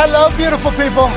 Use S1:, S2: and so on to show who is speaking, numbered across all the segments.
S1: Hello, beautiful people.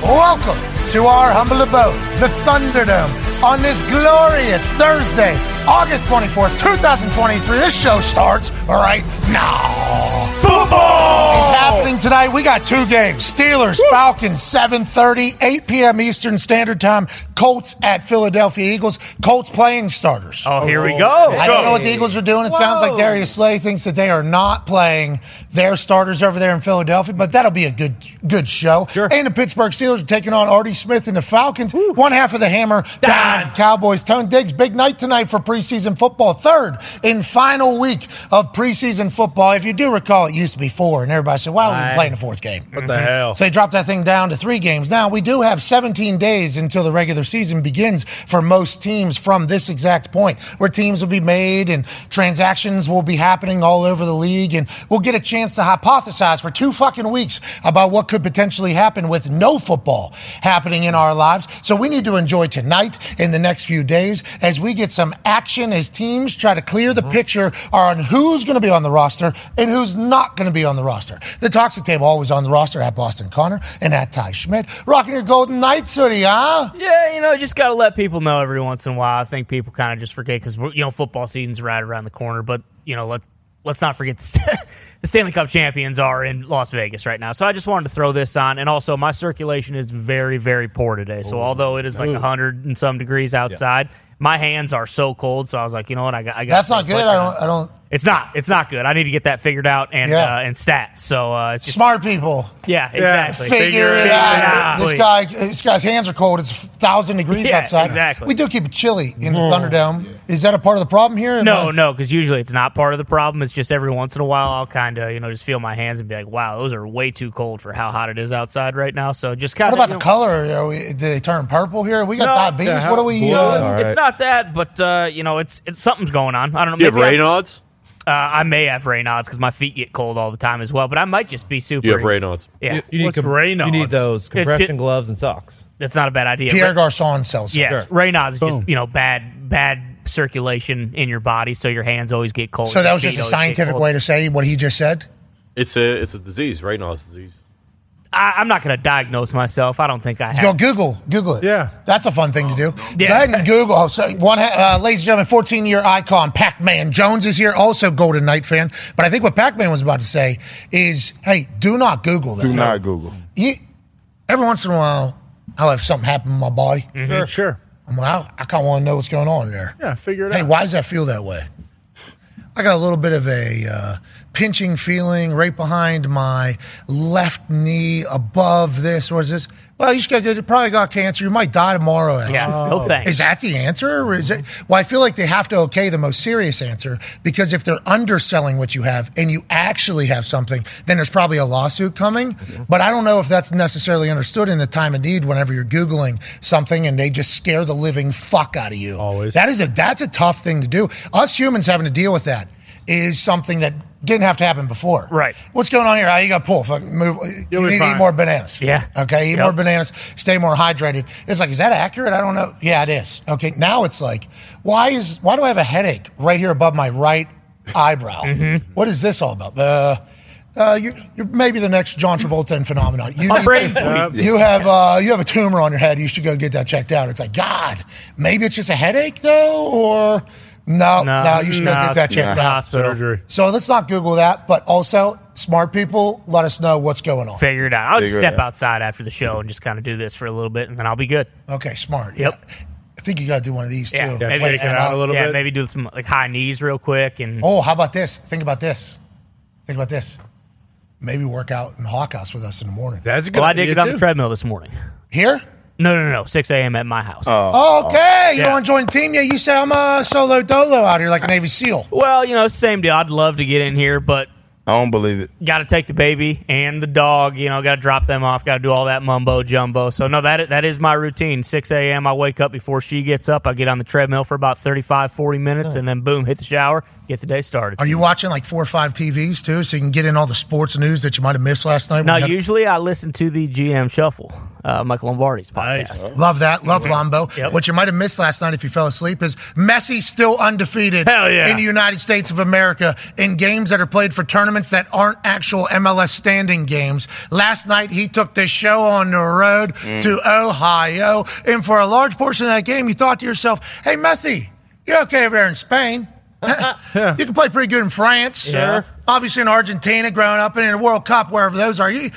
S1: Welcome to our humble abode, the Thunderdome, on this glorious Thursday, August 24th, 2023. This show starts right now. Football is happening tonight. We got two games. Steelers, Falcons, 7.30, 8 p.m. Eastern Standard Time. Colts at Philadelphia Eagles. Colts playing starters.
S2: Oh, here we oh, go.
S1: I don't know what the Eagles are doing. It sounds like Darius Slay thinks that they are not playing their starters over there in Philadelphia, but that'll be a good good show.
S3: Sure.
S1: And the Pittsburgh Steelers are taking on Artie Smith and the Falcons. One half of the hammer down. Cowboys. Tone Diggs, big night tonight for preseason football. Third and final week of preseason football. If you do recall, it used to be four, and everybody said, why are we playing the fourth game?
S3: What the hell?
S1: So they dropped that thing down to three games. Now, we do have 17 days until the regular season begins for most teams from this exact point, where teams will be made and transactions will be happening all over the league. And we'll get a chance to hypothesize for two fucking weeks about what could potentially happen with no football happening in our lives. So we need to enjoy tonight and the next few days as we get some action as teams try to clear the mm-hmm. picture on who's going to be on the roster and who's not going to be on the roster. The Toxic Table always on the roster at Boston Connor and at Ty Schmitt. Rocking your Golden Knights hoodie, huh?
S2: Yeah, you know, just got to let people know every once in a while. I think people kind of just forget because we're, you know football season's right around the corner. But you know, let let's not forget the, St- the Stanley Cup champions are in Las Vegas right now. So I just wanted to throw this on, and also my circulation is very very poor today. So although it is like hundred and some degrees outside, my hands are so cold. So I was like, you know what, I got. I got
S1: That's not good. I don't. I don't.
S2: It's not. It's not good. I need to get that figured out and
S1: Yeah.
S2: uh, and stats. So uh, it's just
S1: Smart people.
S2: Yeah, exactly.
S1: Figure, it
S2: Figure it
S1: out.
S2: out,
S1: This
S2: please.
S1: guy, this guy's hands are cold. It's thousand degrees
S2: Yeah,
S1: outside.
S2: exactly.
S1: We do keep it chilly in the Thunderdome. Is that a part of the problem here? Am
S2: No,
S1: I-
S2: no, because usually it's not part of the problem. It's just every once in a while I'll kind of, you know, just feel my hands and be like, wow, those are way too cold for how hot it is outside right now. So just kind of
S1: What
S2: of.
S1: about the color? Are we, do they turn purple here? We got
S2: No.
S1: diabetes.
S3: Yeah,
S1: what are we?
S3: how-
S1: Uh,
S3: All
S2: It's
S3: right.
S2: not that, but uh, you know, it's it's something's going on. I don't know.
S4: Do you have
S2: maybe I-
S4: Raynaud's?
S2: Uh, I may have Raynaud's because my feet get cold all the time as well. But I might just be super.
S4: You have Raynaud's.
S2: Yeah,
S3: You, you need
S5: What's
S3: com-
S5: Raynaud's?
S3: You need those compression
S2: it-
S3: gloves and socks.
S2: that's not a bad idea.
S1: Pierre
S2: Ray-
S1: Garcon sells.
S2: yes,
S3: Sure.
S2: Raynaud's is just you know bad bad circulation in your body, so your hands always get cold.
S1: So that was just a scientific way to say what he just said.
S4: It's a it's a disease. Raynaud's disease.
S2: I, I'm not going to diagnose myself. I don't think I have to Go.
S1: Google, Google it.
S5: Yeah.
S1: that's a fun thing to do.
S2: Yeah.
S1: Go ahead and Google. Oh, so one, uh, ladies and gentlemen, 14 year icon Pac-Man Jones is here, also Golden Knight fan. But I think what Pac-Man was about to say is, hey, do not Google that.
S6: Do not Google.
S1: You- every once in a while, I'll have something happen in my body.
S5: Sure, sure.
S1: I'm like, I, I kind of want to know what's going on there.
S5: Yeah, figure it
S1: Hey,
S5: out.
S1: Hey, why does that feel that way? I got a little bit of a uh, pinching feeling right behind my left knee above this. What is this? Well, you just got, you probably got cancer. You might die tomorrow. actually.
S2: Yeah, no oh. thanks.
S1: Is that the answer? Or is it? Well, I feel like they have to okay the most serious answer because if they're underselling what you have and you actually have something, then there's probably a lawsuit coming. But I don't know if that's necessarily understood in the time of need whenever you're Googling something and they just scare the living fuck out of you.
S5: Always.
S1: That is a, that's a tough thing to do. Us humans having to deal with that is something that didn't have to happen before.
S2: Right.
S1: What's going on here? How you got to pull? Fuck, move.
S5: You'll
S1: you need to eat more bananas.
S2: Yeah.
S1: Okay. Eat
S2: Yep.
S1: more bananas. Stay more hydrated. It's like, is that accurate? I don't know. Yeah, it is. Okay. Now it's like, why is why do I have a headache right here above my right eyebrow?
S2: Mm-hmm.
S1: What is this all about? Uh, uh, you're, you're maybe the next John Travolta in phenomenon. You, need to- you have uh, you have a tumor on your head. You should go get that checked out. It's like God, maybe it's just a headache though, or no, no,
S2: No,
S1: you should go get that checked
S2: no.
S1: out.
S2: Hospital.
S5: Surgery.
S1: So let's not Google that, but also smart people, let us know what's going on.
S2: Figure it out. I'll just
S6: Figure it
S2: step
S6: out.
S2: outside after the show and just kind of do this for a little bit, and then I'll be good.
S1: Okay, smart.
S2: Yep.
S1: Yeah. I think you got to do one of these
S2: Yeah,
S1: too.
S2: maybe
S1: Wait,
S5: shake it
S1: and
S5: out
S1: I'll-
S5: a little
S2: yeah,
S5: bit.
S2: maybe do some like high knees real quick, and
S1: Oh, how about this? Think about this. Think about this. Maybe work out in the Hawk House with us in the morning.
S5: That's a good
S2: well, I did
S5: idea,
S2: get on the
S5: too.
S2: treadmill this morning.
S1: Here?
S2: No, no, no, no, six a.m. at my house. Oh.
S1: oh, Okay. You
S2: Yeah.
S1: don't want to join the team yet? You say I'm a solo dolo out here like a Navy SEAL.
S2: well, you know, same deal. I'd love to get in here, but
S6: I don't believe it.
S2: got to take the baby and the dog. You know, got to drop them off. Got to do all that mumbo jumbo. So no, that that is my routine. Six a.m. I wake up before she gets up. I get on the treadmill for about 35, 40 minutes, and then boom, hit the shower, get get the day started.
S1: Are you watching like four or five TVs too, so you can get in all the sports news that you might have missed last night?
S2: Now,
S1: We had-
S2: usually I listen to the GM Shuffle, uh, Michael Lombardi's podcast.
S3: Nice.
S1: Love that. Love Lombo.
S2: Yep.
S1: What you might have missed last night if you fell asleep is Messi still undefeated
S3: yeah.
S1: in the United States of America in games that are played for tournaments that aren't actual MLS standing games. Last night he took the show on the road to Ohio. And for a large portion of that game, you thought to yourself, hey, Messi, you're okay over there in Spain. You can play pretty good in France.
S2: Sure.
S1: Obviously in Argentina, growing up, and in the World Cup, wherever those are. You,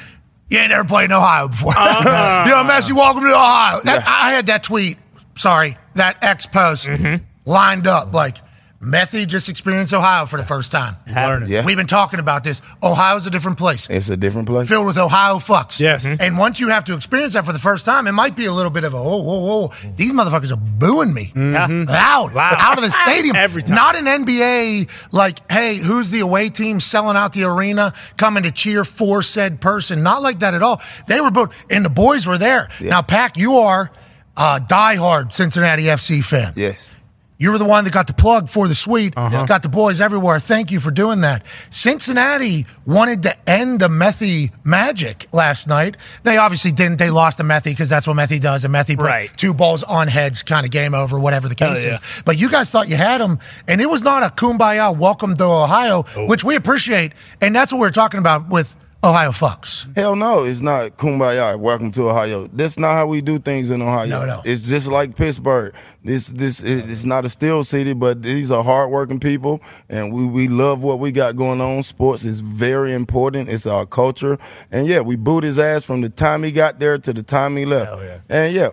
S1: you ain't never played in Ohio before.
S2: Uh-huh.
S1: you know, Messi, welcome to Ohio. That, I had that tweet, sorry, that X post
S2: Mm-hmm.
S1: lined up like, Messi just experienced Ohio for the first time.
S3: Learning.
S5: Yeah.
S1: We've been talking about this. Ohio's a different place.
S5: It's a different place.
S1: Filled with Ohio fucks.
S3: Yes.
S2: Mm-hmm.
S1: And once you have to experience that for the first time, it might be a little bit of a, oh, whoa, whoa. These motherfuckers are booing me.
S2: Mm-hmm.
S1: Loud.
S3: Loud.
S1: Out of the stadium.
S3: Every time.
S1: Not an NBA, like, hey, who's the away team selling out the arena, coming to cheer for said person. Not like that at all. They were booed. And the boys were there. Now, Pack, you are a diehard Cincinnati FC fan.
S5: Yes.
S1: You were the one that got the plug for the suite,
S3: Uh-huh.
S1: got the boys everywhere. Thank you for doing that. Cincinnati wanted to end the Methy magic last night. They obviously didn't. They lost to Methy because that's what Methy does. And Methy put
S2: Right.
S1: two balls on heads, kind of game over, whatever the case
S3: yeah.
S1: is. But you guys thought you had them, and it was not a kumbaya welcome to Ohio,
S3: Oh.
S1: which we appreciate. And that's what we're talking about with Ohio fucks.
S5: Hell no, it's not kumbaya. Welcome to Ohio. That's not how we do things in Ohio.
S1: No, no.
S5: It's just like Pittsburgh. This this it- it's not a steel city, but these are hardworking people, and we we love what we got going on. Sports is very important. It's our culture, and yeah, we booed his ass from the time he got there to the time he left.
S3: Yeah.
S5: And yeah,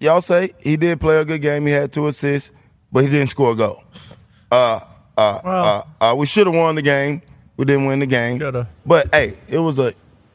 S5: y'all say he did play a good game. He had two assists, but he didn't score a goal. Uh, uh, uh, uh, we should have won the game. We didn't win the game.
S3: Shoulda.
S5: But hey, it was a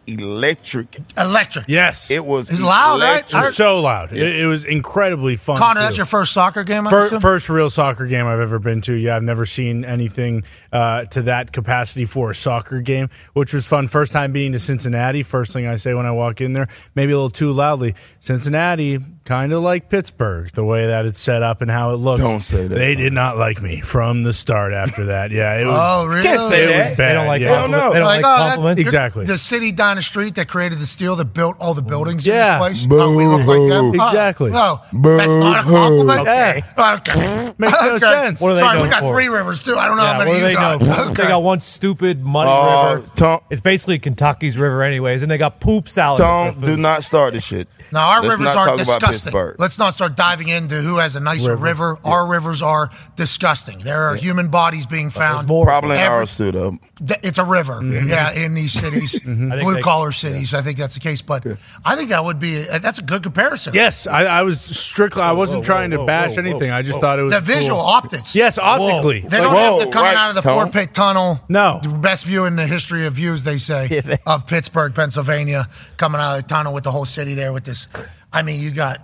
S5: electric.
S1: Electric.
S3: Yes.
S5: It was
S1: It's loud, right?
S5: electric.
S3: It was so loud. It, it was incredibly fun.
S1: Connor,
S3: too.
S1: that's your first soccer game, I
S3: Fir-
S1: assume?
S3: first real soccer game I've ever been to. Yeah, I've never seen anything uh, to that capacity for a soccer game, which was fun. First time being to Cincinnati. First thing I say when I walk in there, maybe a little too loudly. Cincinnati, kind of like Pittsburgh, the way that it's set up and how it looks.
S5: Don't say that.
S3: They did not like me from the start. After that, yeah, it was.
S1: Oh, really?
S5: Can't say
S3: it
S5: that.
S3: was bad.
S6: They don't like
S3: yeah.
S6: compliment-
S5: no.
S6: They don't
S1: Like,
S6: like,
S1: oh, that-
S6: compliments.
S3: Exactly.
S1: The city down the street that created the steel that built all the buildings
S3: Yeah.
S1: in this place. Oh, we look like them.
S5: Boo-hoo.
S1: Oh,
S3: Exactly.
S1: Oh, that's not a compliment.
S3: Okay.
S1: Okay.
S3: Makes no
S1: Okay.
S3: sense.
S6: What are they
S1: Sorry, we got
S6: for?
S1: three rivers too. I don't know
S6: Yeah,
S1: how many
S6: do
S1: you
S6: they know?
S1: got.
S6: They got one stupid money
S5: Oh,
S6: river.
S5: Tom,
S6: It's basically Kentucky's river, anyways, and they got poop salad.
S5: Tom, do not start this shit.
S1: Now our
S5: Let's
S1: rivers
S5: not
S1: are
S5: talk about
S1: disgusting.
S5: Pittsburgh.
S1: Let's not start diving into who has a nicer river. Our rivers are disgusting. There are human bodies being found.
S6: more.
S5: Probably in
S1: Every-
S5: ours too, though.
S1: Th- It's a river,
S3: Mm-hmm.
S1: yeah, in these cities, blue
S6: they-
S1: collar cities. I think that's the case, but I think that would be that's a good comparison.
S3: Yes, I, I was strictly. I wasn't
S6: whoa,
S3: trying
S6: whoa,
S3: to bash
S6: whoa, whoa,
S3: anything. I just
S6: whoa.
S3: thought it was
S1: the visual
S3: cool.
S1: optics.
S3: Yes, optically.
S1: They don't have
S5: whoa,
S1: to coming
S5: right,
S1: out of the
S5: Tone.
S1: Fort Pitt Tunnel.
S3: No.
S1: the best view in the history of views, they say,
S2: Yeah, they-
S1: of Pittsburgh, Pennsylvania, coming out of the tunnel with the whole city there with this. I mean, you got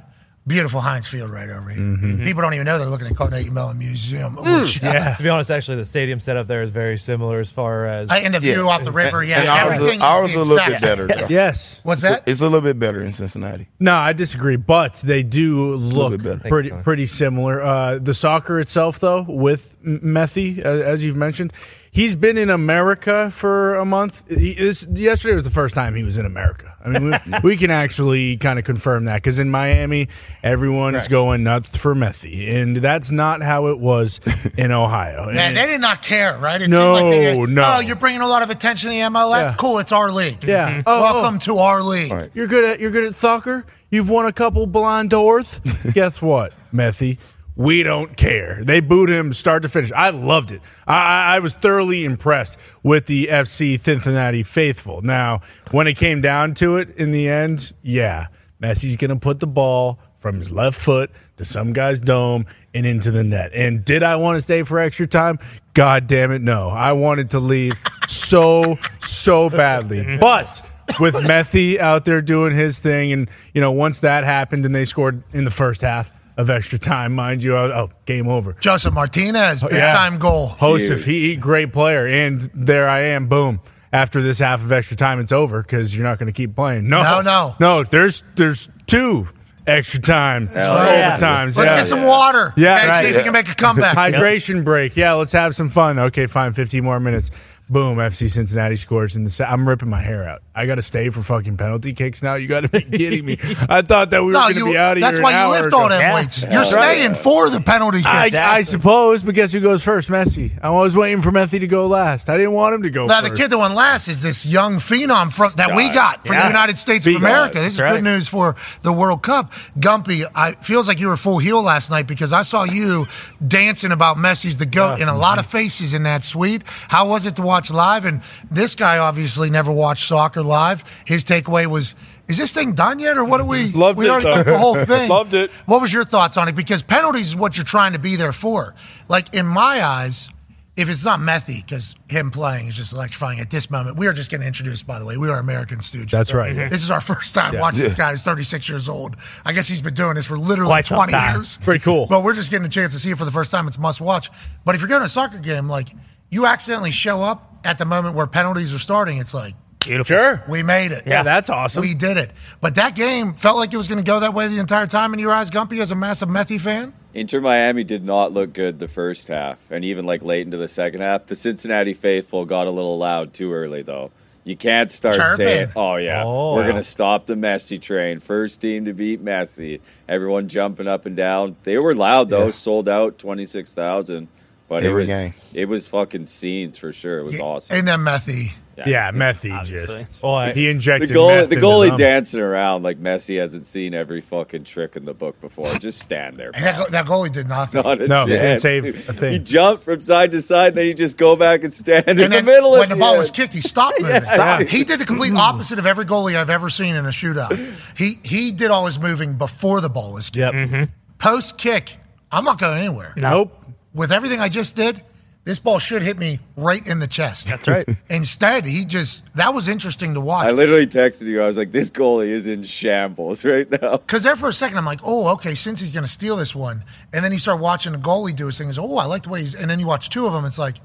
S1: beautiful Heinz Field right over here.
S3: Mm-hmm.
S1: People don't even know they're looking at Carnegie Mellon Museum. Which,
S3: yeah.
S6: To be honest, actually, the stadium setup there is very similar as far as.
S1: I, and the view
S5: Yeah.
S1: off the river, yeah,
S5: and ours,
S1: everything.
S5: is- ours
S1: is
S5: is a little bit better. Though.
S3: Yes.
S1: What's that?
S5: It's a little bit better in Cincinnati.
S3: No, I disagree, but they do look
S5: bit better.
S3: pretty pretty similar. Uh, the soccer itself, though, with M- Methy, uh, as you've mentioned, he's been in America for a month. He, this, yesterday was the first time he was in America. I mean, we, we can actually kind of confirm that because in Miami, everyone's going nuts for Methy, and that's not how it was in Ohio.
S1: Man,
S3: And-
S1: they did not care, right? It
S3: No,
S1: like they,
S3: no.
S1: Oh, you're bringing a lot of attention to the MLS.
S3: Yeah.
S1: Cool, it's our league.
S3: Yeah. Mm-hmm. Oh, oh,
S1: Welcome to our league.
S5: Right.
S3: You're good at you're good at soccer. You've won a couple blind doors. Guess what, Methy? We don't care. They booed him start to finish. I loved it. I, I, was thoroughly impressed with the FC Cincinnati faithful. Now, when it came down to it in the end, yeah, Messi's going to put the ball from his left foot to some guy's dome and into the net. And did I want to stay for extra time? God damn it, no. I wanted to leave so, so badly. But with Methy out there doing his thing, and you know, once that happened and they scored in the first half of extra time, mind you, oh, oh, game over.
S1: Josef Martinez, oh, big
S3: Yeah.
S1: time goal.
S3: Josef, he, he great player, and there I am, boom. After this half of extra time, it's over because you're not going to keep playing. No,
S1: No, no.
S3: no. There's there's two extra time,
S2: right.
S3: overtimes.
S1: Let's
S3: yeah.
S1: get some water.
S3: Yeah,
S1: okay,
S3: right.
S1: See if you can make a comeback.
S3: Hydration break. Yeah, let's have some fun. Okay, fine. 15 more minutes. Boom. FC Cincinnati scores in the. Se- I'm ripping my hair out. I got to stay for fucking penalty kicks now. You got to be kidding me. I thought that we were
S1: no,
S3: going to be out of
S1: that's
S3: here.
S1: why
S3: an
S1: you
S3: hour
S1: lift
S3: ago.
S1: all them
S2: Yeah.
S1: weights. You're staying for the penalty kick.
S3: I, I suppose, but guess who goes first? Messi. I was waiting for Messi to go last. I didn't want him to go
S1: Now
S3: first.
S1: the kid that went last is this young phenom from that we got for
S2: Yeah.
S1: the United States
S3: Big
S1: of America. This is
S2: That's
S1: good news for the World Cup. Gumpy, I feels like you were full heel last night because I saw you dancing about Messi's the goat and a lot of mm-hmm. faces in that suite. How was it to watch live? And this guy obviously never watched soccer live. His takeaway was. Is this thing done yet, or what do we?
S3: Loved
S1: we
S3: it,
S1: already
S3: though.
S1: the whole thing.
S3: Loved it.
S1: What was your thoughts on it? Because penalties is what you're trying to be there for. Like in my eyes, if it's not Methy, because him playing is just electrifying at this moment. We are just getting introduced, by the way. We are American Stooges.
S3: That's right. Mm-hmm.
S1: This is our first time watching this guy who's 36 years old. I guess he's been doing this for literally
S2: Quite
S1: 20 years.
S3: Pretty cool.
S1: But we're just getting a chance to see it for the first time. It's must watch. But if you're going to a soccer game, like you accidentally show up at the moment where penalties are starting, it's like,
S2: Beautiful.
S3: Sure.
S1: we made it.
S3: Yeah, that's awesome.
S1: We did it. But that game felt like it was going to go that way the entire time in your eyes, Gumpy, as a massive Methy fan.
S7: Inter Miami did not look good the first half, and even like late into the second half. The Cincinnati faithful got a little loud too early, though. You can't start
S1: Chirping.
S7: saying, "Oh yeah,
S6: Oh.
S7: we're gonna stop the Messi train." First team to beat Messi. Everyone jumping up and down. They were loud though.
S5: Yeah.
S7: Sold out twenty six thousand. But
S5: Every
S7: it was
S5: game.
S7: it was fucking scenes for sure. It was awesome.
S1: And then Methy.
S3: Yeah, Messi
S2: Obviously.
S3: just.
S6: Oh, I-
S3: he
S7: the
S3: injected
S7: goal,
S3: meth
S7: the
S3: into
S7: goalie
S3: them.
S7: dancing around like Messi hasn't seen every fucking trick in the book before. Just stand there.
S1: And that, go- that goalie did nothing.
S7: Not a
S3: No, he didn't save
S7: dude.
S3: a thing.
S7: He jumped from side to side, then he just go back and stand in
S1: and
S7: the
S1: then
S7: middle.
S1: when
S7: at
S1: the
S7: the
S1: ball
S7: end.
S1: was kicked, he stopped moving.
S7: Yeah.
S1: He did the complete opposite of every goalie I've ever seen in a shootout. He he did all his moving before the ball was kicked.
S6: Yep. Mm-hmm.
S1: Post kick, I'm not going anywhere.
S3: Nope.
S1: With everything I just did, this ball should hit me right in the chest.
S2: That's right.
S1: Instead, he just that was interesting to watch.
S7: I literally texted you. I was like, "This goalie is in shambles right now."
S1: Because there for a second, I'm like, oh, okay, since he's going to steal this one. And then you start watching the goalie do his thing. Is oh, I like the way he's. And then you watch two of them. It's like,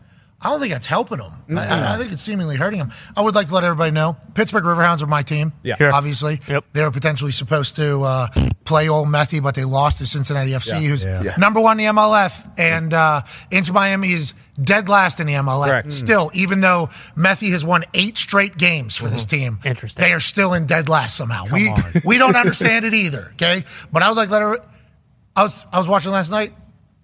S1: I don't think that's helping him. I- I, I think it's seemingly hurting them. I would like to let everybody know Pittsburgh Riverhounds are my team.
S6: Yeah.
S2: Sure.
S1: Obviously.
S2: Yep.
S1: They were potentially supposed to uh, play Old Methy, but they lost to Cincinnati FC, who's
S6: Yeah.
S1: number one in the MLF. And uh, Inter Miami is dead last in the MLF.
S6: Correct.
S1: Still, even though Methy has won eight straight games for this team,
S2: Interesting.
S1: they are still in dead last somehow. we we don't understand it either. Okay, but I would like to let her. I was I was watching last night.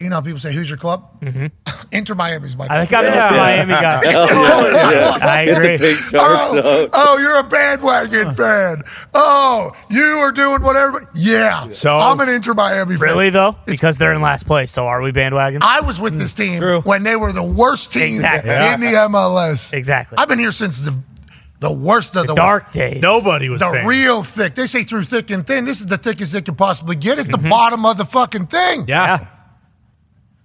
S1: You know, people say, "Who's your club?" Mm-hmm. Inter Miami's my.
S2: I
S1: club.
S2: think I'm
S3: Yeah.
S2: a Miami guy. I
S7: Get
S2: agree.
S7: the pink tarps
S1: Oh, oh, you're a bandwagon fan. Oh, you are doing whatever. Yeah.
S3: So-
S1: I'm an Inter Miami fan.
S2: Really though, because they're in last place. So are we bandwagon?
S1: I was with this team
S6: True.
S1: when they were the worst team
S2: Exactly.
S1: in the MLS.
S2: Exactly.
S1: I've been here since the the worst of the,
S2: Dark days.
S3: Nobody was
S1: The
S3: fans.
S1: real thick. They say through thick and thin. This is the thickest it can possibly get. It's the bottom of the fucking thing.
S3: Yeah.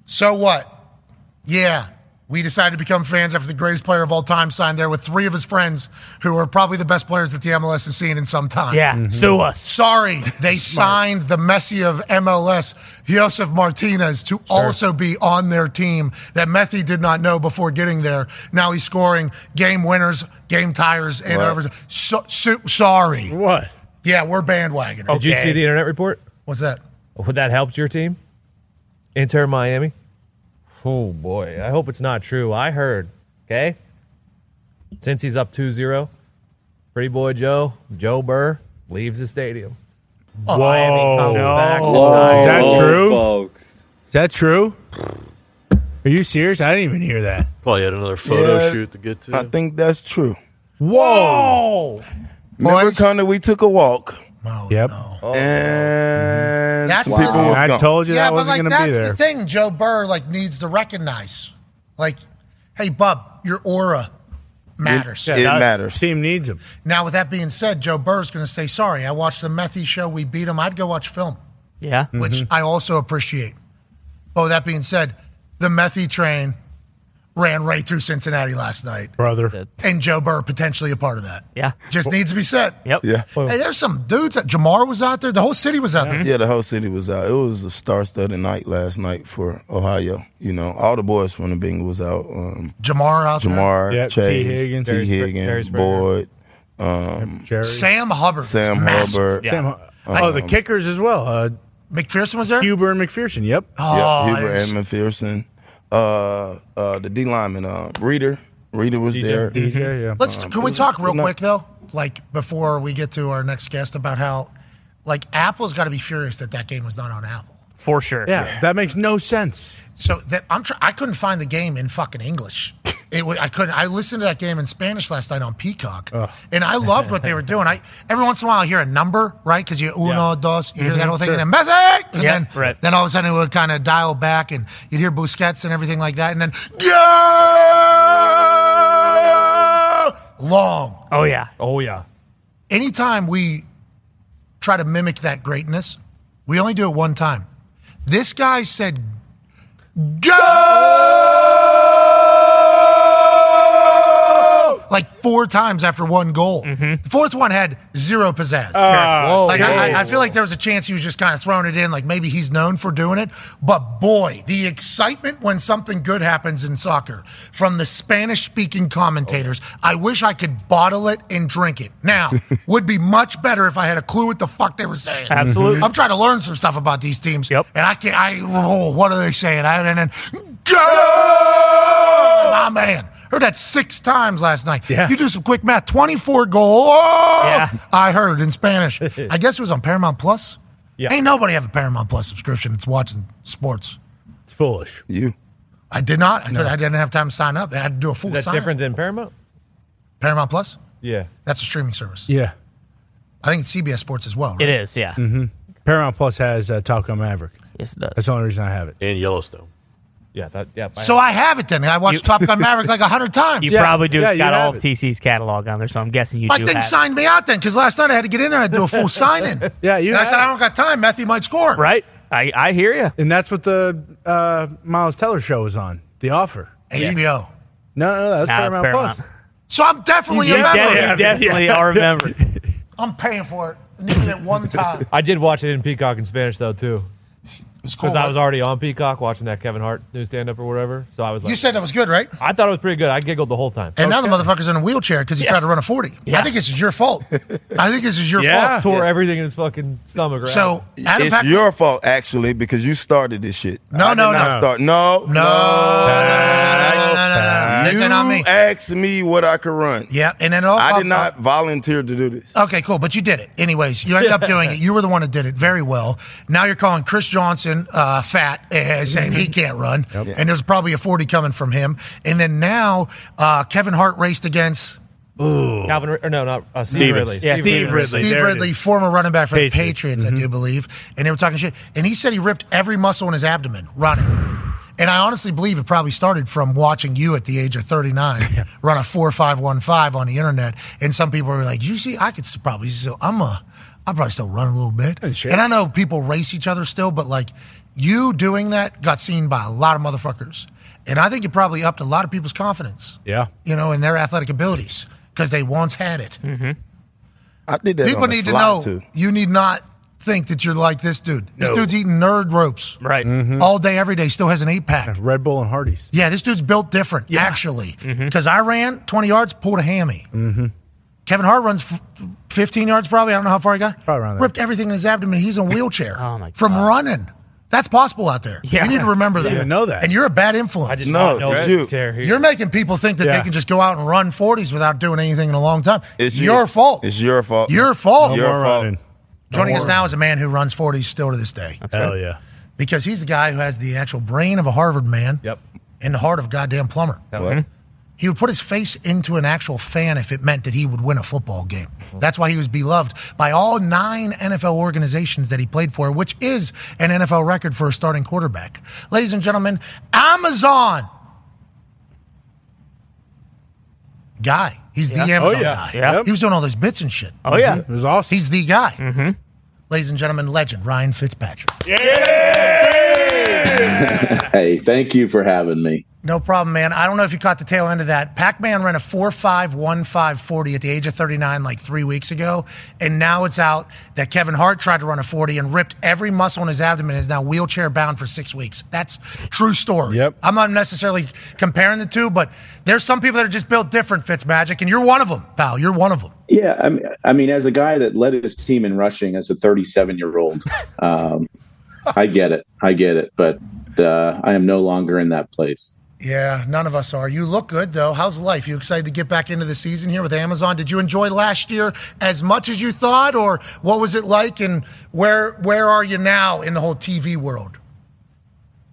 S1: So what? Yeah. We decided to become fans after the greatest player of all time signed there with three of his friends who are probably the best players that the MLS has seen in some time.
S2: Yeah. Mm-hmm. Sue us.
S1: Sorry, they signed the Messi of MLS, Josef Martinez, to also be on their team that Messi did not know before getting there. Now he's scoring game winners, game tires, and
S5: Right.
S1: over. So, so, sorry.
S3: What?
S1: Yeah, we're bandwagon.
S6: Did you see the internet report?
S1: What's that?
S6: Would that help your team? Inter Miami? Oh boy. I hope it's not true. I heard. Okay? Since he's up 2-0, Pretty boy Joe, Joe Burr, leaves the stadium. Miami comes
S2: no.
S6: back to
S3: Is that true?
S7: folks?
S3: Is that true? Are you serious? I didn't even hear that.
S4: Probably had another photo
S5: Yeah.
S4: shoot to get to.
S5: I think that's true.
S3: Whoa.
S5: Remember,
S1: Boys.
S5: Connor, we took a walk,
S1: Oh,
S3: Yep.
S1: no. Oh.
S5: and mm-hmm.
S1: That's
S5: some
S1: the-
S5: people was
S3: I
S5: gone.
S3: told you
S1: Yeah,
S3: that
S1: but
S3: wasn't
S1: like
S3: going to be
S1: that's the thing. Joe Burr like needs to recognize, like, hey, bub, your aura matters.
S5: It
S3: that
S5: matters.
S3: Team needs him.
S1: Now, with that being said, Joe Burr's going to say, sorry, I watched the Methy show. We beat him. I'd go watch film,
S2: Yeah.
S1: which mm-hmm. I also appreciate. But with that being said, the Methy train ran right through Cincinnati last night.
S3: Brother.
S1: And Joe Burr potentially a part of that.
S2: Yeah.
S1: Just needs to be said.
S2: Yep.
S5: Yeah.
S1: Hey, there's some dudes that Jamar was out there. The whole city was out there.
S5: Yeah, the whole city was out. It was a star-studded night last night for Ohio. You know, all the boys from the Bengals was out. Um,
S1: Jamar out there.
S5: Jamar,
S3: Yeah, T. Higgins.
S5: T.
S6: Terry Spr-
S5: Higgins,
S6: Terry Springer.
S5: Boyd,
S3: Jerry.
S1: Sam Hubbard.
S5: Sam
S1: massive.
S5: Hubbard.
S2: Yeah.
S3: Sam, Oh, the kickers as well. Uh,
S1: McPherson was there.
S3: Huber and McPherson. Yep.
S1: Oh,
S5: yeah, Huber
S1: it is-
S5: and McPherson. Uh, uh, the D lineman, uh, Reader. Reader was there.
S3: DJ. Yeah.
S1: Let's
S5: Um,
S1: can we talk real quick though, like before we get to our next guest about how, like Apple's got to be furious that that game was done on Apple.
S2: For sure.
S3: Yeah, that makes no sense.
S1: So that I'm try- I couldn't find the game in fucking English. It wa- I couldn't. I listened to that game in Spanish last night on Peacock, and I loved what they were doing. I every once in a while I hear a number right because you uno
S3: Yeah.
S1: dos, you hear mm-hmm. that whole thing,
S3: sure.
S1: and then Messi, and
S2: Yeah,
S1: then
S2: right.
S1: then all of a sudden it would kind of dial back, and you'd hear Busquets and everything like that, and then go long.
S2: Oh yeah.
S6: Oh yeah.
S1: anytime we try to mimic that greatness, we only do it one time. This guy said, go! Like four times after one goal. The fourth one had zero pizzazz. Ah.
S6: Whoa,
S1: like, I,
S6: whoa.
S1: I- I feel like there was a chance he was just kind of throwing it in, like maybe he's known for doing it. But boy, the excitement when something good happens in soccer from the Spanish speaking commentators, oh. I wish I could bottle it and drink it. Now, would be much better if I had a clue what the fuck they were saying.
S2: Absolutely.
S1: I'm trying to learn some stuff about these teams.
S2: Yep.
S1: And I can't, I, oh, what are they saying? I, and then, go! My man. Heard that six times last night.
S3: Yeah.
S1: You do some quick math. 24 goal. Oh!
S2: Yeah.
S1: I heard in Spanish. I guess it was on Paramount Plus.
S6: Yeah.
S1: Ain't nobody have a Paramount Plus subscription It's watching sports.
S3: It's foolish.
S5: You.
S1: I did not. I, could, I didn't have time to sign up. I had to do a full
S6: Is that
S1: sign.
S6: different than Paramount?
S1: Paramount Plus?
S6: Yeah.
S1: That's a streaming service.
S3: Yeah.
S1: I think it's CBS Sports as well. Right?
S2: It is. Yeah.
S3: Paramount Plus has uh, Top Gun Maverick.
S2: Yes, it does.
S3: That's the only reason I have it.
S4: And Yellowstone.
S6: Yeah. That. Yeah.
S1: So I have it then. I watched Top Gun Maverick like a hundred times.
S2: You
S3: Yeah,
S2: probably do.
S3: yeah,
S2: it's
S3: you
S2: got all of
S3: it.
S2: TC's catalog on there, so I'm guessing you
S1: My
S2: do
S1: thing
S2: have it.
S1: signed me out then because last night I had to get in there and do a full sign in.
S3: Yeah, you
S1: And I
S3: have
S1: said,
S3: it.
S1: I don't got time. Matthew might score.
S2: Right. I, I hear you.
S3: And that's what the uh, Miles Teller show was on. The offer.
S1: HBO.
S3: No, no, no, that was
S2: Nah, it's
S3: Paramount,
S2: Paramount.
S3: Plus.
S1: So I'm definitely
S3: You
S1: a member.
S3: get
S2: You
S3: Yeah.
S2: definitely are a member.
S1: I'm paying for it. I needed it one time.
S6: I did watch it in Peacock in Spanish though too,
S1: It's cool.
S6: because I was already on Peacock watching that Kevin Hart new stand up or whatever. So I was like,
S1: you said that was good, right?
S6: I thought it was pretty good. I giggled the whole time.
S1: And now the motherfucker's in a wheelchair because he tried to run a 40. I think this is your fault. I think this is your
S3: Yeah.
S1: fault.
S6: Tore everything in his fucking stomach. Right?
S1: So, Adam
S5: It's
S1: Pack-
S5: your fault actually because you started this shit.
S1: No,
S5: I did
S1: no,
S5: not
S1: no.
S5: Start. No,
S1: No, no, no, no, no, no, no, no. This
S5: You
S1: ain't on me.
S5: asked me what I could run.
S1: Yeah, and then it all
S5: I
S1: popped
S5: did not volunteer to do this.
S1: Okay, cool. But you did it. Anyways, you ended up doing it. You were the one that did it very well. Now you're calling Chris Johnson uh, fat, uh, saying he can't run. And there's probably a 40 coming from him. And then now uh, Kevin Hart raced against
S6: Calvin, or no, not uh, Steve
S4: Stevens.
S6: Ridley.
S2: Yeah,
S3: Steve
S2: Steve
S3: Ridley.
S2: Ridley.
S1: Steve
S3: there
S1: Ridley, former running back for
S3: Patriots.
S1: the Patriots, I do believe. And they were talking shit. And he said he ripped every muscle in his abdomen running. And I honestly believe it probably started from watching you at the age of 39 run a 4515 on the internet. And some people were like, you see, I could probably still, I'm a, I'll probably still run a little bit.
S3: And.
S1: And I know people race each other still, but like you doing that got seen by a lot of motherfuckers. And I think it probably upped a lot of people's confidence,
S3: Yeah.
S1: you know, in their athletic abilities because they once had it. Mm-hmm.
S5: I did that.
S1: People
S5: on the
S1: need to know
S5: Too.
S1: you need not think that you're like this dude. This
S3: No.
S1: dude's eating nerd ropes
S2: Right. Mm-hmm.
S1: all day, every day, still has an eight pack.
S3: Red Bull and Hardee's.
S1: Yeah, this dude's built different, actually.
S2: Mm-hmm.
S1: Because I ran 20 yards, pulled a hammy. Mm-hmm. Kevin Hart runs f- 15 yards probably. I don't know how far he got.
S3: Probably around there.
S1: Ripped everything in his abdomen. He's in a wheelchair
S2: Oh, my
S1: from running. That's possible out there.
S2: Yeah.
S1: You need to remember that.
S3: didn't know that.
S1: And you're a bad influence.
S6: I just
S5: No,
S6: not know
S5: just
S6: that
S5: you.
S6: tear here.
S1: You're making people think that
S3: Yeah.
S1: they can just go out and run 40s without doing anything in a long time.
S5: It's
S1: your
S5: you.
S1: fault.
S5: It's your fault.
S1: Your fault.
S3: No
S5: Your fault.
S3: running.
S1: Joining us now is a man who runs 40s still to this day.
S2: That's
S3: Hell
S2: right.
S3: yeah.
S1: because he's the guy who has the actual brain of a Harvard man
S6: Yep.
S1: and the heart of a goddamn plumber.
S5: What?
S1: He would put his face into an actual fan if it meant that he would win a football game. That's why he was beloved by all nine NFL organizations that he played for, which is an NFL record for a starting quarterback. Ladies and gentlemen, Amazon guy. He's the oh, Amazon
S3: Oh, yeah.
S1: guy.
S2: Yeah.
S1: He was doing all those bits and shit.
S2: Oh yeah. Mm-hmm.
S3: It was awesome.
S1: He's the guy. Mm-hmm. Ladies and gentlemen, legend Ryan Fitzpatrick. Yeah!
S8: Hey, thank you for having me.
S1: No problem, man. I don't know if you caught the tail end of that. Pac Man ran a 4.5, at the age of 39 like three weeks ago. And now it's out that Kevin Hart tried to run a 40 and ripped every muscle in his abdomen and is now wheelchair bound for six weeks. That's true story.
S3: Yep.
S1: I'm not necessarily comparing the two, but there's some people that are just built different, Fitzmagic, and you're one of them, pal. You're one of them.
S8: Yeah. I mean, I mean as a guy that led his team in rushing as a 37 year old, um, I get it. I get it. But uh, I am no longer in that place.
S1: Yeah, none of us are. You look good though. How's life? You excited to get back into the season here with Amazon? Did you enjoy last year as much as you thought, or what was it like? And where where are you now in the whole TV world?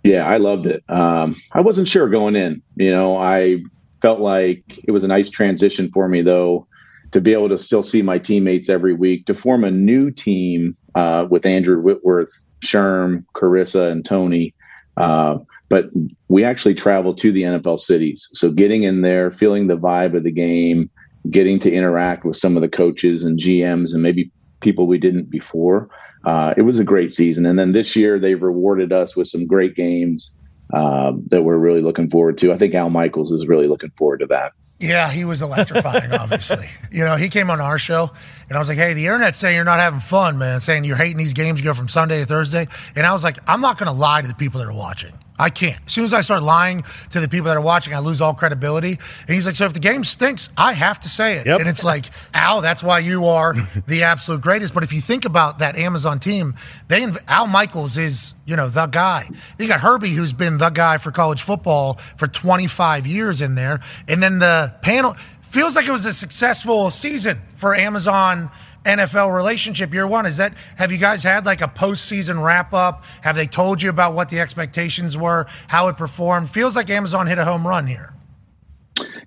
S8: Yeah, I loved it. Um, I wasn't sure going in. You know, I felt like it was a nice transition for me though to be able to still see my teammates every week to form a new team uh, with Andrew Whitworth, Sherm, Charissa, and Tony. Uh, but we actually travel to the NFL cities. So getting in there, feeling the vibe of the game, getting to interact with some of the coaches and GMs and maybe people we didn't before. Uh, it was a great season. And then this year, they've rewarded us with some great games uh, that we're really looking forward to. I think Al Michaels is really looking forward to that.
S1: Yeah, he was electrifying, obviously. you know, he came on our show, and I was like, hey, the internet's saying you're not having fun, man, saying you're hating these games, you go from Sunday to Thursday. And I was like, I'm not going to lie to the people that are watching. I can't. As soon as I start lying to the people that are watching, I lose all credibility. And he's like, so if the game stinks, I have to say it. Yep. And it's like, Al, that's why you are the absolute greatest. But if you think about that Amazon team, they Al Michaels is, you know, the guy. You got Herbie, who's been the guy for college football for 25 years in there. And then the panel feels like it was a successful season for Amazon NFL relationship year one. Is that have you guys had like a postseason wrap up? Have they told you about what the expectations were, how it performed? Feels like Amazon hit a home run here.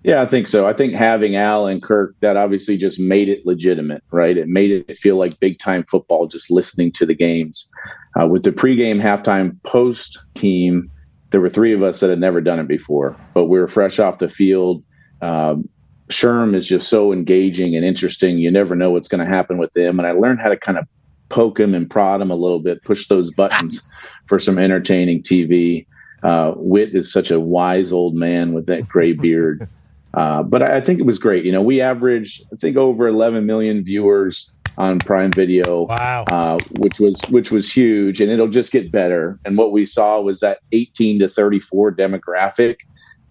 S8: Yeah, I think so. I think having Al and Kirk that obviously just made it legitimate, right? It made it feel like big time football just listening to the games. Uh, with the pregame, halftime, post team, there were three of us that had never done it before, but we were fresh off the field. Um, Sherm is just so engaging and interesting. You never know what's going to happen with them. And I learned how to kind of poke him and prod him a little bit, push those buttons for some entertaining TV. Uh, Whit is such a wise old man with that gray beard. Uh, but I, I, think it was great. You know, we averaged, I think, over 11 million viewers on Prime Video.
S2: Wow.
S8: Uh, which was which was huge, and it'll just get better. And what we saw was that 18 to 34 demographic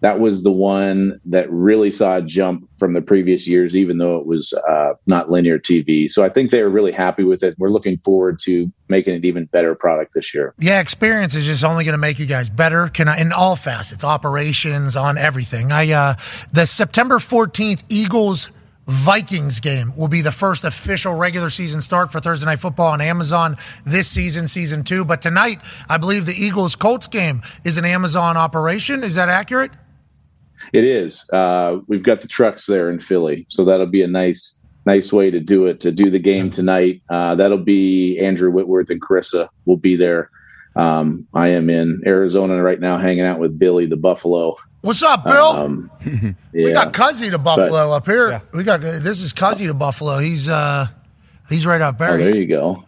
S8: that was the one that really saw a jump from the previous years, even though it was uh, not linear TV. So I think they were really happy with it. We're looking forward to making it even better product this year.
S1: Yeah, experience is just only going to make you guys better. Can I, in all facets, operations, on everything. I uh, the September fourteenth Eagles. Vikings game will be the first official regular season start for Thursday Night Football on Amazon this season, season two. But tonight, I believe the Eagles Colts game is an Amazon operation. Is that accurate?
S8: It is. Uh, we've got the trucks there in Philly, so that'll be a nice, nice way to do it. To do the game tonight, uh, that'll be Andrew Whitworth and Charissa will be there. Um, I am in Arizona right now, hanging out with Billy the Buffalo.
S1: What's up, Bill? Um, yeah. We got Cuzzy to Buffalo but, up here. Yeah. We got this is Cuzzy to Buffalo. He's uh, he's right up there.
S8: Oh, there you go.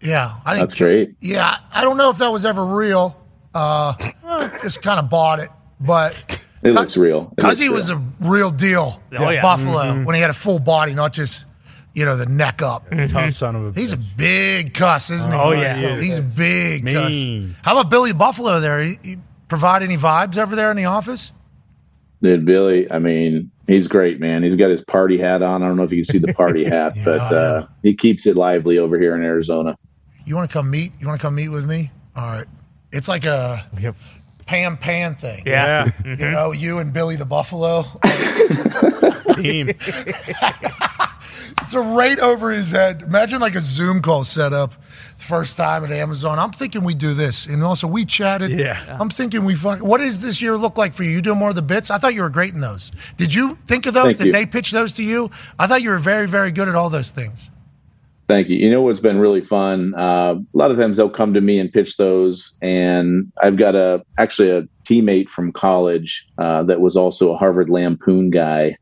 S1: Yeah,
S8: I think that's great.
S1: Yeah, I don't know if that was ever real. Uh, just kind of bought it, but
S8: it looks real.
S1: Because he was a real deal. Oh, yeah. Buffalo mm-hmm. when he had a full body, not just you know the neck up.
S3: Mm-hmm. Tough son of a.
S1: He's a big cuss, isn't he?
S2: Oh yeah,
S1: he's a big Mean. cuss. How about Billy Buffalo? There, he, he provide any vibes over there in the office?
S8: Dude, Billy. I mean, he's great, man. He's got his party hat on. I don't know if you can see the party hat, yeah, but uh, he keeps it lively over here in Arizona.
S1: You want to come meet? You want to come meet with me? All right. It's like a. Yep Pam Pan thing.
S2: Yeah. Mm-hmm.
S1: You know, you and Billy the Buffalo. Team. it's a right over his head. Imagine like a Zoom call set up first time at Amazon. I'm thinking we do this. And also we chatted.
S3: Yeah.
S1: I'm thinking we fuck. What does this year look like for you? You doing more of the bits? I thought you were great in those. Did you think of those? Thank Did you. they pitch those to you? I thought you were very, very good at all those things.
S8: Thank you. You know what's been really fun? Uh, a lot of times they'll come to me and pitch those, and I've got a actually a teammate from college uh, that was also a Harvard Lampoon guy,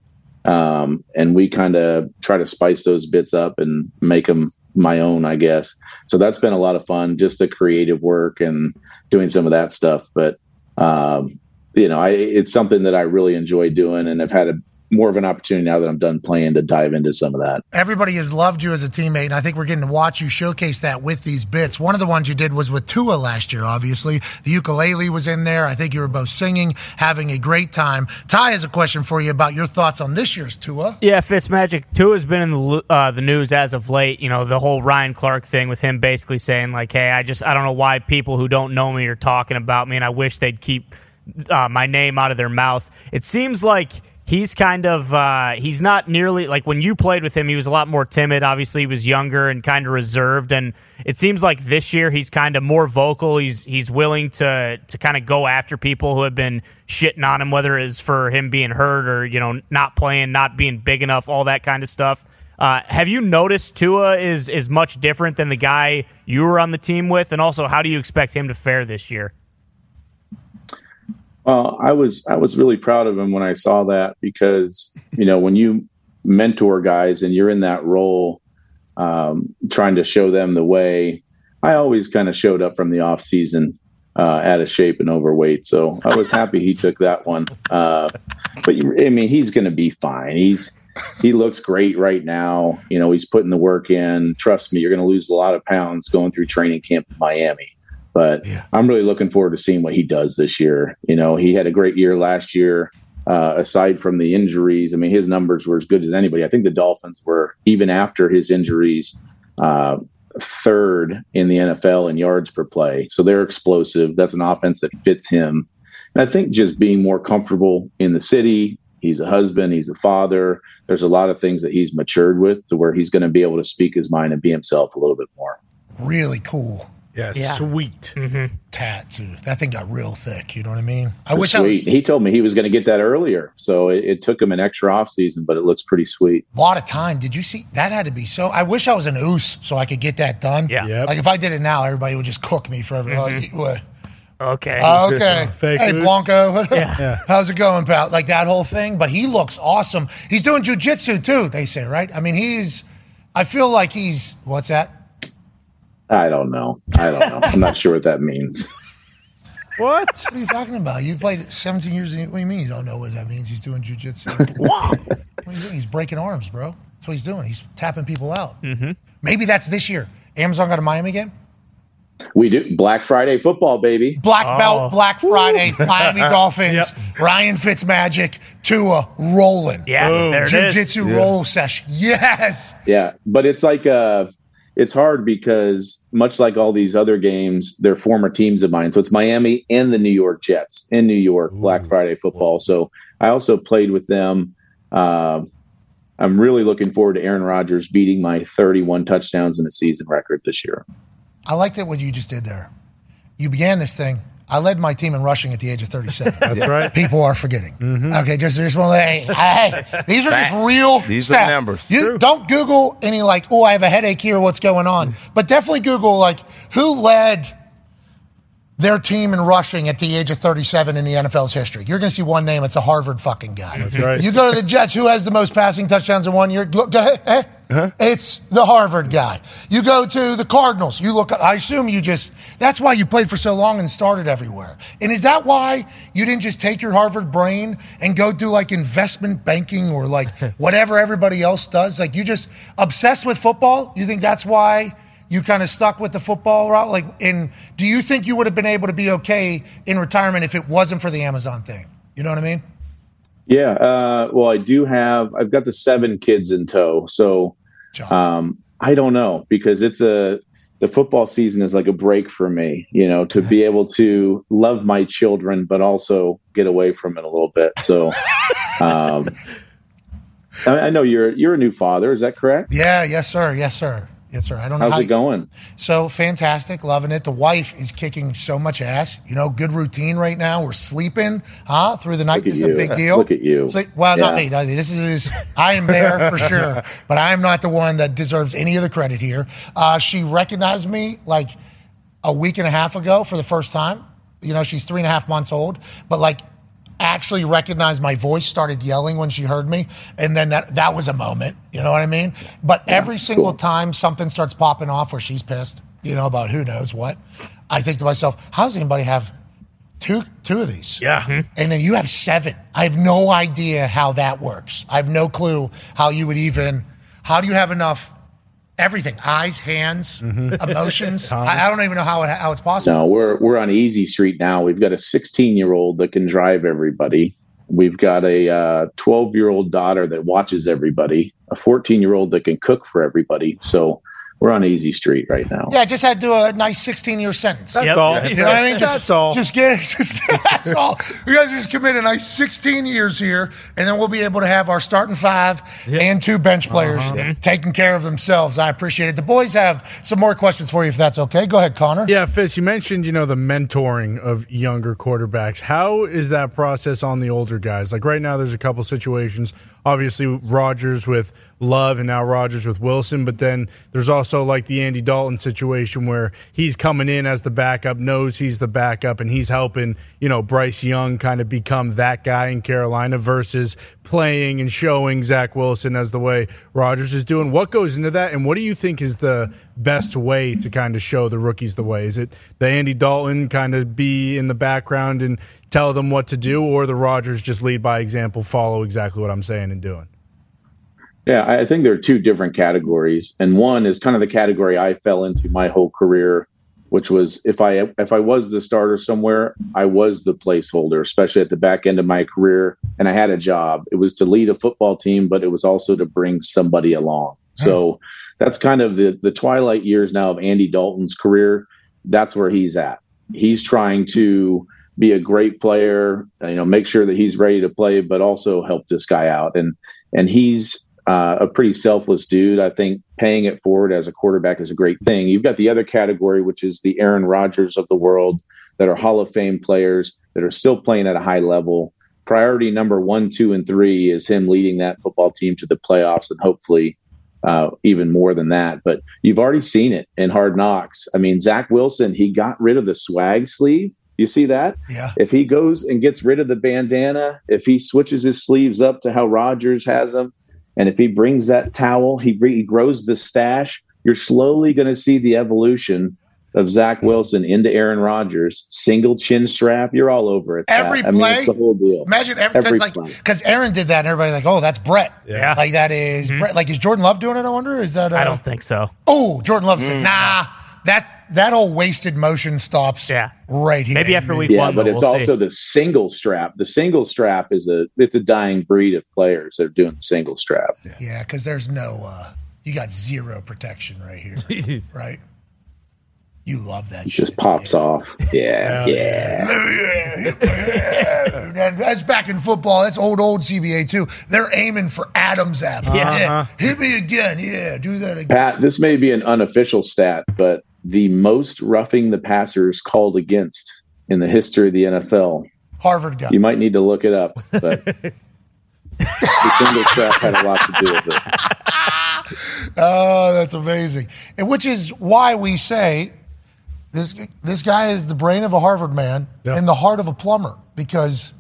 S8: um, and we kind of try to spice those bits up and make them my own, I guess. So that's been a lot of fun, just the creative work and doing some of that stuff. But um, you know, I, it's something that I really enjoy doing, and I've had a more of an opportunity now that I'm done playing to dive into some of that.
S1: Everybody has loved you as a teammate, and I think we're getting to watch you showcase that with these bits. One of the ones you did was with Tua last year, obviously. The ukulele was in there. I think you were both singing, having a great time. Ty has a question for you about your thoughts on this year's Tua.
S2: Yeah, Fitzmagic. Tua's been in the uh, the news as of late. You know, the whole Ryan Clark thing with him basically saying like, "Hey, I just I don't know why people who don't know me are talking about me, and I wish they'd keep uh, my name out of their mouth." It seems like he's kind of uh, he's not nearly like when you played with him he was a lot more timid. Obviously he was younger and kind of reserved. And it seems like this year he's kind of more vocal. He's he's willing to to kind of go after people who have been shitting on him whether it's for him being hurt or you know not playing not being big enough all that kind of stuff. Uh, have you noticed Tua is is much different than the guy you were on the team with? And also how do you expect him to fare this year
S8: well, I was I was really proud of him when I saw that because you know when you mentor guys and you're in that role, um, trying to show them the way. I always kind of showed up from the off season uh, out of shape and overweight, so I was happy he took that one. Uh, but I mean, he's going to be fine. He's he looks great right now. You know, he's putting the work in. Trust me, you're going to lose a lot of pounds going through training camp in Miami. But yeah. I'm really looking forward to seeing what he does this year. You know, he had a great year last year. Uh, aside from the injuries, I mean, his numbers were as good as anybody. I think the Dolphins were even after his injuries, uh, third in the NFL in yards per play. So they're explosive. That's an offense that fits him. And I think just being more comfortable in the city. He's a husband. He's a father. There's a lot of things that he's matured with to where he's going to be able to speak his mind and be himself a little bit more.
S1: Really cool.
S3: Yeah, yeah. sweet.
S1: Mm-hmm. Tattoo. That thing got real thick. You know what I mean?
S8: I wish sweet. I was, he told me he was going to get that earlier, so it, it, took him an extra off season, but it looks pretty sweet.
S1: A lot of time. Did you see that? Had to be so. I wish I was an oos so I could get that done.
S2: Yeah.
S1: Yep. Like if I did it now, everybody would just cook me forever. Mm-hmm. Like,
S2: Okay.
S1: Uh, okay. hey, Blanco. yeah. How's it going, pal? Like that whole thing. But he looks awesome. He's doing jujitsu too, they say, right? I mean, he's, I feel like he's, what's that?
S8: I don't know. I don't know. I'm not sure what that means.
S1: What? What are you talking about? You played 17 years. What do you mean you don't know what that means? He's doing jujitsu. what are you doing? He's breaking arms, bro. That's what he's doing. He's tapping people out.
S2: Mm-hmm.
S1: Maybe that's this year. Amazon got a Miami game?
S8: We do Black Friday football, baby.
S1: Black oh. belt, Black Friday, Miami Dolphins, yep. Ryan Fitzmagic, Tua rolling.
S2: Yeah, there
S1: Jiu-jitsu yeah. roll session. Yes.
S8: Yeah, but it's like uh it's hard because much like all these other games, they're former teams of mine. So it's Miami and the New York Jets in New York Ooh. Black Friday football. So I also played with them. Uh, I'm really looking forward to Aaron Rodgers beating my 31 touchdowns in a season record this year.
S1: I like that what you just did there. You began this thing I led my team in rushing at the age of 37.
S3: That's yeah. right.
S1: People are forgetting. Mm-hmm. Okay, just just one. Hey, hey, these are just real.
S5: These
S1: stats.
S5: are numbers.
S1: You don't Google any like, oh, I have a headache here. What's going on? But definitely Google like who led their team in rushing at the age of 37 in the NFL's history. You're going to see one name. It's a Harvard fucking guy.
S3: That's right.
S1: You go to the Jets. Who has the most passing touchdowns in one year? Look, ahead. Eh? Uh-huh. It's the Harvard guy. You go to the Cardinals. You look. I assume you just. That's why you played for so long and started everywhere. And is that why you didn't just take your Harvard brain and go do like investment banking or like whatever everybody else does? Like you just obsessed with football. You think that's why you kind of stuck with the football route? Like, and do you think you would have been able to be okay in retirement if it wasn't for the Amazon thing? You know what I mean?
S8: Yeah. Uh, well, I do have. I've got the seven kids in tow, so um, I don't know because it's a the football season is like a break for me. You know, to be able to love my children, but also get away from it a little bit. So. Um, I know you're you're a new father. Is that correct?
S1: Yeah. Yes, sir. Yes, sir. Yes, sir. I don't know.
S8: How's how it going?
S1: So fantastic, loving it. The wife is kicking so much ass. You know, good routine right now. We're sleeping, huh? Through the night. This is a big deal.
S8: Look at you.
S1: well, yeah. not me. This is I am there for sure, but I am not the one that deserves any of the credit here. Uh, she recognized me like a week and a half ago for the first time. You know, she's three and a half months old, but like actually recognized my voice, started yelling when she heard me, and then that that was a moment. You know what I mean? But yeah, every single cool. time something starts popping off where she's pissed, you know, about who knows what, I think to myself, how does anybody have two two of these.
S3: Yeah. Hmm.
S1: And then you have seven. I have no idea how that works. I have no clue how you would even. How do you have enough? Everything, eyes, hands, mm-hmm. emotions. I, I don't even know how it, how it's possible.
S8: No, we're we're on easy street now. We've got a 16 year old that can drive everybody. We've got a uh, 12 year old daughter that watches everybody. A 14 year old that can cook for everybody. So we're on easy street right now.
S1: Yeah, I just had to do a nice 16 year sentence.
S3: That's
S2: Yep.
S3: all.
S1: You know what I mean? Just,
S3: That's all.
S1: Just get, just that's all. We got to just commit a nice 16 years here, and then we'll be able to have our starting five and two bench players
S3: Uh-huh.
S1: taking care of themselves. I appreciate it. The boys have some more questions for you, if that's okay. Go ahead, Connor.
S3: Yeah, Fitz, you mentioned, you know, the mentoring of younger quarterbacks. How is that process on the older guys? Like right now, there's a couple situations. Obviously, Rodgers with Love and now Rodgers with Wilson, but then there's also like the Andy Dalton situation where he's coming in as the backup, knows he's the backup, and he's helping, you know, Bryce Young kind of become that guy in Carolina versus playing and showing Zach Wilson as the way Rodgers is doing. What goes into that, and what do you think is the best way to kind of show the rookies the way? Is it the Andy Dalton kind of be in the background and tell them what to do, or the Rodgers just lead by example, follow exactly what I'm saying and doing?
S8: Yeah, I I think there are two different categories, and one is kind of the category I fell into my whole career, which was if I if I was the starter somewhere, I was the placeholder, especially at the back end of my career, and I had a job. It was to lead a football team, but it was also to bring somebody along. Hmm. So that's kind of the the twilight years now of Andy Dalton's career. That's where he's at. He's trying to be a great player, you know, make sure that he's ready to play, but also help this guy out. And and he's uh, a pretty selfless dude. I think paying it forward as a quarterback is a great thing. You've got the other category, which is the Aaron Rodgers of the world that are Hall of Fame players that are still playing at a high level. Priority number one, two, and three is him leading that football team to the playoffs and hopefully uh, even more than that. But you've already seen it in Hard Knocks. I mean, Zach Wilson, he got rid of the swag sleeve. You see that?
S1: Yeah.
S8: If he goes and gets rid of the bandana, if he switches his sleeves up to how Rodgers has them, and if he brings that towel, he, he grows the stash, you're slowly going to see the evolution of Zach mm-hmm. Wilson into Aaron Rodgers, single chin strap. You're all over it.
S1: Every
S8: Pat. I mean,
S1: play?
S8: it's the whole deal.
S1: Imagine every,
S8: Every
S1: cause like
S8: play.
S1: because Aaron did that, and everybody's like, "Oh, that's Brett."
S2: Yeah.
S1: like that is mm-hmm. Brett. Like, is Jordan Love doing it? I wonder. Is that? Uh,
S2: I don't think so.
S1: Oh, Jordan Love said, mm-hmm. "Nah, that that old wasted motion stops."
S2: Yeah.
S1: right here.
S2: Maybe after week
S8: Yeah,
S2: one,
S8: but
S2: though,
S8: it's
S2: we'll
S8: also
S2: see.
S8: the single strap. The single strap is a it's a dying breed of players that are doing the single strap.
S1: Yeah, because there's no, uh, you got zero protection right here, right? You love that
S8: It
S1: shit.
S8: just pops off. Yeah, yeah.
S1: And That's back in football. That's old, old CBA too. They're aiming for Adam's apple. Yeah. Hit me again. Yeah, do that again.
S8: Pat, this may be an unofficial stat, but the most roughing the passers called against in the history of the NFL.
S1: Harvard guy.
S8: You might need to look it up, but the single trap had a lot to do with it.
S1: Oh, that's amazing. And which is why we say this this guy is the brain of a Harvard man
S3: Yeah.
S1: and the heart of a plumber because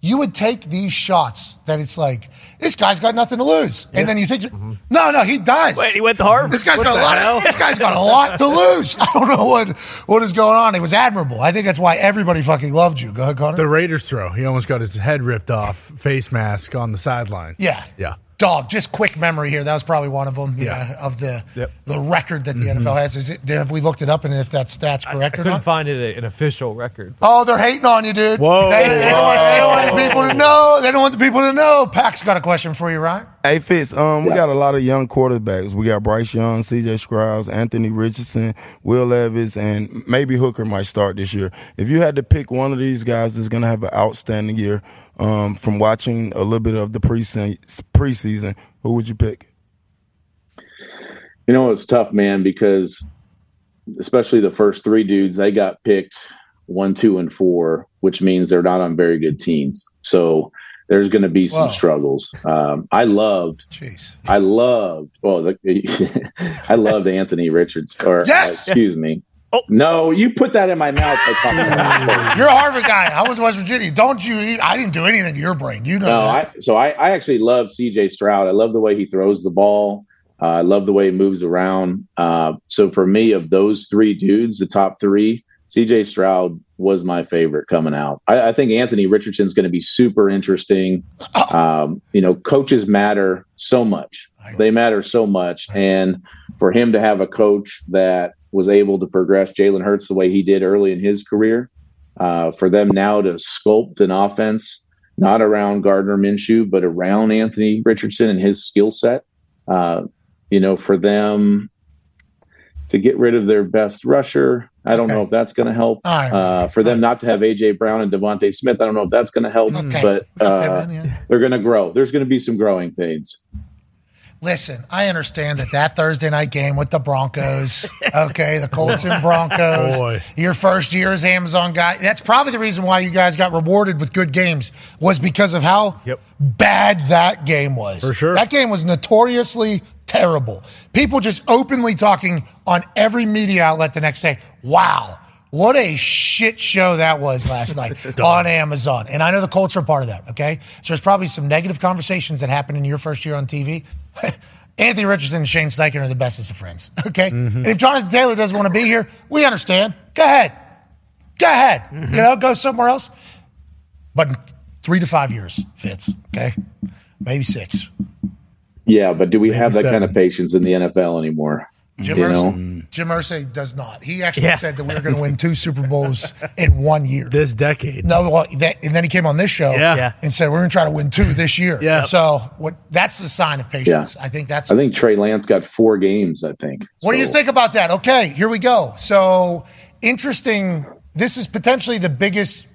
S1: you would take these shots that it's like this guy's got nothing to lose, and then you think, no, no, he dies.
S2: Wait, he went to Harvard.
S1: This guy's
S2: What
S1: got a lot.
S2: hell?
S1: Of, this guy's got a lot to lose. I don't know what what is going on. It was admirable. I think that's why everybody fucking loved you. Go ahead, Connor.
S3: The Raiders throw. He almost got his head ripped off, face mask on the sideline.
S1: yeah,
S3: Yeah.
S1: Dog, just quick memory here. That was probably one of them. Yeah,
S3: Yeah.
S1: of the
S3: Yep.
S1: the record that the mm-hmm. NFL has. Is it? Have we looked it up and if that stat's
S6: I
S1: correct or
S6: couldn't
S1: not?
S6: find it an official record.
S1: Oh, they're hating on you, dude.
S3: Whoa.
S1: They, they don't want, they don't want the people to know. They don't want the people to know. Pac's got a question for you, right?
S5: Hey Fitz, um, we
S8: Yeah.
S5: got a lot of young quarterbacks. We got Bryce Young, C.J. Stroud, Anthony Richardson, Will Levis, and maybe Hooker might start this year. If you had to pick one of these guys that's going to have an outstanding year, um, from watching a little bit of the preseason, preseason, who would you pick?
S8: You know, it's tough, man, because especially the first three dudes, they got picked one, two, and four, which means they're not on very good teams. So there's going to be some
S1: Whoa.
S8: struggles. Um, I loved,
S1: Jeez.
S8: I loved, well, the, I loved Anthony Richards, or uh,
S1: Yes!
S8: excuse me.
S2: Oh.
S8: No, you put that in my mouth. by talking about.
S1: You're a Harvard guy. I went to West Virginia. Don't you? eat- I didn't do anything to your brain. You know
S8: No,
S1: that.
S8: I so I, I actually love CJ Stroud. I love the way he throws the ball. Uh, I love the way he moves around. Uh, so for me, of those three dudes, the top three, CJ Stroud was my favorite coming out. I, I think Anthony Richardson's going to be super interesting. Um, you know, coaches matter so much. They matter so much. And for him to have a coach that was able to progress Jalen Hurts the way he did early in his career, uh, for them now to sculpt an offense not around Gardner Minshew, but around Anthony Richardson and his skill set. Uh, you know, for them to get rid of their best rusher, I don't
S1: Okay.
S8: know if that's going to help.
S1: All right.
S8: Uh, for them not to have AJ Brown and DeVonta Smith, I don't know if that's going to help.
S1: Okay.
S8: But
S1: Okay,
S8: uh,
S1: man, yeah.
S8: they're going to grow. There's going to be some growing pains.
S1: Listen, I understand that that Thursday night game with the Broncos, okay, the Colts and Broncos,
S3: Boy.
S1: your first year as Amazon guy. That's probably the reason why you guys got rewarded with good games was because of how
S6: Yep.
S1: bad that game was.
S3: For sure.
S1: That game was notoriously terrible. People just openly talking on every media outlet the next day. Wow. What a shit show that was last night on Amazon. And I know the Colts are part of that, okay? So there's probably some negative conversations that happened in your first year on TV. Anthony Richardson and Shane Steichen are the bestest of friends, okay? Mm-hmm. And if Jonathan Taylor doesn't want to be here, we understand. Go ahead. Go ahead. Mm-hmm. You know, go somewhere else. But in three to five years, Fitz, okay? Maybe six.
S8: Yeah, but do we have that kind of patience in the NFL anymore?
S1: Jim
S8: You
S1: Irsay,
S8: know?
S1: Jim Irsay does not. He actually
S2: Yeah.
S1: said that we were going to win two Super Bowls in one year.
S3: This decade.
S1: No, well, that, and then he came on this show
S3: Yeah.
S2: Yeah.
S1: and said we're going to try to win two this year.
S3: Yeah.
S1: So what? That's the sign of patience. I think that's.
S8: I think Trey Lance got four games. I think.
S1: What do you think about that? Okay, here we go. So interesting. This is potentially the biggest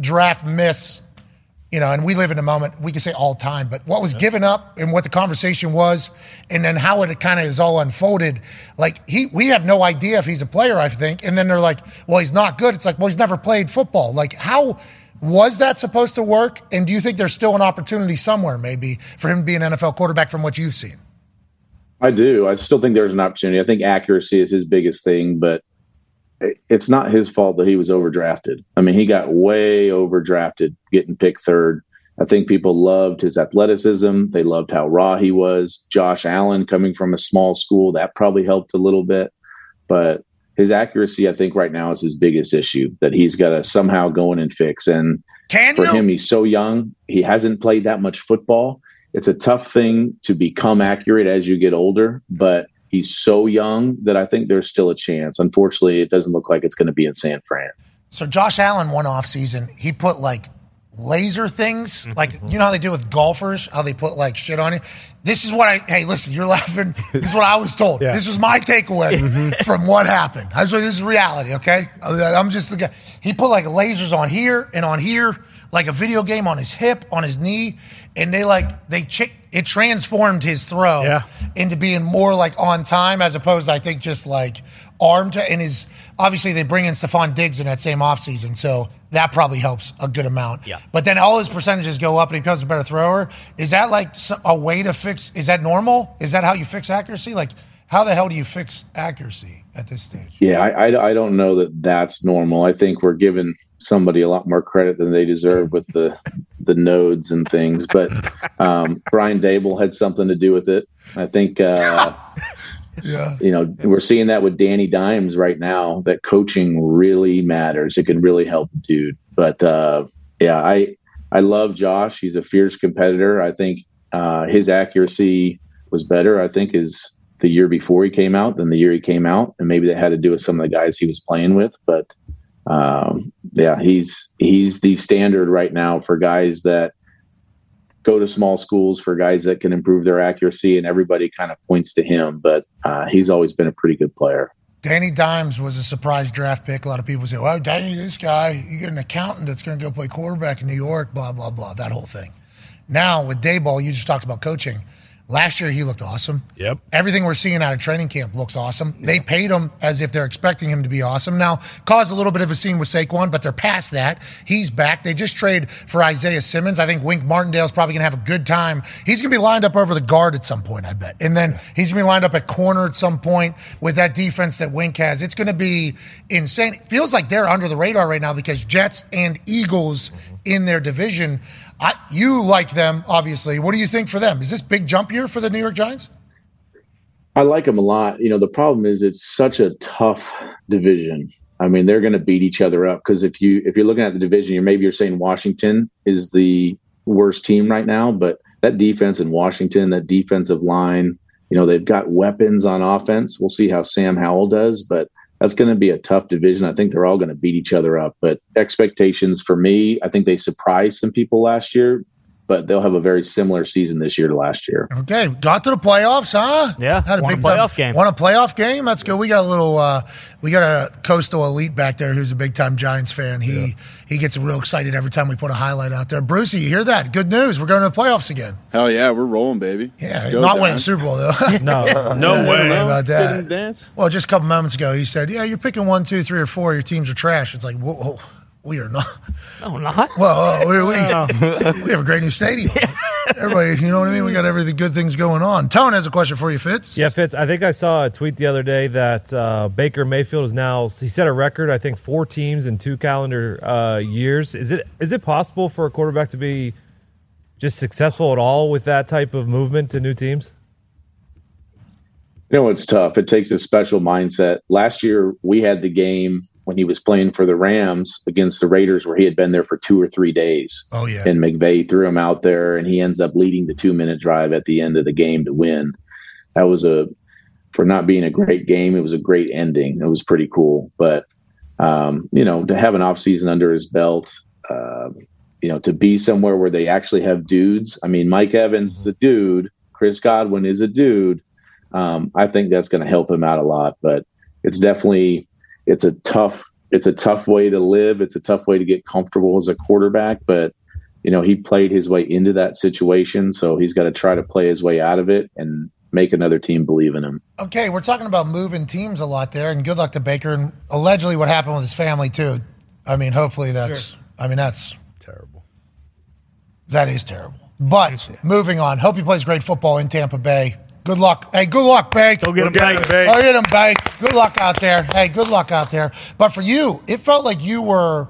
S1: draft miss. You know, and we live in a moment, we can say all time, but what was given up and what the conversation was, and then how it kind of is all unfolded. Like, he, we have no idea if he's a player, I think. And then they're like, well, he's not good. It's like, well, he's never played football. Like, how was that supposed to work? And do you think there's still an opportunity somewhere, maybe, for him to be an NFL quarterback from what you've seen?
S8: I do. I still think there's an opportunity. I think accuracy is his biggest thing, but it- it's not his fault that he was overdrafted. I mean, he got way overdrafted, getting picked third. I think people loved his athleticism. They loved how raw he was. Josh Allen coming from a small school, that probably helped a little bit. But his accuracy, I think, right now is his biggest issue that he's got to somehow go in and fix. And
S1: Can
S8: for
S1: you?
S8: him, he's so young. He hasn't played that much football. It's a tough thing to become accurate as you get older, but he's so young that I think there's still a chance. Unfortunately, it doesn't look like it's going to be in San Fran.
S1: So Josh Allen one off season, he put like laser things, like you know how they do with golfers, how they put like shit on you. This is what I hey, listen, you're laughing. This is what I was told.
S3: Yeah.
S1: This was my takeaway mm-hmm. from what happened. I was like, this is reality, okay? I'm just the guy. He put like lasers on here and on here, like a video game on his hip, on his knee, and they like they ch- it transformed his throw
S3: Yeah.
S1: into being more like on time as opposed to, I think just like armed and his obviously they bring in Stefon Diggs in that same offseason, so that probably helps a good amount.
S2: Yeah.
S1: But then all his percentages go up and he becomes a better thrower. Is that like a way to fix is that normal? Is that how you fix accuracy? Like how the hell do you fix accuracy at this stage?
S8: Yeah, I, I, I don't know that that's normal. I think we're giving somebody a lot more credit than they deserve with the the nodes and things. But um, Brian Daboll had something to do with it. I think uh,
S1: Yeah.
S8: you know we're seeing that with Danny Dimes right now. That coaching really matters. It can really help a dude. But uh, yeah, I I love Josh. He's a fierce competitor. I think uh, his accuracy was better. I think is the year before he came out than the year he came out, and maybe that had to do with some of the guys he was playing with. But um, yeah, he's he's the standard right now for guys that go to small schools for guys that can improve their accuracy, and everybody kind of points to him. But uh, he's always been a pretty good player.
S1: Danny Dimes was a surprise draft pick. A lot of people say, well, Danny, this guy, you get an accountant that's going to go play quarterback in New York, blah, blah, blah, that whole thing. Now, with Daboll, you just talked about coaching. Last year, he looked awesome.
S3: Yep.
S1: Everything we're seeing out of training camp looks awesome. They paid him as if they're expecting him to be awesome. Now, caused a little bit of a scene with Saquon, but they're past that. He's back. They just trade for Isaiah Simmons. I think Wink Martindale's probably going to have a good time. He's going to be lined up over the guard at some point, I bet. And then he's going to be lined up at corner at some point with that defense that Wink has. It's going to be insane. It feels like they're under the radar right now because Jets and Eagles in their division. I, you like them, obviously. What do you think for them? Is this big jump year for the New York Giants?
S8: I like them a lot. You know, the problem is it's such a tough division. I mean, they're going to beat each other up because if you if you're looking at the division, you're maybe you're saying Washington is the worst team right now, but that defense in Washington, that defensive line, you know, they've got weapons on offense. We'll see how Sam Howell does, but that's going to be a tough division. I think they're all going to beat each other up. But expectations for me, I think they surprised some people last year but they'll have a very similar season this year to last year.
S1: Okay, got to the playoffs, huh?
S2: Yeah,
S1: had a
S2: won a
S1: big
S2: playoff
S1: time,
S2: game.
S1: Won a playoff game. That's good. We got a little. Uh, we got a coastal elite back there who's a big time Giants fan. He he gets real excited every time we put a highlight out there. Brucey, you hear that? Good news. We're going to the playoffs again.
S9: Hell yeah, we're rolling, baby.
S1: Yeah,
S9: Let's
S1: not
S9: Don.
S1: winning Super Bowl though.
S6: No,
S3: No
S1: Don't
S3: way.
S1: worry about
S9: Didn't
S1: that.
S9: dance.
S1: Well, just a couple moments ago, he said, "Yeah, you're picking one, two, three, or four. Your teams are trash." It's like, whoa, whoa we are not.
S2: No, not.
S1: Well, uh, we, we, we have a great new stadium. Everybody, you know what I mean? We got everything good things going on. Tone has a question for you, Fitz.
S6: Yeah, Fitz. I think I saw a tweet the other day that uh, Baker Mayfield is now he set a record. I think four teams in two calendar uh, years. Is it is it possible for a quarterback to be just successful at all with that type of movement to new teams?
S8: You know, it's tough. It takes a special mindset. Last year, we had the game when he was playing for the Rams against the Raiders, where he had been there for two or three days.
S1: Oh yeah.
S8: And McVay threw him out there, and he ends up leading the two minute drive at the end of the game to win. That was a, for not being a great game, it was a great ending. It was pretty cool. But, um, you know, to have an offseason under his belt, uh, you know, to be somewhere where they actually have dudes. I mean, Mike Evans is a dude, Chris Godwin is a dude. Um, I think that's going to help him out a lot. But it's definitely it's a tough it's a tough way to live. It's a tough way to get comfortable as a quarterback. But you know, he played his way into that situation, so he's got to try to play his way out of it and make another team believe in him.
S1: Okay, we're talking about moving teams a lot there, and good luck to Baker. And allegedly, what happened with his family too. I mean, hopefully that's. I mean, that's
S3: Terrible.
S1: that is terrible. But moving on. Hope he plays great football in Tampa Bay. Good luck. Hey, good luck, Bake.
S2: Go get him
S3: Get
S2: back.
S3: Bake.
S1: Oh, get him, Bake. Good luck out there. Hey, good luck out there. But for you, it felt like you were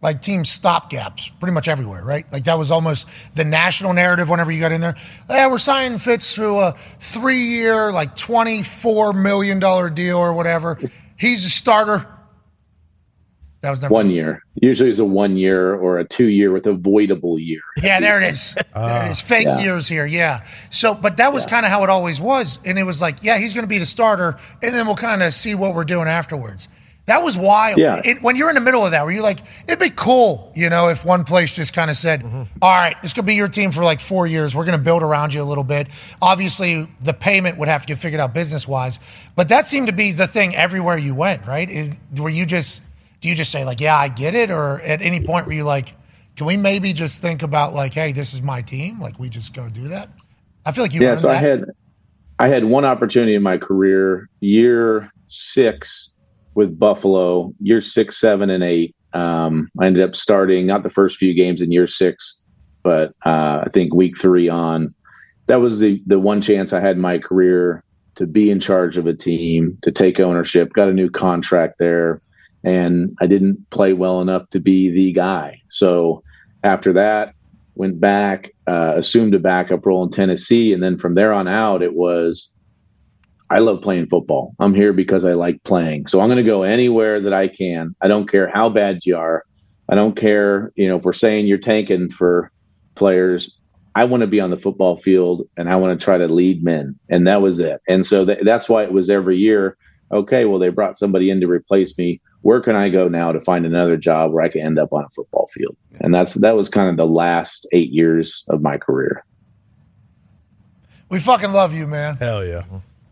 S1: like team stopgaps pretty much everywhere, right? Like that was almost the national narrative whenever you got in there. Yeah, we're signing Fitz to a three year, like $24 million deal or whatever. He's a starter. That was never
S8: One year. Usually it's a one year or a two year with avoidable year.
S1: Yeah, there it is. there it is. Ah. Fake
S8: Yeah.
S1: years here. Yeah. So, but that was kind of how it always was. And it was like, yeah, he's going to be the starter, and then we'll kind of see what we're doing afterwards. That was wild.
S8: Yeah.
S1: It, when you're in the middle of that, were you like, it'd be cool, you know, if one place just kind of said, mm-hmm. all right, this could be your team for like four years. We're going to build around you a little bit. Obviously, the payment would have to get figured out business wise, but that seemed to be the thing everywhere you went, right? It, were you just, do you just say, like, yeah, I get it? Or at any point were you like, can we maybe just think about like, hey, this is my team? Like, we just go do that? I feel like you
S8: yeah, so I had I had one opportunity in my career, year six with Buffalo, year six, seven, and eight. Um, I ended up starting not the first few games in year six, but uh, I think week three on. That was the the one chance I had in my career to be in charge of a team, to take ownership. Got a new contract there, and I didn't play well enough to be the guy. So after that, went back, uh, assumed a backup role in Tennessee, and then from there on out, it was I love playing football. I'm here because I like playing. So I'm going to go anywhere that I can. I don't care how bad you are. I don't care, you know, if we're saying you're tanking for players. I want to be on the football field and I want to try to lead men. And that was it. And so th- that's why it was every year. Okay, well, they brought somebody in to replace me. Where can I go now to find another job where I can end up on a football field? And that's that was kind of the last eight years of my career.
S1: we fucking love you, man.
S3: Hell yeah.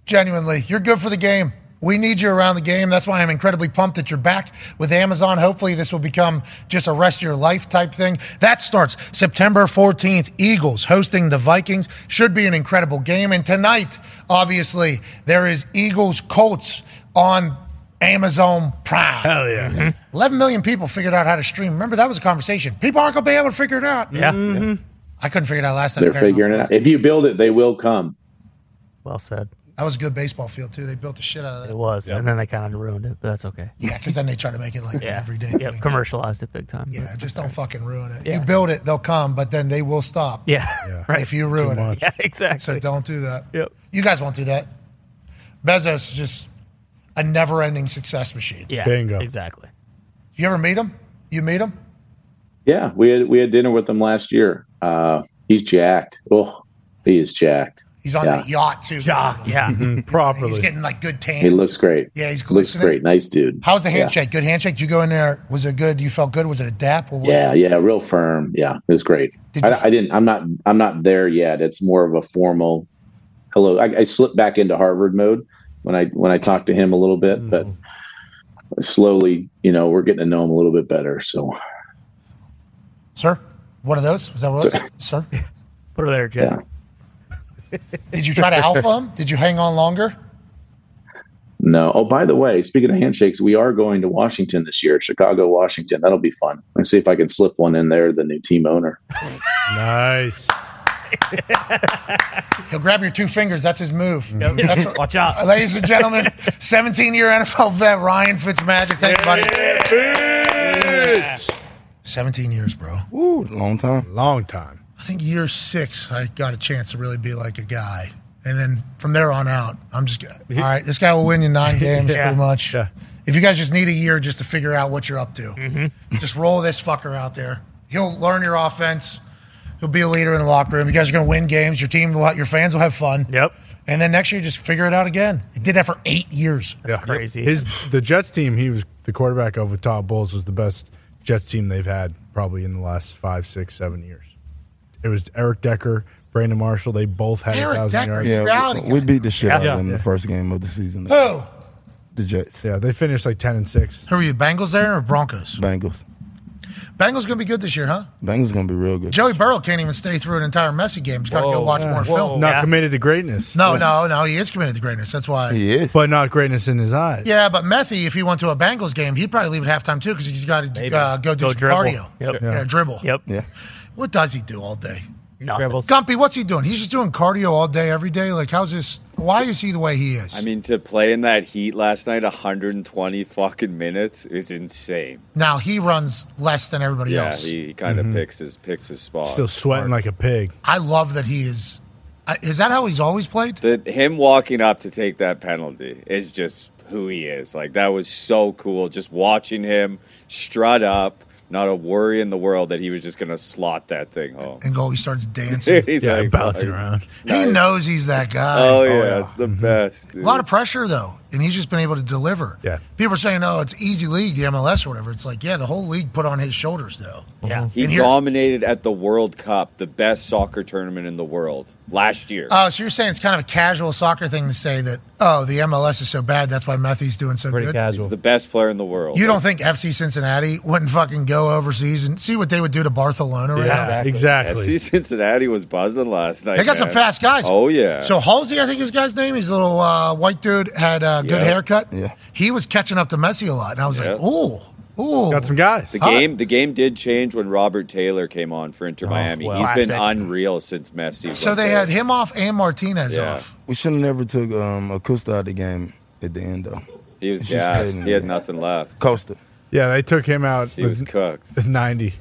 S1: Genuinely, you're good for the game. We need you around the game. That's why I'm incredibly pumped that you're back with Amazon. Hopefully, this will become just a rest of your life type thing. That starts September 14th. Eagles hosting the Vikings. Should be an incredible game. And tonight, obviously, there is Eagles Colts on Amazon Prime.
S3: Hell yeah. Mm-hmm. Mm-hmm.
S1: 11 million people figured out how to stream. Remember, that was a conversation. People aren't going to be able to figure it out.
S2: Yeah. Mm-hmm.
S1: I couldn't figure it out last time.
S8: They're figuring it out. If you build it, they will come.
S2: Well said.
S1: That was a good baseball field, too. They built the shit out of
S2: It
S1: that.
S2: was, and then they kind of ruined it, but that's okay.
S1: Yeah, because then they try to make it like an
S2: Yeah.
S1: everyday
S2: Yep.
S1: thing.
S2: Commercialized it big time.
S1: Yeah, just don't fucking ruin it.
S2: Yeah.
S1: You build it, they'll come, but then they will stop
S2: Yeah. Right.
S1: if you ruin it.
S2: Yeah, exactly.
S1: So don't do that.
S2: Yep.
S1: You guys won't do that. Bezos just, a never-ending success machine.
S2: Yeah,
S3: Bingo.
S2: exactly.
S1: You ever meet him? You meet him?
S8: Yeah, we had we had dinner with him last year. Uh, he's jacked. Oh, he is jacked.
S1: He's on
S8: Yeah.
S1: the yacht too.
S2: Yeah,
S1: He's
S3: Properly.
S1: He's getting like good tan.
S8: He looks great.
S1: Yeah, he's
S8: looks great. Nice dude.
S1: How's the
S8: Yeah.
S1: handshake? Good handshake. Did you go in there? Was it good? You felt good? Was it a dap? Or was
S8: Yeah, yeah, real firm. Yeah, it was great.
S1: Did you-
S8: I, I didn't. I'm not. I'm not there yet. It's more of a formal hello. I, I slipped back into Harvard mode when I when I talked to him a little bit, but mm. slowly, you know, we're getting to know him a little bit better. So
S1: Sir, one of those? Was that what it was? Sir,
S2: put her there, Jeff.
S8: yeah.
S1: did you try to alpha him? Did you hang on longer?
S8: No. Oh, by the way, speaking of handshakes, we are going to Washington this year, Chicago, Washington. That'll be fun. Let's see if I can slip one in there. The new team owner.
S3: Nice.
S1: He'll grab your two fingers. That's his move. That's what-
S2: Watch out.
S1: Ladies and gentlemen, 17 year NFL vet Ryan Fitzmagic. Thank you, buddy. 17 years, bro.
S5: Ooh, long time.
S3: Long time.
S1: I think year six, I got a chance to really be like a guy. And then from there on out, I'm just, all right, this guy will win you nine games
S2: Yeah.
S1: pretty much.
S3: Yeah.
S1: If you guys just need a year just to figure out what you're up to,
S2: Mm-hmm.
S1: just roll this fucker out there. He'll learn your offense. He'll be a leader in the locker room. You guys are going to win games. Your team, will, your fans will have fun.
S2: Yep.
S1: And then next year, just figure it out again. He did that for eight years.
S3: Yeah.
S2: crazy.
S3: His the Jets team he was the quarterback of with Todd Bowles was the best Jets team they've had probably in the last five, six, seven years. It was Eric Decker, Brandon Marshall. They both had
S1: Eric
S3: a thousand
S1: Decker?
S3: yards.
S1: Yeah.
S5: Yeah, we, we beat the shit out of them the first game of the season.
S1: Who?
S5: The Jets,
S3: Yeah, they finished like ten and six.
S1: Who are you, Bengals there or Broncos?
S5: Bengals.
S1: Bengals going to be good this year, huh?
S5: Bengals gonna be real good.
S1: Joey Burrow can't even stay through an entire Messi game. He's got to go
S6: Whoa.
S1: watch more
S6: Whoa.
S1: film.
S3: Not
S2: Yeah.
S3: committed to greatness.
S1: No, no, no. He is committed to greatness. That's why.
S5: He is.
S3: But not greatness in his eyes.
S1: Yeah, but Methy, if he went to a Bengals game, he'd probably leave at halftime too because he's got to uh, go do
S2: Go
S1: some
S2: dribble.
S1: cardio.
S2: Yep.
S1: Yeah, dribble.
S2: Yep.
S5: Yeah.
S1: What does he do all day?
S2: Nothing.
S6: Dribbles.
S1: Gumpy, what's he doing? He's just doing cardio all day, every day. Like, how's this? Why is he the way he is?
S7: I mean, to play in that heat last night, 120 fucking minutes is insane.
S1: now he runs less than everybody
S7: Yeah,
S1: else.
S7: he kind of mm-hmm. picks his picks his spot.
S3: Still sweating like a pig.
S1: I love that he is. Is that how he's always played?
S7: the, him walking up to take that penalty is just who he is. Like that was so cool. Just watching him strut up, not a worry in the world that he was just going to slot that thing home.
S1: And goal, he starts dancing.
S7: He's
S3: Yeah,
S7: like
S3: bouncing
S7: like,
S3: around.
S1: he knows he's that guy.
S7: Oh, oh yeah, it's the mm-hmm. best.
S1: A lot of pressure though, and he's just been able to deliver.
S3: Yeah.
S1: People are saying, "Oh, it's easy league, the MLS or whatever." It's like, yeah, the whole league put on his shoulders though. Mm-hmm.
S2: Yeah.
S7: He
S1: here-
S7: dominated at the World Cup, the best soccer tournament in the world last year.
S1: Oh, so you're saying it's kind of a casual soccer thing to say that, oh, the MLS is so bad, that's why Methy's doing so
S6: Pretty
S1: good.
S6: casual.
S7: He's the best player in the world.
S1: You don't think FC Cincinnati wouldn't fucking go overseas and see what they would do to Barcelona right now?
S3: Yeah, exactly.
S7: FC Cincinnati was buzzing last night.
S1: They got some fast guys.
S7: Oh yeah.
S1: So Halsey, I think his guy's name. He's a little uh, white dude, had a good
S7: Yeah.
S1: haircut.
S5: Yeah.
S1: He was catching up to Messi a lot, and I was
S7: Yeah.
S1: like, ooh, ooh.
S3: Got some guys.
S7: The game, the game did change when Robert Taylor came on for Inter Miami.
S2: well.
S7: He's been
S2: Classic.
S7: unreal since Messi.
S1: So they
S7: there.
S1: had him off and Martinez
S7: Yeah.
S1: off.
S5: We should have never took um, Acosta out of the game at the end though.
S7: He was
S5: He's just
S7: gassed. He had
S5: there.
S7: nothing left.
S5: Costa.
S3: Yeah, they took him out
S7: He was cooked.
S3: with 90,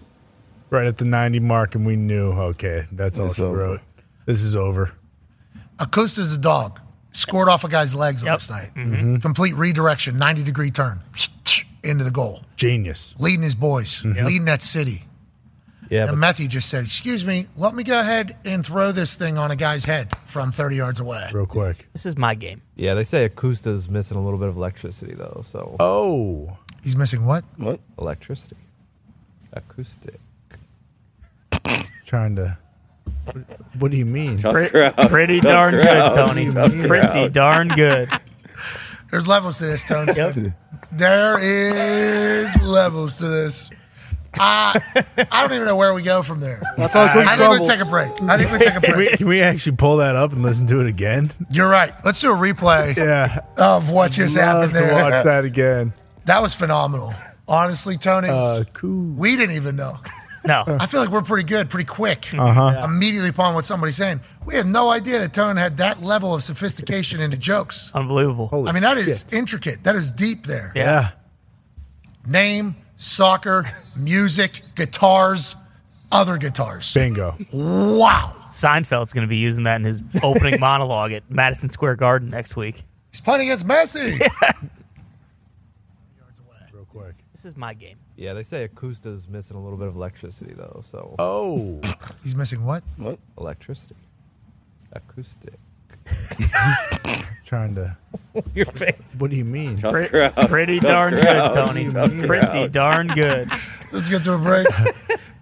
S3: right at the 90 mark, and we knew, okay, that's all
S5: It's
S3: she
S5: over.
S3: wrote. This is over.
S1: Acosta's a dog. Scored off a guy's legs
S2: Yep.
S1: last night. Mm-hmm. Mm-hmm. Complete redirection, 90 degree turn into the goal.
S3: Genius.
S1: Leading his boys, mm-hmm. leading that city.
S6: Yeah,
S1: And
S6: but
S1: Matthew just said, Excuse me, let me go ahead and throw this thing on a guy's head from 30 yards away.
S3: Real quick.
S2: This is my game.
S6: yeah, they say Acosta's missing a little bit of electricity though. So
S3: Oh.
S1: He's missing what?
S5: What?
S6: electricity, acoustic.
S3: Trying to. What do you mean?
S7: Tough
S2: Pre-
S7: crowd.
S2: pretty
S7: Tough
S2: darn
S7: crowd.
S2: good, Tony.
S7: Tough
S2: Pretty
S7: crowd.
S2: darn good.
S1: There's levels to this, Tones. There is levels to this. Uh, I don't even know where we go from there.
S9: That's how quick
S1: I think we
S9: crumbles.
S1: take a break. I think we take a
S3: Can we,
S1: break.
S3: can we actually pull that up and listen to it again?
S1: You're right. Let's do a replay
S3: Yeah.
S1: of what just
S3: Love
S1: happened
S3: to
S1: there.
S3: watch that again.
S1: That was phenomenal. Honestly, Tony,
S3: Uh, cool.
S1: we didn't even know.
S2: No.
S1: I feel like we're pretty good, pretty quick.
S3: Uh-huh.
S1: Immediately upon what somebody's saying, we had no idea that Tone had that level of sophistication into jokes.
S2: Unbelievable.
S3: Holy
S1: I mean, that is
S3: shit.
S1: intricate. That is deep there.
S2: Yeah.
S3: Yeah.
S1: Name, soccer, music, guitars, other guitars.
S3: Bingo.
S1: Wow.
S2: Seinfeld's going to be using that in his opening monologue at Madison Square Garden next week.
S1: He's playing against Messi.
S3: quick.
S2: This is my game.
S6: Yeah, they say Acosta's missing a little bit of electricity though. So
S3: Oh,
S1: He's missing what?
S5: What?
S6: electricity, acoustic.
S3: trying to.
S6: Your face.
S3: What do you mean?
S7: Tough
S2: Pre-
S7: crowd.
S2: pretty
S7: Tough
S2: darn
S7: crowd.
S2: good, Tony.
S7: Tough
S2: Pretty
S7: crowd.
S2: darn good.
S1: Let's get to a break.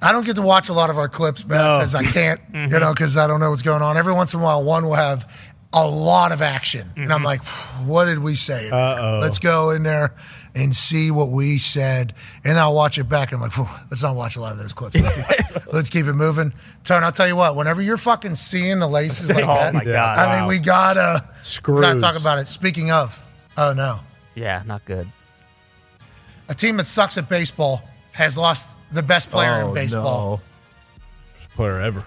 S1: I don't get to watch a lot of our clips, man,
S2: No.
S1: because I can't, you know, because I don't know what's going on. Every once in a while, one will have a lot of action, and I'm mm-hmm. like, "What did we say?"
S3: Uh-oh.
S1: Let's go in there and see what we said, and I'll watch it back. And I'm like, "Let's not watch a lot of those clips. Let's keep, let's keep it moving." Tone, I'll tell you what. Whenever you're fucking seeing the laces oh like
S2: Oh,
S1: that,
S2: my God.
S1: I mean,
S3: Wow.
S1: we gotta we gotta
S3: Screws.
S1: talk about it. Speaking of, oh no,
S2: Yeah, not good.
S1: a team that sucks at baseball has lost the best player
S6: oh,
S1: in baseball
S6: No.
S3: Player ever.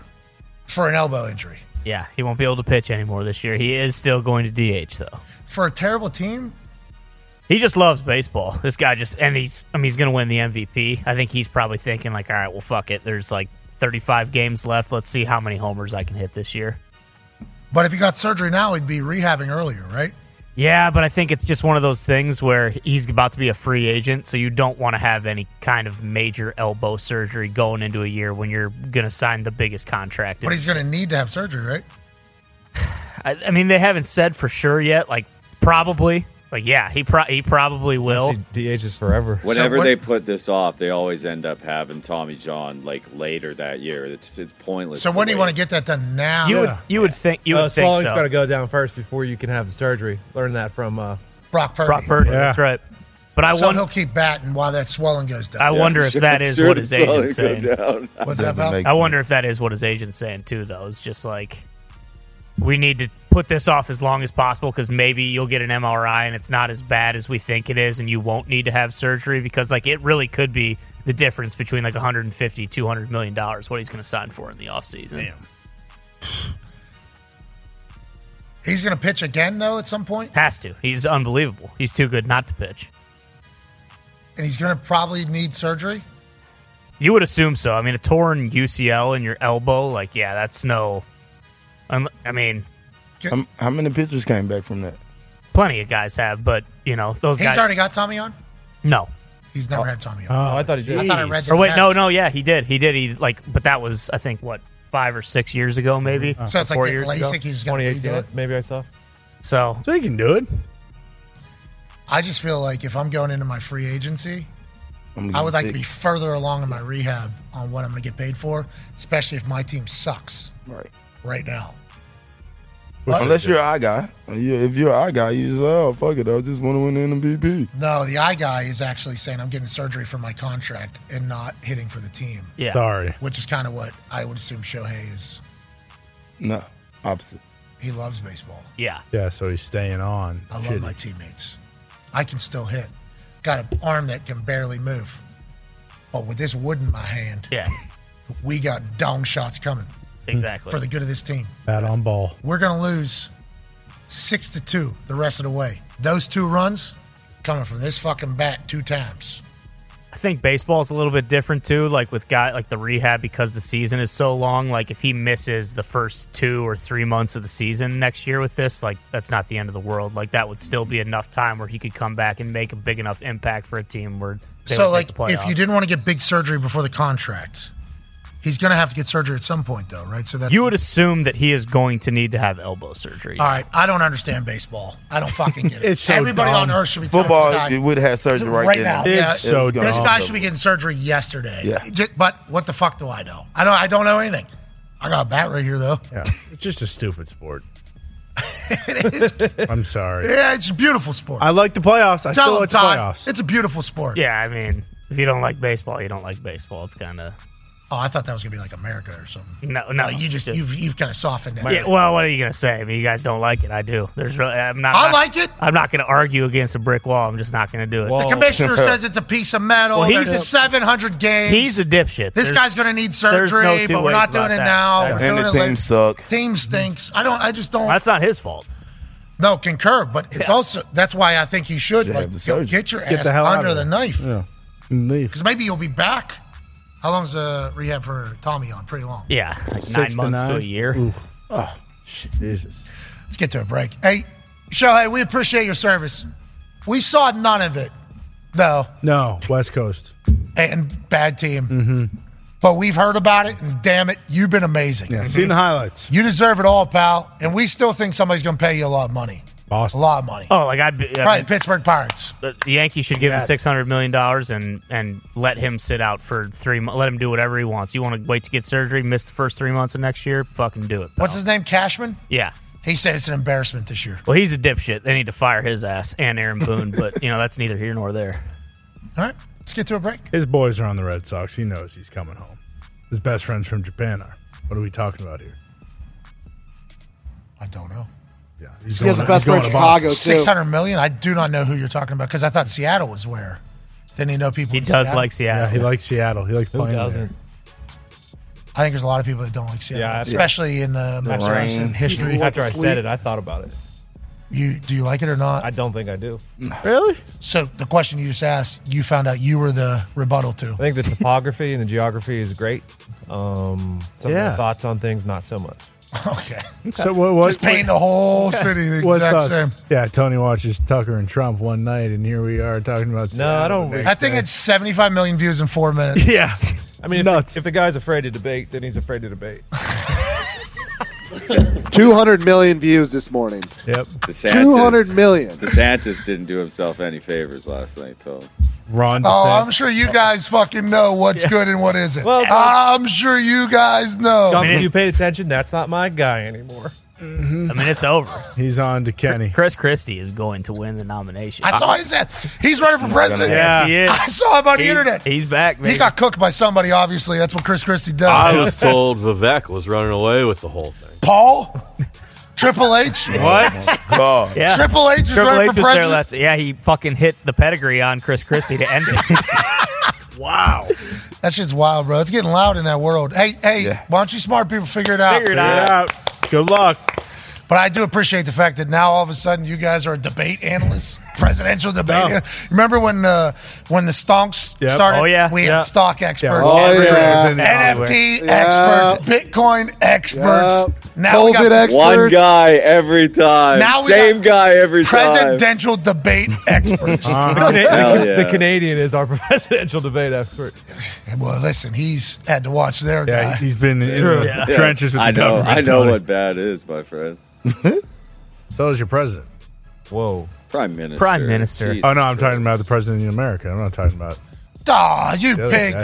S1: for an elbow injury.
S2: Yeah, he won't be able to pitch anymore this year. He is still going to DH though.
S1: For a terrible team,
S2: He just loves baseball. This guy just and he's I mean he's going to win the MVP. I think he's probably thinking like, all right, well fuck it. There's like 35 games left. Let's see how many homers I can hit this year.
S1: but if he got surgery now, he'd be rehabbing earlier, right?
S2: Yeah, but I think it's just one of those things where he's about to be a free agent, so you don't want to have any kind of major elbow surgery going into a year when you're going to sign the biggest contract.
S1: But he's going to need to have surgery, right?
S2: I, I mean, they haven't said for sure yet. Like probably, like yeah, he pro- he probably will.
S6: See, DH is forever.
S7: Whenever
S1: what-
S7: they put this off, they always end up having Tommy John like later that year. It's it's pointless.
S1: So when do you want to get that done now?
S2: You would
S3: Yeah.
S2: you would think you would
S6: Uh,
S2: think so.
S6: got to go down first before you can have the surgery. Learn that from. Uh,
S1: Brock Purdy.
S2: Brock Purdy.
S3: Yeah.
S2: That's right. But I
S1: So
S2: wonder.
S1: he'll keep batting while that swelling goes down.
S2: I
S7: Yeah,
S2: wonder if
S7: sure-
S2: that is
S7: sure
S2: what his
S7: swelling
S2: agent's saying.
S1: What's that about?
S2: I wonder if that is what his agent's saying too. Though it's just like we need to put this off as long as possible because maybe you'll get an MRI and it's not as bad as we think it is, and you won't need to have surgery because like it really could be the difference between like 150 200 million dollars what he's going to sign for in the offseason.
S3: Damn.
S1: He's going to pitch again, though, at some point,
S2: Has to. He's unbelievable. He's too good not to pitch.
S1: and he's going to probably need surgery.
S2: You would assume so. I mean, a torn UCL in your elbow, like yeah, that's no. I mean,
S5: How, how many pitchers came back from that?
S2: plenty of guys have, but you know those guys
S1: He's
S2: guys.
S1: already got Tommy John.
S2: no.
S1: He's never had Tommy John.
S6: oh, I thought he did.
S1: I thought I read that.
S2: Or wait, no, no, yeah, he did. He did. He like, but that was I think what five or six years ago, maybe.
S1: So it's like
S2: four
S1: getting
S2: years ago.
S1: LASIK. He's going to
S6: 2018,
S1: redo it.
S6: maybe I saw.
S2: So
S3: So he can do it.
S1: I just feel like if I'm going into my free agency,
S5: I'm
S1: I would like to be further along in my rehab on what I'm going to get paid for, especially if my team sucks
S5: right.
S1: right now.
S5: Unless you're an eye guy. If you're an eye guy, you just oh fuck it, I just want to win the MVP.
S1: No, the eye guy is actually saying I'm getting surgery for my contract and not hitting for the team,
S2: yeah,
S3: Sorry.
S1: which is kind of what I would assume Shohei is.
S5: No, opposite.
S1: He loves baseball.
S2: yeah.
S3: Yeah, so he's staying on.
S1: I love
S3: Shitty.
S1: my teammates. I can still hit. Got an arm that can barely move. But with this wood in my hand,
S2: Yeah,
S1: we got dong shots coming Mm,
S2: exactly.
S1: for the good of this team.
S3: Bat on ball.
S1: We're going to lose six to two the rest of the way. Those two runs coming from this fucking bat two times.
S2: I think baseball's a little bit different too. Like with guy like the rehab because the season is so long. Like if he misses the first two or three months of the season next year with this, like that's not the end of the world. Like that would still be enough time where he could come back and make a big enough impact for a team where. They
S1: so, like,
S2: the
S1: if you didn't want to get big surgery before the contract, he's going to have to get surgery at some point, though, right? So that's
S2: you would assume that he is going to need to have elbow surgery.
S1: All right, I don't understand baseball. I don't fucking get it.
S3: It's so
S1: Everybody
S3: dumb.
S1: on earth should be
S5: Football,
S1: this guy-
S5: you would have surgery right,
S1: Right now,
S3: It's
S1: yeah.
S3: so
S1: This
S3: dumb.
S1: guy should be getting surgery yesterday.
S5: Yeah.
S1: But what the fuck do I know? I don't. I don't know anything. I got a bat right here though.
S3: Yeah, it's just a stupid sport. I'm sorry.
S1: Yeah, it's a beautiful sport.
S3: I like the playoffs. I
S1: Tell
S3: still like the playoffs.
S1: It's a beautiful sport.
S2: Yeah, I mean, if you don't like baseball, you don't like baseball. It's kind of
S1: Oh, I thought that was gonna be like America or something.
S2: no, no.
S1: No, you just, you've you've kind of softened it.
S2: Yeah, well, what are you gonna say? I mean, you guys don't like it. I do. There's really, I'm not.
S1: I like it.
S2: I'm not gonna argue against a brick wall. I'm just not gonna do it.
S6: Well,
S1: The commissioner says it's a piece of metal.
S2: Well, he's
S1: There's
S2: a-
S1: 700 games.
S2: He's a dipshit.
S1: this
S2: There's-
S1: guy's gonna need
S2: there's no
S1: surgery, but we're not doing it
S2: that.
S1: now.
S2: Yeah.
S5: And
S1: doing
S5: the team
S1: later.
S5: suck.
S1: Team stinks. I don't. I just don't.
S2: That's not his fault.
S1: No, concur, but it's
S2: Yeah.
S1: also that's why I think he should
S5: Should
S1: like
S5: have the
S1: go get your
S3: Get
S1: ass
S3: the hell
S1: under the knife
S3: Yeah. Leave.
S1: because maybe you'll be back. How long's the rehab for Tommy John? Pretty long.
S2: Yeah, like
S3: Six
S2: nine
S3: to
S2: months to
S3: nine.
S2: a year.
S3: Oof. Oh. Jesus.
S1: Let's get to a break. Hey, Shohei, we appreciate your service. We saw none of it No,
S3: No, West Coast.
S1: and bad team. Mm-hmm. But we've heard about it, and damn it, you've been amazing.
S3: Yeah, seen the mm-hmm. highlights.
S1: You deserve it all, pal. And we still think somebody's going to pay you a lot of money.
S3: Boston.
S1: A lot of money.
S2: Oh, like I'd be, I
S1: Right,
S2: mean,
S1: Pittsburgh Pirates.
S2: the the Yankees should give him six hundred million dollars and and let him sit out for three. months. Let him do whatever he wants. You want to wait to get surgery, miss the first three months of next year? Fucking do it.
S1: What's his name? Cashman?
S2: Yeah.
S1: He said it's an embarrassment this year.
S2: Well, he's a dipshit. They need to fire his ass and Aaron Boone, but you know that's neither here nor there.
S1: All right, let's get to a break.
S3: His boys are on the Red Sox. He knows he's coming home. His best friends from Japan are. What are we talking about here?
S1: I don't know.
S3: Yeah, he's
S9: He has the best friend
S3: to
S9: in
S3: Boston.
S9: Chicago, too.
S1: Six hundred million. I do not know who you're talking about because I thought Seattle was where. Didn't he know people?
S2: He
S1: in
S2: does
S1: Seattle?
S2: like Seattle.
S3: Yeah, he likes Seattle. He likes
S6: Who
S3: playing there.
S1: I think there's a lot of people that don't like Seattle,
S6: Yeah, I-
S1: especially in the Mets
S5: rain.
S1: recent history.
S6: After I said it, I thought about it.
S1: You do you like it or not?
S6: I don't think I do.
S3: Really?
S1: so the question you just asked, you found out you were the rebuttal to.
S6: I think the topography and the geography is great. Um, some of the thoughts on things, not so much.
S1: Okay,
S3: So what? what
S1: just paint the whole city the
S3: what
S1: exact
S3: thought-
S1: same.
S3: Yeah, Tony watches Tucker and Trump one night, and here we are talking about.
S6: No, I don't-
S3: Seattle the
S1: I think it's 75 million views in four minutes.
S3: Yeah,
S6: I mean, if
S3: nuts.
S6: the, if the guy's afraid to debate, then he's afraid to debate.
S9: 200 million views this morning.
S3: yep.
S7: DeSantis,
S9: 200 million.
S7: DeSantis didn't do himself any favors last night, though.
S3: Ron.
S1: Oh, I'm sure you guys fucking know what's good and what isn't.
S6: Well,
S1: I'm sure you guys know.
S6: Tom,
S2: mean,
S6: if you paid attention, that's not my guy anymore.
S2: I mean, it's over.
S3: He's on to Kenny.
S2: Chris Christie is going to win the nomination.
S1: I saw his ad. He's running for president.
S3: Yeah.
S2: Yes, he is.
S1: I saw him on the
S2: He's-
S1: internet.
S2: He's back.
S1: He got cooked by somebody, obviously. That's what Chris Christie does.
S4: I was told Vivek was running away with the whole thing.
S1: Paul? Triple H?
S3: What?
S5: God.
S2: yeah.
S1: Triple H is
S2: Triple
S1: running
S2: H
S1: for
S2: there
S1: president?
S2: last. Yeah, he fucking hit the pedigree on Chris Christie to end it.
S3: wow.
S1: That shit's wild, bro. It's getting loud in that world. Hey, hey, why don't you smart people figure it out?
S2: Figure it
S3: Get
S2: out.
S3: Good luck.
S1: But I do appreciate the fact that now all of a sudden you guys are debate analysts, presidential debate.
S3: No.
S1: Remember when uh, when the stonks
S3: Yep.
S1: Oh, started?
S2: Oh, yeah.
S1: we
S3: Yeah.
S1: had stock experts.
S9: Oh,
S3: Everywhere
S9: yeah.
S3: is in Hollywood.
S1: NFT
S9: Yeah.
S1: experts, Bitcoin experts.
S9: Yep.
S1: Now we got
S9: experts.
S7: One guy every time.
S1: Now we
S7: Same guy every time.
S1: presidential debate experts. Uh-huh.
S6: The, Cana- the-
S7: yeah.
S6: the Canadian is our presidential debate expert.
S1: well, listen, he's had to watch their
S3: Yeah,
S1: guy.
S3: he's been in
S6: True.
S3: the
S2: Yeah.
S3: trenches with
S7: I
S3: the
S7: know.
S3: government.
S7: I know
S3: Tony.
S7: what bad is, my friends.
S3: So is your president.
S6: Whoa.
S7: Prime Minister.
S2: Prime Minister.
S7: Jesus
S3: Oh no, I'm
S7: Christ.
S3: talking about the president of America. I'm not talking about
S1: Aw, you
S3: the other
S1: pig.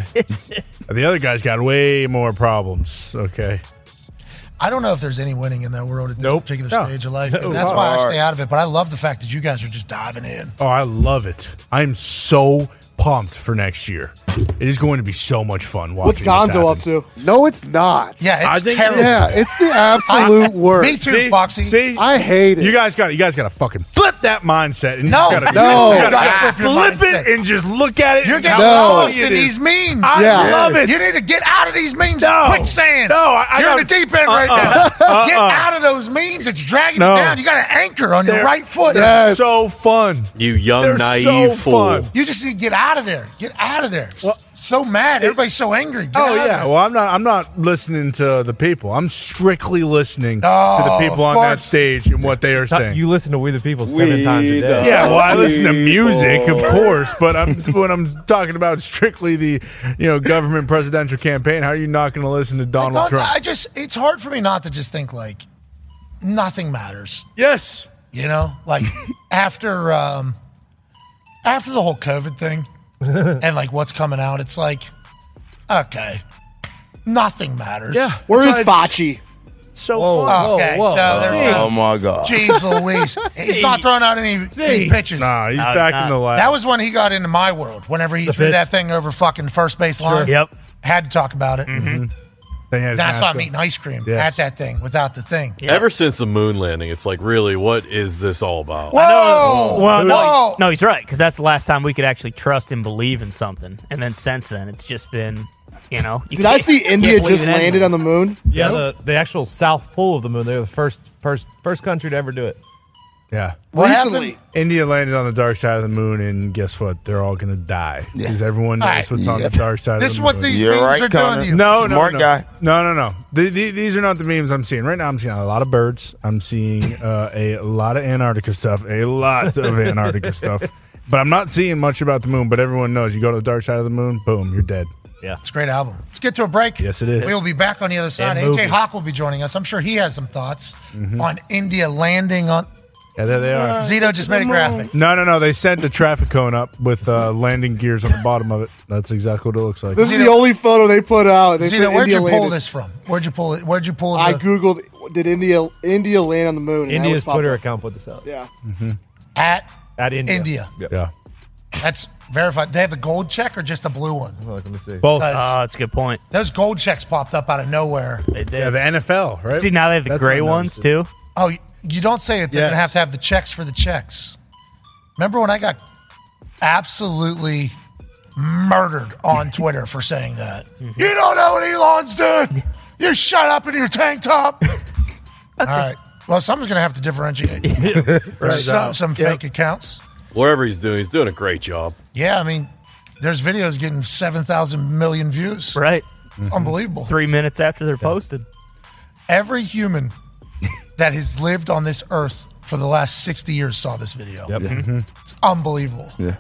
S3: guy. the other guy's got way more problems. Okay.
S1: I don't know if there's any winning in that world at this
S3: Nope.
S1: particular
S3: No.
S1: stage of life.
S3: No.
S1: And that's why I stay out of it. But I love the fact that you guys are just diving in.
S3: Oh, I love it. I'm so pumped for next year. It is going to be so much fun
S9: What's
S3: watching. this
S9: Gonzo up to? No, it's not.
S1: Yeah,
S3: I
S1: it's
S3: think-
S1: terrible.
S9: Yeah, it's the absolute worst.
S1: Me too,
S3: See?
S1: Foxy.
S3: See,
S9: I hate it.
S3: you guys got you guys got to fucking flip that mindset and
S1: No,
S3: you gotta,
S9: no.
S3: you gotta
S1: You gotta flip your
S3: flip
S1: mindset.
S3: it and just look at it.
S1: You're
S3: and
S1: getting
S3: how
S9: No.
S1: lost
S3: funny
S1: in
S3: it
S1: these memes.
S3: I
S9: Yeah.
S3: love it.
S1: You need to get out of these memes.
S3: No.
S1: It's quicksand.
S3: No, I- I
S1: You're in
S3: got-
S1: the deep end uh, right
S3: Uh-uh.
S1: now. Uh, uh, get
S3: Uh-uh.
S1: out of those memes. It's dragging
S3: No.
S1: you down. You got to anchor on your
S3: They're-
S1: right foot.
S9: Yes.
S3: So fun.
S4: You young,
S3: They're
S4: naive
S3: so
S4: fool.
S3: fun.
S1: You just need to get out of there. Get out of there. so mad. Everybody's so angry. Get
S3: Oh yeah. Well, I'm not. I'm not listening to the people. I'm strictly listening
S1: Oh,
S3: to the people
S1: of
S3: on that stage and what they are saying.
S6: You listen to We the People seven
S7: We
S6: times a day.
S3: yeah, well, I listen to music, of course, but I'm when I'm talking about strictly the you know government presidential campaign. How are you not going to listen to Donald
S1: don't-
S3: Trump?
S1: I just, it's hard for me not to just think like nothing matters.
S3: yes.
S1: You know, like after um, after the whole COVID thing and like what's coming out, it's like okay, nothing matters.
S3: Yeah.
S9: Where is
S3: That's why it's So
S6: Whoa.
S3: fun.
S1: Okay,
S6: whoa.
S1: so there's
S5: Oh, oh my God.
S1: Jeez Louise. He's not throwing out any, any pitches.
S3: Nah, he's
S2: No,
S3: back
S2: not.
S3: in the lab.
S1: That was when he got into my world. Whenever he threw
S6: pitch.
S1: that thing over fucking first base line.
S2: Yep.
S1: Had to talk about it.
S3: Then he had his
S1: Then I saw him eating ice cream
S3: Yes.
S1: at that thing without the thing.
S4: Ever since the moon landing, it's like, really, what is this all about?
S1: Whoa!
S2: Well, no,
S1: Whoa!
S2: no, he's right because that's the last time we could actually trust and believe in something, and then since then it's just been, you know. You
S9: Did I
S2: can't-
S9: see
S2: can't
S9: India
S2: believe
S9: just
S2: in
S9: landed on the moon?
S6: Yeah, the, the actual south pole of the moon. They're the first first first country to ever do it.
S3: Yeah.
S1: What
S9: Recently.
S1: happened?
S3: India landed on the dark side of the moon, and guess what? They're all going to die because everyone knows
S1: All right.
S3: what's on the dark side
S1: This
S3: of
S1: is
S3: the
S1: what
S3: moon.
S1: these
S5: You're
S1: memes
S5: right,
S1: are doing to you.
S3: No,
S5: Smart
S3: no, no.
S5: guy.
S3: No, no, no. The, the, these are not the memes I'm seeing right now. I'm seeing a lot of birds. I'm seeing uh, a lot of Antarctica stuff, a lot of Antarctica stuff, But I'm not seeing much about the moon. But everyone knows you go to the dark side of the moon, boom, you're dead.
S6: Yeah.
S1: It's a great album. Let's get to a break.
S3: Yes, it is.
S1: We will be back on the other side.
S6: And
S1: AJ
S6: movie.
S1: Hawk will be joining us. I'm sure he has some thoughts
S3: Mm-hmm.
S1: on India landing on.
S3: Yeah, there they are.
S1: Uh, Zito just made a graphic.
S3: No, no, no. They sent the traffic cone up with uh, landing gears on the bottom of it. That's exactly what it looks like.
S9: This is the only photo they put out. They
S1: Zito, where'd
S9: India
S1: you pull
S9: landed.
S1: this from? Where'd you pull it? Where'd you pull
S9: it?
S1: I
S9: googled. Did India India land on the moon? and that
S6: India's
S9: was popped
S6: Twitter
S9: up.
S6: account put this out.
S9: Yeah. Mm-hmm.
S1: at
S6: At India.
S1: India?
S3: Yeah,
S1: That's verified. They have the gold check or just a blue one?
S6: Oh, let me see.
S3: both.
S1: Guys,
S2: Oh, ah, that's a good point.
S1: those gold checks popped up out of nowhere.
S2: They did.
S3: yeah, the NFL, right?
S2: See, now they have the
S3: That's
S2: gray
S3: what I
S2: ones
S3: noticed.
S2: too.
S1: Oh, you don't say it. They're
S3: Yes.
S1: going to have to have the checks for the checks. Remember when I got absolutely murdered on Twitter for saying that?
S3: Mm-hmm.
S1: You don't know what Elon's doing. You shut up in your tank top. All right. Well, someone's going to have to differentiate. There's some, some fake accounts.
S4: Whatever he's doing, he's doing a great job.
S1: Yeah, I mean, there's videos getting 7,000 million views.
S2: Right.
S1: It's unbelievable.
S2: Three minutes after they're posted.
S1: Every human that has lived on this earth for the last 60 years saw this video.
S6: Yep. Mm-hmm.
S1: It's unbelievable.
S5: Yeah.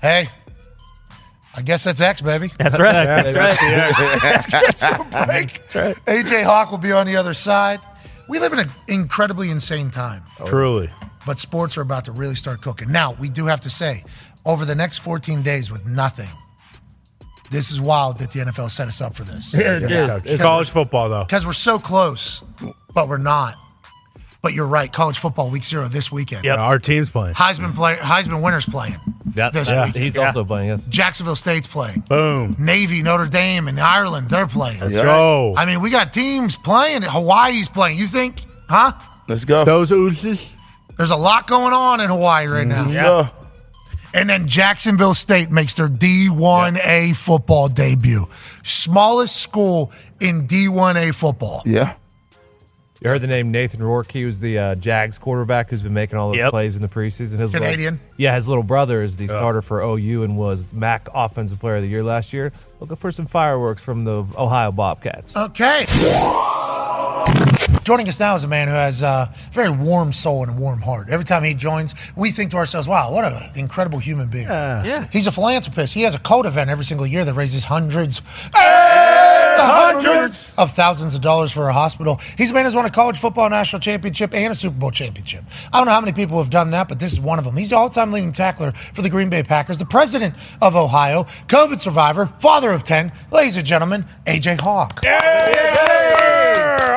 S1: Hey, I guess that's X, baby.
S2: That's right. That's right.
S1: Let's get to a break. AJ Hawk will be on the other side. We live in an incredibly insane time, oh,
S3: Truly.
S1: but sports are about to really start cooking. Now, we do have to say, over the next 14 days with nothing, this is wild that the NFL set us up for this.
S3: It's college football, though.
S1: Because we're so close, but we're not. But you're right. College football week zero this weekend.
S2: Yep.
S3: Our team's playing.
S1: Heisman player, Heisman winners playing.
S6: Yeah,
S1: This
S6: yeah,
S1: week.
S6: he's
S2: Yeah.
S6: also playing us.
S1: Jacksonville State's playing.
S3: Boom.
S1: Navy, Notre Dame, and Ireland, they're playing.
S3: Let's go.
S1: I mean, we got teams playing. Hawaii's playing. You think, huh?
S5: Let's go.
S3: Those oozes.
S1: There's a lot going on in Hawaii right mm-hmm. now.
S5: Yeah.
S1: And then Jacksonville State makes their D1A football debut. Smallest school in D1A football.
S5: Yeah.
S6: You heard the name Nathan Rourke. He was the uh, Jags quarterback who's been making all those
S2: Yep.
S6: plays in the preseason. His
S1: Canadian?
S6: Yeah, his little brother is the starter for OU and was MAC Offensive Player of the Year last year. Looking for some fireworks from the Ohio Bobcats.
S1: Okay. Joining us now is a man who has a very warm soul and a warm heart. Every time he joins, we think to ourselves, wow, what an incredible human being. Yeah. He's a philanthropist. He has a code event every single year that raises hundreds hundreds of thousands of dollars for a hospital. He's a man who's won a college football national championship and a Super Bowl championship. I don't know how many people have done that, but this is one of them. He's the all-time leading tackler for the Green Bay Packers, the president of Ohio, COVID survivor, father of 10, ladies and gentlemen, AJ Hawk. AJ,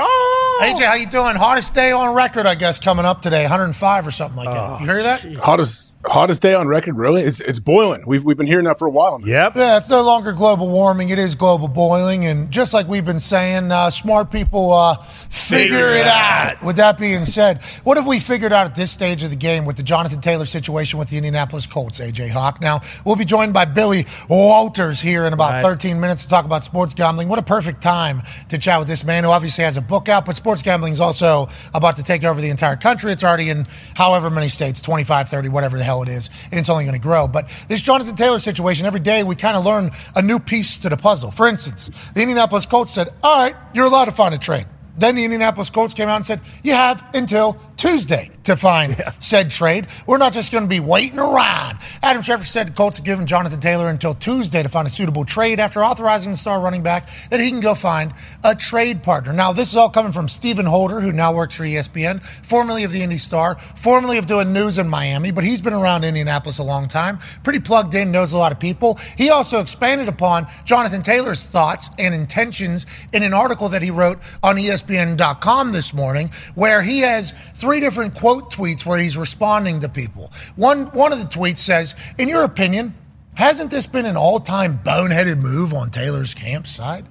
S1: oh! how you doing? Hottest day on record, I guess, coming up today. 105 or something like that. Oh, you hear that?
S10: Hottest hottest day on record, really? It's it's boiling. We've we've been hearing that for a while. now.
S3: Yep.
S1: Yeah, it's no longer global warming. It is global boiling. And just like we've been saying, uh, smart people uh, figure, it out. With that being said, what have we figured out at this stage of the game with the Jonathan Taylor situation with the Indianapolis Colts, AJ Hawk? Now, we'll be joined by Billy Walters here in about 13 minutes to talk about sports gambling. What a perfect time to chat with this man who obviously has a book out, but sports gambling is also about to take over the entire country. It's already in however many states 25, 30, whatever the hell it is, and it's only going to grow. But this Jonathan Taylor situation, every day we kind of learn a new piece to the puzzle. For instance, the Indianapolis Colts said, All right, you're allowed to find a trade. Then the Indianapolis Colts came out and said, You have until Tuesday to find said trade. We're not just going to be waiting around. Adam Schefter said the Colts have given Jonathan Taylor until Tuesday to find a suitable trade after authorizing the star running back that he can go find a trade partner. Now, this is all coming from Stephen Holder, who now works for ESPN, formerly of the Indy Star, formerly of doing news in Miami, but he's been around Indianapolis a long time, pretty plugged in, knows a lot of people. He also expanded upon Jonathan Taylor's thoughts and intentions in an article that he wrote on ESPN.com this morning, where he has three different quote tweets where he's responding to people. One one of the tweets says, "In your opinion." Hasn't this been an all-time boneheaded move on Taylor's camp side?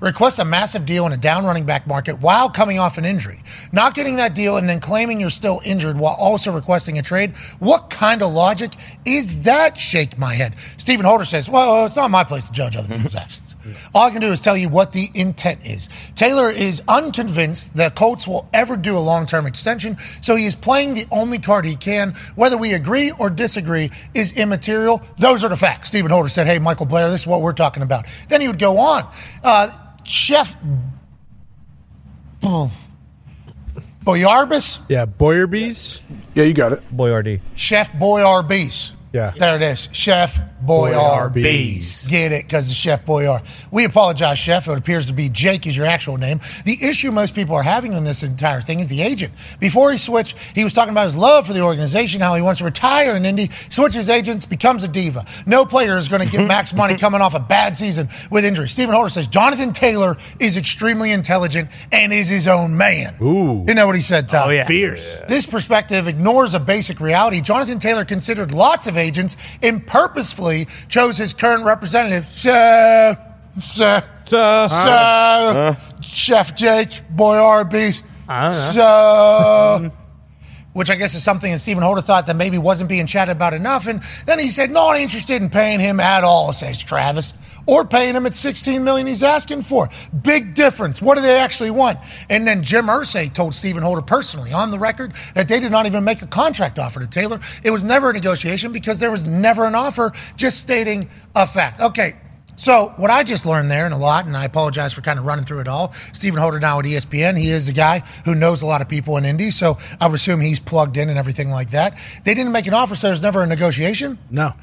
S1: Request a massive deal in a down running back market while coming off an injury. Not getting that deal and then claiming you're still injured while also requesting a trade. What kind of logic is that? Shake my head. Stephen Holder says, well, it's not my place to judge other people's actions. All I can do is tell you what the intent is. Taylor is unconvinced the Colts will ever do a long-term extension, so he is playing the only card he can. Whether we agree or disagree is immaterial. Those are the facts. Stephen Holder said, hey, Michael Blair, this is what we're talking about. Then he would go on. Uh, Chef Boyarbis?
S3: Yeah, Boyarbees.
S10: Yeah, you got it.
S6: Boyardee.
S1: Chef Boyarbees.
S3: Yeah.
S1: There it is. Chef Boyarbees. Get it because it's Chef Boyar. We apologize, Chef. It appears to be Jake is your actual name. The issue most people are having in this entire thing is the agent. Before he switched, he was talking about his love for the organization, how he wants to retire in Indy, switches agents, becomes a diva. No player is going to get max money coming off a bad season with injury. Stephen Holder says Jonathan Taylor is extremely intelligent and is his own man.
S3: Ooh.
S1: You know what he said, Tom?
S2: Oh, yeah.
S3: Fierce.
S1: This perspective ignores a basic reality. Jonathan Taylor considered lots of agents and purposefully chose his current representative, Chef, Chef, Chef, Chef uh, Jake Boyarbees. So, which I guess is something that Stephen Holder thought that maybe wasn't being chatted about enough. And then he said, not interested in paying him at all, says Travis. Or paying him at 16 million he's asking for. Big difference. What do they actually want? And then Jim Irsay told Stephen Holder personally on the record that they did not even make a contract offer to Taylor. It was never a negotiation because there was never an offer, just stating a fact. Okay, so what I just learned there, and a lot, and I apologize for kind of running through it all. Stephen Holder now at ESPN, he is a guy who knows a lot of people in Indy, so I would assume he's plugged in and everything like that. They didn't make an offer, so there's never a negotiation,
S3: No.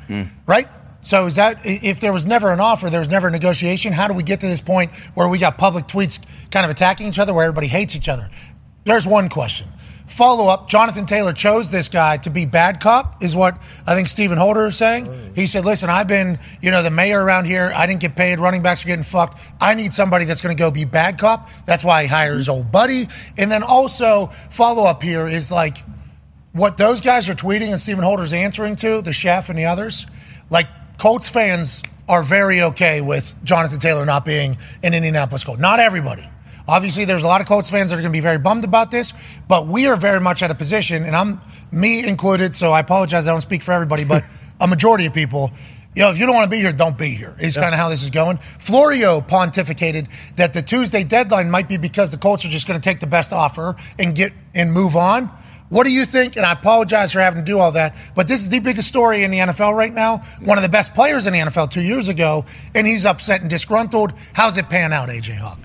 S1: right? So is that if there was never an offer, there was never a negotiation? How do we get to this point where we got public tweets kind of attacking each other, where everybody hates each other? There's one question. Follow up: Jonathan Taylor chose this guy to be bad cop, is what I think Stephen Holder is saying. He said, "Listen, I've been, you know, the mayor around here. I didn't get paid. Running backs are getting fucked. I need somebody that's going to go be bad cop. That's why he hired his old buddy." And then also follow up here is like what those guys are tweeting and Stephen Holder's answering to, the chef and the others, like Colts fans are very okay with Jonathan Taylor not being an Indianapolis Colt. Not everybody. Obviously, there's a lot of Colts fans that are going to be very bummed about this, but we are very much at a position, and I'm me included, so I apologize. I don't speak for everybody, but a majority of people. You know, if you don't want to be here, don't be here. Is kind of how this is going. Florio pontificated that the Tuesday deadline might be because the Colts are just going to take the best offer and get and move on. What do you think? And I apologize for having to do all that, but this is the biggest story in the NFL right now. One of the best players in the NFL two years ago, and he's upset and disgruntled. How's it pan out, AJ Hawk?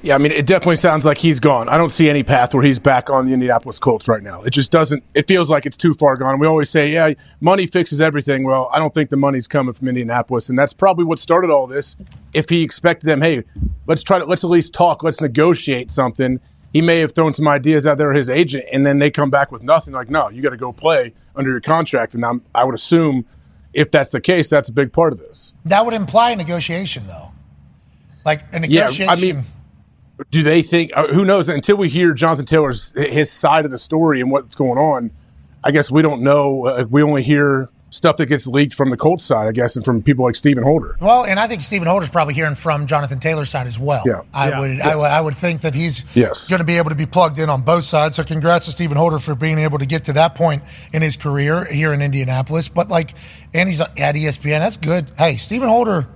S10: Yeah, I mean, it definitely sounds like he's gone. I don't see any path where he's back on the Indianapolis Colts right now. It just doesn't. It feels like it's too far gone. We always say, yeah, money fixes everything. Well, I don't think the money's coming from Indianapolis, and that's probably what started all this. If he expected them, hey, let's try to let's at least talk, let's negotiate something. He may have thrown some ideas out there, his agent, and then they come back with nothing. Like, no, you got to go play under your contract. And I'm, I would assume, if that's the case, that's a big part of this.
S1: That would imply a negotiation, though. Like a negotiation. Yeah.
S10: I mean, do they think? Uh, who knows? Until we hear Jonathan Taylor's his side of the story and what's going on, I guess we don't know. Uh, we only hear stuff that gets leaked from the Colts side, I guess, and from people like Stephen Holder.
S1: Well, and I think Stephen Holder's probably hearing from Jonathan Taylor's side as well.
S10: Yeah.
S1: I
S10: Yeah.
S1: would, I would, I would think that he's
S10: Yes.
S1: going to be able to be plugged in on both sides. So, congrats to Stephen Holder for being able to get to that point in his career here in Indianapolis. But like, and he's at ESPN. That's good. Hey, Stephen Holder.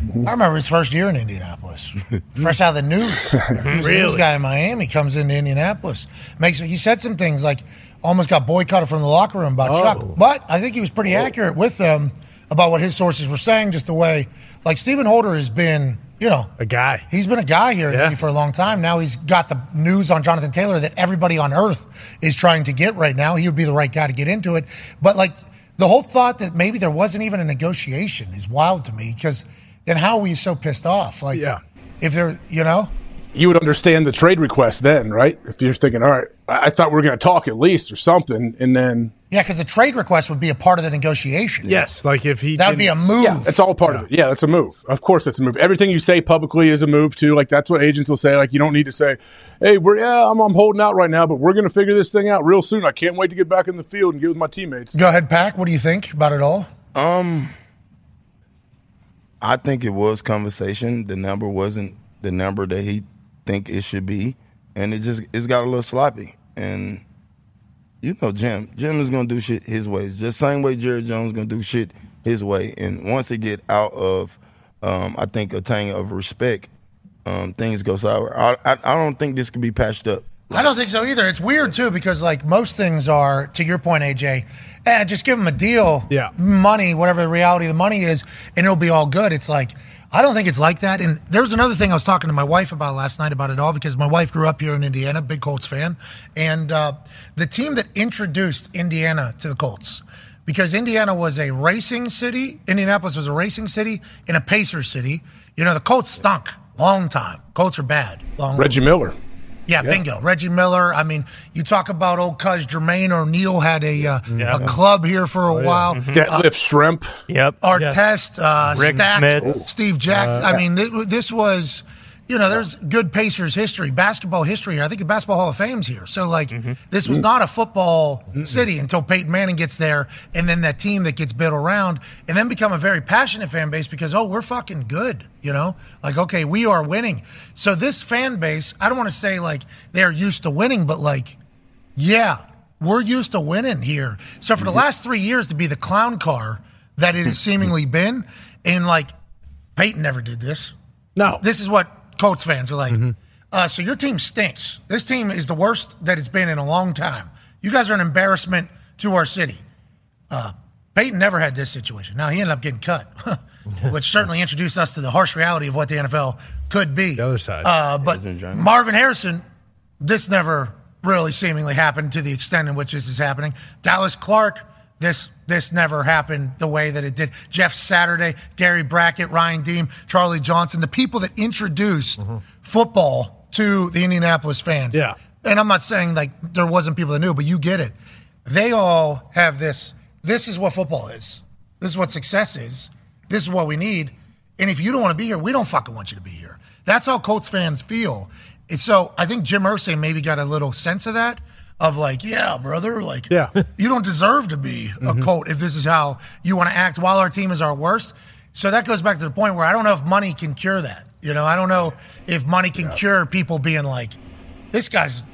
S1: I remember his first year in Indianapolis, fresh out of the news. He was a news
S3: Really?
S1: guy in Miami comes into Indianapolis. Makes he said some things like almost got boycotted from the locker room by
S3: Oh.
S1: Chuck, but I think he was pretty oh. accurate with them about what his sources were saying. Just the way, like Stephen Holder has been, you know,
S3: A guy.
S1: He's been a guy here
S3: Yeah.
S1: For a long time. Now he's got the news on Jonathan Taylor that everybody on earth is trying to get right now. He would be the right guy to get into it. But like the whole thought that maybe there wasn't even a negotiation is wild to me because then how are you so pissed off? Like,
S3: Yeah.
S1: if there, you know,
S10: You would understand the trade request then, right? If you're thinking, all right, I, I thought we were going to talk at least or something, and then
S1: yeah, because the trade request would be a part of the negotiation.
S3: Yes, like if he
S1: that would be a move.
S10: yeah, it's all part of it. Yeah, that's a move. Of course, it's a move. Everything you say publicly is a move too. Like that's what agents will say. Like you don't need to say, "Hey, we're yeah, I'm, I'm holding out right now, but we're going to figure this thing out real soon. I can't wait to get back in the field and get with my teammates."
S1: Go ahead, Pack. What do you think about it all?
S5: Um, I think it was conversation. The number wasn't the number that he think it should be, and it just it's got a little sloppy. And you know, Jim, Jim is gonna do shit his way, just same way Jerry Jones gonna do shit his way. And once it get out of, um, I think a tang of respect, um, things go sour. I, I I don't think this could be patched up.
S1: I don't think so either. It's weird too because like most things are, to your point, AJ, eh, just give them a deal,
S3: Yeah.
S1: money, whatever the reality of the money is, and it'll be all good. It's like I don't think it's like that. And there was another thing I was talking to my wife about last night about it all because my wife grew up here in Indiana, big Colts fan, and uh, the team that introduced Indiana to the Colts. Because Indiana was a racing city, Indianapolis was a racing city and a Pacer city. You know, the Colts stunk long time. Colts are bad. Long
S10: Reggie Miller.
S1: Yeah, bingo. Reggie Miller. I mean, you talk about old cuz Jermaine O'Neal had a uh, a club here for a while.
S10: Detlef Schrempf.
S2: Yep.
S1: Artest, uh,
S2: Rick
S1: Stack,
S2: Smith.
S1: Steve Jack. I mean, thi- this was, you know, there's good Pacers history, basketball history here. I think the Basketball Hall of Fame's here. So, like, mm-hmm. this was mm. not a football city until Peyton Manning gets there, and then that team that gets built around, and then become a very passionate fan base because, oh, we're fucking good, you know? Like, okay, we are winning. So, this fan base, I don't want to say like they're used to winning, but like, yeah, we're used to winning here. So for the mm-hmm. last three years to be the clown car that it has mm-hmm. seemingly been, and like Peyton never did this.
S3: No.
S1: This is what Colts fans are like. Uh, so your team stinks. This team is the worst that it's been in a long time. You guys are an embarrassment to our city. Uh, Peyton never had this situation. Now he ended up getting cut, which certainly introduced us to the harsh reality of what the NFL could be.
S3: The other side.
S1: Uh, but Marvin Harrison, this never really seemingly happened to the extent in which this is happening. Dallas Clark, this this never happened the way that it did. Jeff Saturday, Gary Brackett, Ryan Diem, Charlie Johnson, the people that introduced mm-hmm. football to the Indianapolis fans.
S3: Yeah.
S1: And I'm not saying like there wasn't people that knew, but you get it. They all have this. This is what football is. This is what success is. This is what we need. And if you don't want to be here, we don't fucking want you to be here. That's how Colts fans feel. And so I think Jim Irsay maybe got a little sense of that, of like, yeah, brother, like,
S3: Yeah.
S1: you don't deserve to be a mm-hmm. Colt if this is how you want to act while our team is our worst. So that goes back to the point where I don't know if money can cure that. You know, I don't know if money can cure people being like, this guy's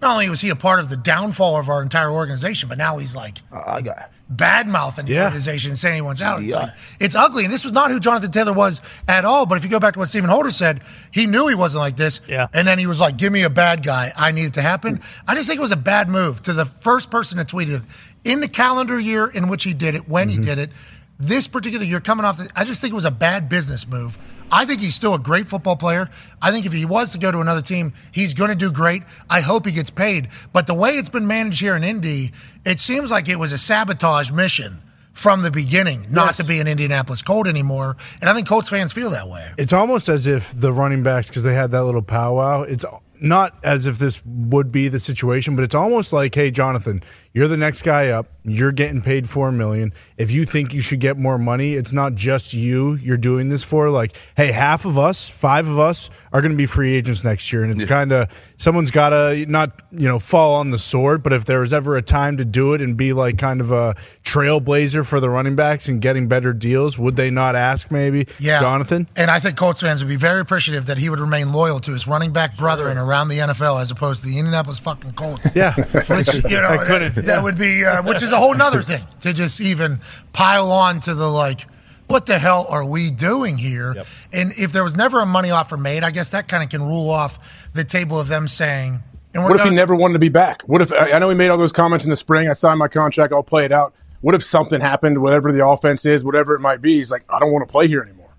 S1: not only was he a part of the downfall of our entire organization, but now he's like
S5: I got
S1: bad mouthing the
S3: Yeah.
S1: organization and saying anyone's out. It's
S5: Yeah.
S1: like it's ugly. And this was not who Jonathan Taylor was at all. But if you go back to what Stephen Holder said, he knew he wasn't like this.
S2: Yeah.
S1: And then he was like, give me a bad guy. I need it to happen. I just think it was a bad move to the first person that tweeted it in the calendar year in which he did it, when he mm-hmm. did it. This particular year coming off, the, I just think it was a bad business move. I think he's still a great football player. I think if he was to go to another team, he's going to do great. I hope he gets paid. But the way it's been managed here in Indy, it seems like it was a sabotage mission from the beginning, not
S3: Yes.
S1: to be an Indianapolis Colt anymore. And I think Colts fans feel that way.
S3: It's almost as if the running backs, because they had that little powwow, it's not as if this would be the situation, but it's almost like, hey, Jonathan, you're the next guy up. You're getting paid four million. If you think you should get more money, it's not just you you're doing this for. Like, hey, half of us, five of us, are going to be free agents next year, and it's kind of someone's got to not you know fall on the sword. But if there was ever a time to do it and be like kind of a trailblazer for the running backs and getting better deals, would they not ask maybe,
S1: Yeah.
S3: Jonathan?
S1: And I think Colts fans would be very appreciative that he would remain loyal to his running back brother and around the NFL as opposed to the Indianapolis fucking Colts.
S3: Yeah.
S1: Which, you know, that, that would be, uh, which is a whole nother thing to just even pile on to the like, what the hell are we doing here? And if there was never a money offer made, I guess that kind of can rule off the table of them saying, and
S10: What if he never wanted to be back? What if I I know he made all those comments in the spring? I signed my contract. I'll play it out. What if something happened? Whatever the offense is, whatever it might be, he's like, I don't want to play here anymore.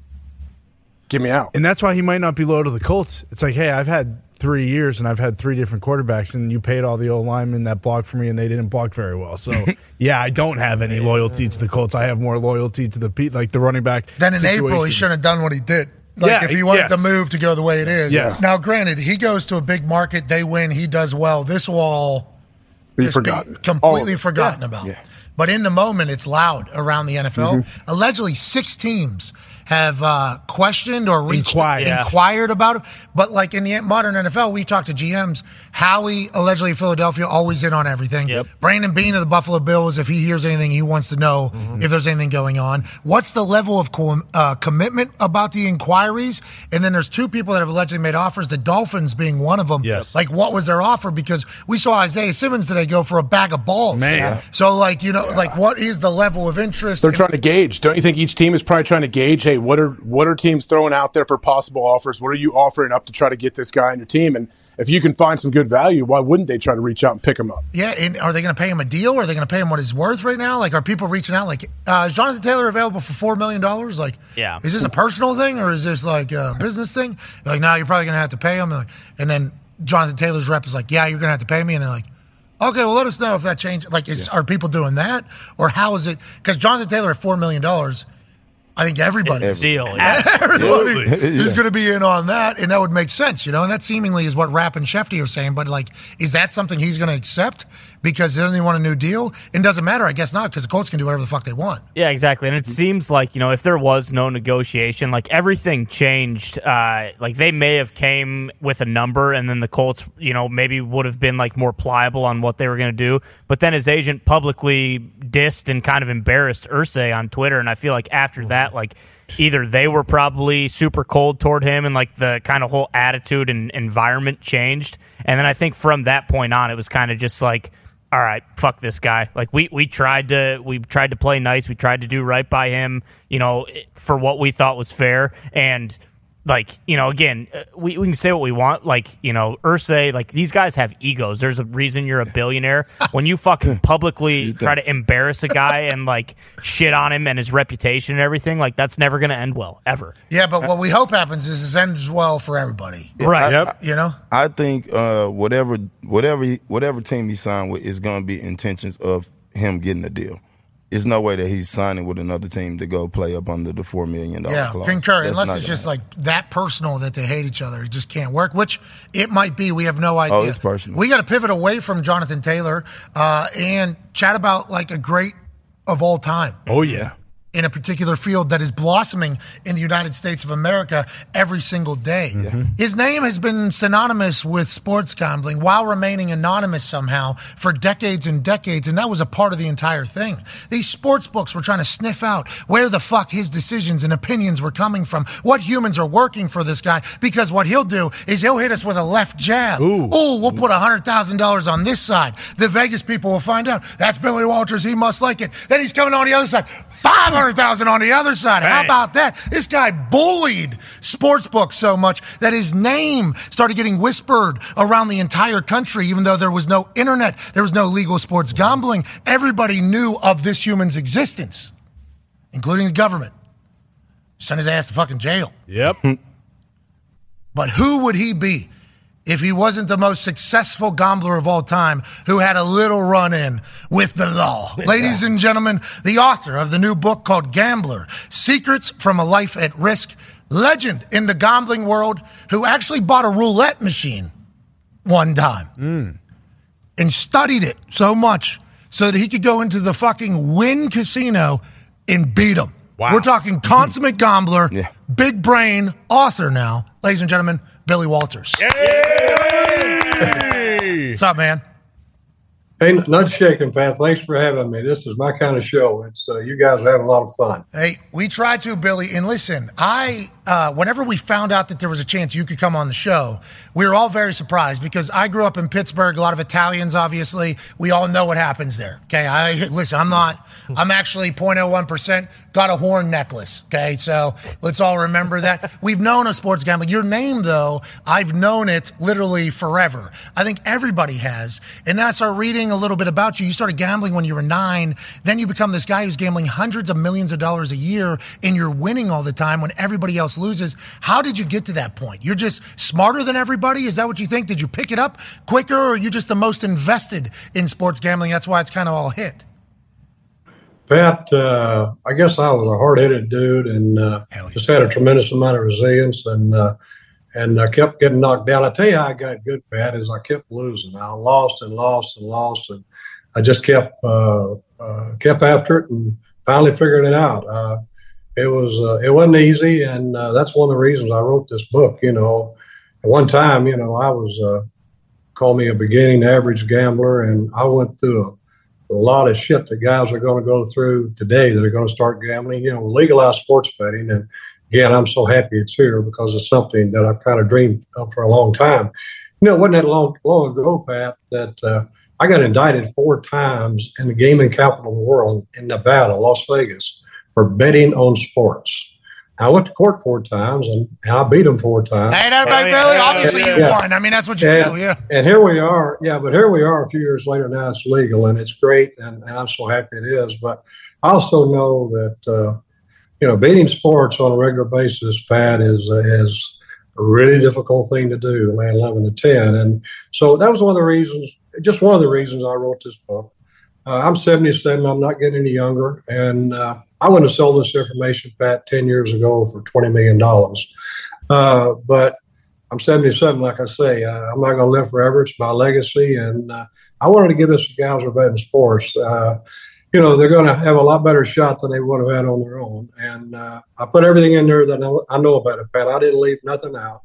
S10: Get me out.
S3: And that's why he might not be loyal to the Colts. It's like, hey, I've had three years and I've had three different quarterbacks, and you paid all the old linemen that blocked for me, and they didn't block very well. So, yeah, I don't have any loyalty to the Colts. I have more loyalty to the pe- like the running back.
S1: Then in April, he shouldn't have done what he did. Like
S3: Yeah,
S1: if he wanted
S3: yes.
S1: the move to go the way it is.
S3: Yes.
S1: Now, granted, he goes to a big market, they win, he does well. This will all
S10: Be
S1: just
S10: forgotten.
S1: be completely
S10: of
S1: forgotten
S10: Yeah.
S1: about.
S10: Yeah.
S1: But in the moment, it's loud around the NFL.
S10: Mm-hmm.
S1: Allegedly, six teams have uh, questioned or reached
S3: Inquired.
S1: Inquired about it. But like in the modern NFL, we talk to GMs. Howie, allegedly Philadelphia, always in on everything.
S2: Yep.
S1: Brandon Beane of the Buffalo Bills, if he hears anything, he wants to know
S3: Mm-hmm.
S1: if there's anything going on. What's the level of co- uh, commitment about the inquiries? And then there's two people that have allegedly made offers. The Dolphins being one of them.
S3: Yes.
S1: Like, what was their offer? Because we saw Isaiah Simmons today go for a bag of balls.
S3: Man.
S1: So, like, you know, like, what is the level of interest?
S10: They're
S1: in-
S10: trying to gauge. Don't you think each team is probably trying to gauge? Hey, what are what are teams throwing out there for possible offers? What are you offering up to try to get this guy on your team? And if you can find some good value, why wouldn't they try to reach out and pick him up?
S1: Yeah, and are they going to pay him a deal? Or are they going to pay him what he's worth right now? Like, are people reaching out? Like, uh, is Jonathan Taylor available for four million dollars? Like,
S2: Yeah.
S1: is this a personal thing or is this like a business thing? They're like, no, you're probably going to have to pay him. And, like, and then Jonathan Taylor's rep is like, yeah, you're going to have to pay me. And they're like, okay, well, let us know if that changes. Like, is are people doing that or how is it? Because Jonathan Taylor at four million dollars. I think everybody,
S2: It's steal,
S1: everybody
S2: yeah.
S1: is going to be in on that, and that would make sense, you know. And that seemingly is what Rapp and Shefty are saying. But like, is that something he's going to accept because doesn't he want a new deal? It doesn't matter, I guess not, because the Colts can do whatever the fuck they want.
S2: Yeah, exactly. And it seems like, you know, if there was no negotiation, like everything changed. Uh, like they may have came with a number and then the Colts, you know, maybe would have been like more pliable on what they were going to do. But then his agent publicly dissed and kind of embarrassed Irsay on Twitter. And I feel like after that, like either they were probably super cold toward him and like the kind of whole attitude and environment changed. And then I think from that point on, it was kind of just like, all right, fuck this guy. Like we we tried to we tried to play nice. We tried to do right by him, you know, for what we thought was fair. And like you know, again, uh, we we can say what we want. Like you know, Irsay, like these guys have egos. There's a reason you're a billionaire. when you fucking publicly try to embarrass a guy and like shit on him and his reputation and everything, like that's never gonna end well ever.
S1: Yeah, but what we hope happens is this ends well for everybody.
S2: Right.
S5: I-
S1: You know,
S5: I think uh, whatever whatever whatever team he signed with is going to be intentions of him getting a deal. There's no way that he's signing with another team to go play up under the four million dollar
S1: yeah,
S5: clause.
S1: concur.
S5: That's
S1: Unless it's
S5: gonna
S1: just like that personal that they hate each other, it just can't work. Which it might be. We have no idea.
S5: Oh, it's personal.
S1: We got to pivot away from Jonathan Taylor uh, and chat about like a great of all time.
S3: Oh yeah.
S1: In a particular field that is blossoming in the United States of America every single day. Mm-hmm. His name has been synonymous with sports gambling while remaining anonymous somehow for decades and decades, and that was a part of the entire thing. These sports books were trying to sniff out where the fuck his decisions and opinions were coming from, what humans are working for this guy, because what he'll do is he'll hit us with a left jab. Ooh, we'll put $100,000 on this side. The Vegas people will find out that's Billy Walters. He must like it. Then he's coming on the other side. 500,000 on the other side. How about that? This guy bullied sportsbooks so much that his name started getting whispered around the entire country, even though there was no internet, there was no legal sports gambling. Everybody knew of this human's existence, including the government. Sent his ass to fucking jail.
S3: Yep.
S1: But who would he be if he wasn't the most successful gambler of all time who had a little run in with the law? Ladies and gentlemen, the author of the new book called Gambler Secrets from a Life at Risk, legend in the gambling world who actually bought a roulette machine one time mm. and studied it so much so that he could go into the fucking Wynn Casino and beat them.
S3: Wow.
S1: We're talking consummate gambler,
S5: Yeah.
S1: big brain author now, ladies and gentlemen, Billy Walters. What's up, man?
S11: Hey, not shaking, Pat. Thanks for having me. This is my kind of show. It's uh, you guys are having a lot of fun.
S1: Hey, we try to, Billy. And listen, I, uh, whenever we found out that there was a chance you could come on the show, we were all very surprised because I grew up in Pittsburgh, a lot of Italians, obviously. We all know what happens there. Okay. I, listen, I'm not, I'm actually 0.01%, got a horn necklace. Okay. So let's all remember that. We've known a sports gambling. Your name, though, I've known it literally forever. I think everybody has. And then I started reading a little bit about you. You started gambling when you were nine. Then you become this guy who's gambling hundreds of millions of dollars a year and you're winning all the time when everybody else loses. How did you get to that point? You're just smarter than everybody? Is that what you think? Did you pick it up quicker or are you just the most invested in sports gambling? That's why it's kind of all hit.
S11: Pat, uh, I guess I was a hard-headed dude and uh, just had a tremendous amount of resilience and uh, and I kept getting knocked down. I tell you, how I got good, Pat, is I kept losing. I lost and lost and lost, and I just kept uh, uh, kept after it and finally figured it out. It was uh, it wasn't easy, and uh, that's one of the reasons I wrote this book. You know, at one time, you know, I was uh, call me a beginning average gambler, and I went through a, a lot of shit that guys are going to go through today that are going to start gambling. You know, legalize sports betting, and again, I'm so happy it's here because it's something that I've kind of dreamed of for a long time. You know, it wasn't that long long ago, Pat, that uh, I got indicted four times in the gaming capital of the world in Nevada, Las Vegas, for betting on sports. I went to court four times, and, and I beat them four times.
S1: Hey, everybody, really? Obviously, you
S11: Yeah.
S1: won. I mean, that's what you
S11: and,
S1: do. Yeah.
S11: and here we are. Yeah, but here we are a few years later. Now it's legal, and it's great, and, and I'm so happy it is. But I also know that uh, you know beating sports on a regular basis, Pat, is is a really difficult thing to do. Land eleven to ten, and so that was one of the reasons. Just one of the reasons I wrote this book. Uh, I'm 77. I'm not getting any younger, and uh, I wouldn't have sold this information, Pat, 10 years ago for 20 million dollars. Uh, but I'm 77, like I say. Uh, I'm not going to live forever. It's my legacy, and uh, I wanted to give this to guys who are betting sports. Uh, you know, they're going to have a lot better shot than they would have had on their own. And uh, I put everything in there that I know, about it, Pat. I didn't leave nothing out.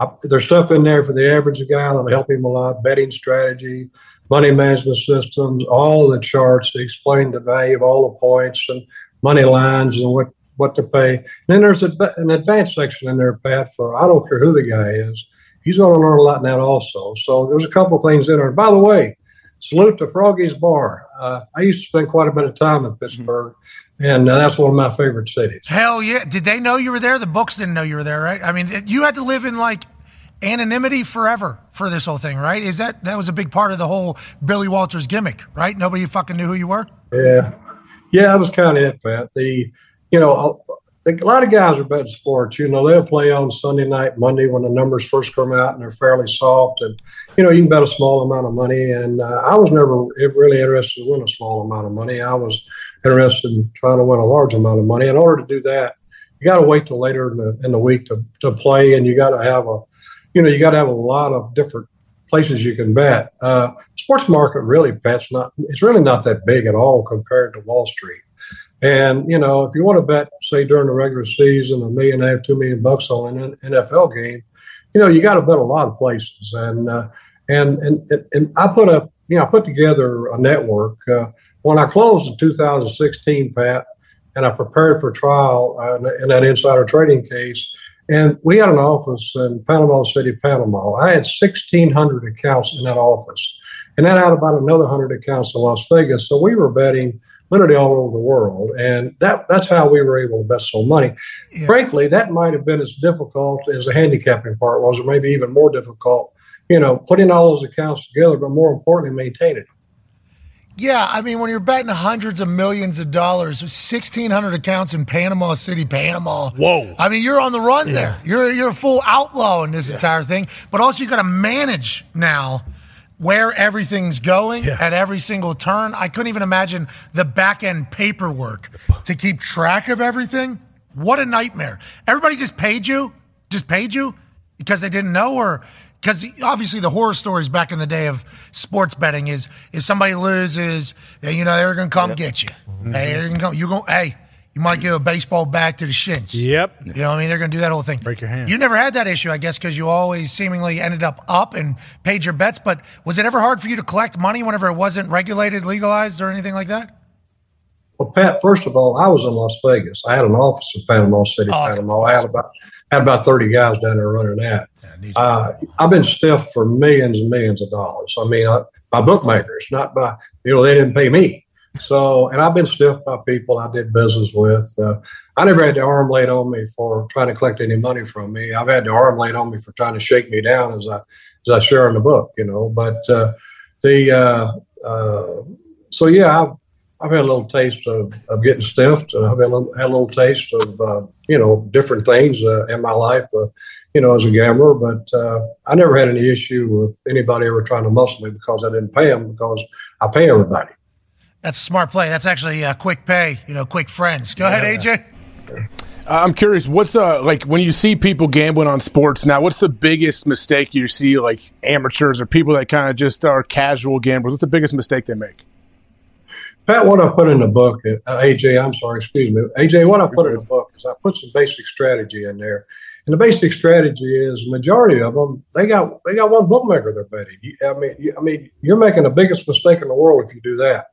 S11: I, there's stuff in there for the average guy that'll help him a lot. Betting strategy, money management systems, all the charts. They explain the value of all the points and money lines and what what to pay. And then there's a, an advanced section in there, Pat, for I don't care who the guy is. He's going to learn a lot in that also. So there's a couple things in there. By the way, salute to Froggy's Bar. Uh, I used to spend quite a bit of time in Pittsburgh, and uh, that's one of my favorite cities.
S1: Hell yeah. Did they know you were there? The books didn't know you were there, right? I mean, you had to live in like anonymity forever for this whole thing, right? Is that that was a big part of the whole Billy Walters gimmick, right? Nobody fucking knew who you were.
S11: Yeah, yeah, that was kind of it, Pat. The, you know, a, a lot of guys are betting sports. You know, they'll play on Sunday night, Monday when the numbers first come out and they're fairly soft, and you know you can bet a small amount of money. And uh, I was never really interested in winning a small amount of money. I was interested in trying to win a large amount of money. In order to do that, you got to wait till later in the, in the week to, to play, and you got to have a, you know, you got to have a lot of different places you can bet. Uh, sports market really bets not it's really not that big at all compared to Wall Street. And you know, if you want to bet, say during the regular season, a million and a half, two million bucks on an NFL game, you know, you got to bet a lot of places. And uh, and and and I put up, you know, I put together a network uh, when I closed in 2016, Pat, and I prepared for trial uh, in that insider trading case. And we had an office in Panama City, Panama. I had 1,600 accounts in that office. And that had about another 100 accounts in Las Vegas. So we were betting literally all over the world. And that, that's how we were able to bet so money.
S1: Yeah.
S11: Frankly, that might have been as difficult as the handicapping part was, or maybe even more difficult, you know, putting all those accounts together, but more importantly, maintaining them.
S1: Yeah, I mean, when you're betting hundreds of millions of dollars, 1,600 accounts in Panama City, Panama.
S3: Whoa.
S1: I mean, you're on the run there. You're you're a full outlaw in this entire thing. But also, you got to manage now where everything's going
S3: Yeah.
S1: at every single turn. I couldn't even imagine the back end paperwork to keep track of everything. What a nightmare! Everybody just paid you, just paid you because they didn't know, or because obviously the horror stories back in the day of sports betting is if somebody loses, then, you know they're going to come get you.
S3: Mm-hmm.
S1: Hey, they're going to come. You're going. Hey, you might give a baseball bat to the shins.
S3: Yep.
S1: You know what I mean? They're going to do that whole thing.
S3: Break your hand.
S1: You never had that issue, I guess, because you always seemingly ended up up and paid your bets. But was it ever hard for you to collect money whenever it wasn't regulated, legalized, or anything like that?
S11: Well, Pat, first of all, I was in Las Vegas. I had an office in Panama City,
S1: Oh,
S11: Panama. I had about had about thirty guys down there running that. Uh, I've been stiffed for millions and millions of dollars. I mean, I, by bookmakers, not by you know they didn't pay me. So, and I've been stiffed by people I did business with. Uh, I never had the arm laid on me for trying to collect any money from me. I've had the arm laid on me for trying to shake me down, as I as I share in the book. You know, but uh, the uh, uh, so yeah, I've I've had a little taste of, of getting stiffed, and I've had a little, had a little taste of uh, you know different things uh, in my life, uh, you know, as a gambler. But uh, I never had any issue with anybody ever trying to muscle me because I didn't pay them because I pay everybody.
S1: That's a smart play. That's actually uh, quick pay, you know, quick friends. Go ahead, AJ.
S10: Uh, I'm curious, what's uh like when you see people gambling on sports now? What's the biggest mistake you see, like amateurs or people that kind of just are casual gamblers? What's the biggest mistake they make?
S11: Pat, what I put in the book, uh, AJ, I'm sorry, excuse me, AJ, what I put in the book is I put some basic strategy in there, and the basic strategy is majority of them they got they got one bookmaker they're betting. You, I mean, you, I mean, you're making the biggest mistake in the world if you do that.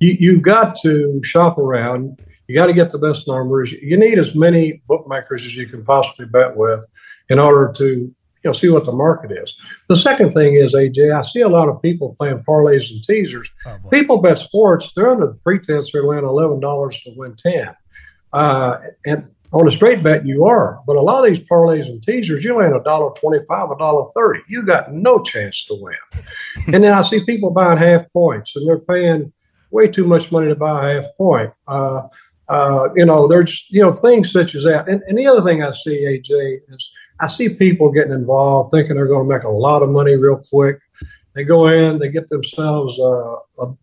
S11: You you've got to shop around. You got to get the best numbers. You need as many bookmakers as you can possibly bet with in order to you know see what the market is. The second thing is AJ. I see a lot of people playing parlays and teasers. people bet sports. They're under the pretense they're laying eleven dollars to win ten, uh, and On a straight bet, you are. But a lot of these parlays and teasers, you land a dollar twenty-five, a dollar thirty. You got no chance to win. and then I see people buying half points, and they're paying way too much money to buy a half point. Uh, uh, you know, there's you know things such as that. And, and the other thing I see, AJ, is I see people getting involved, thinking they're going to make a lot of money real quick. They go in, they get themselves, uh,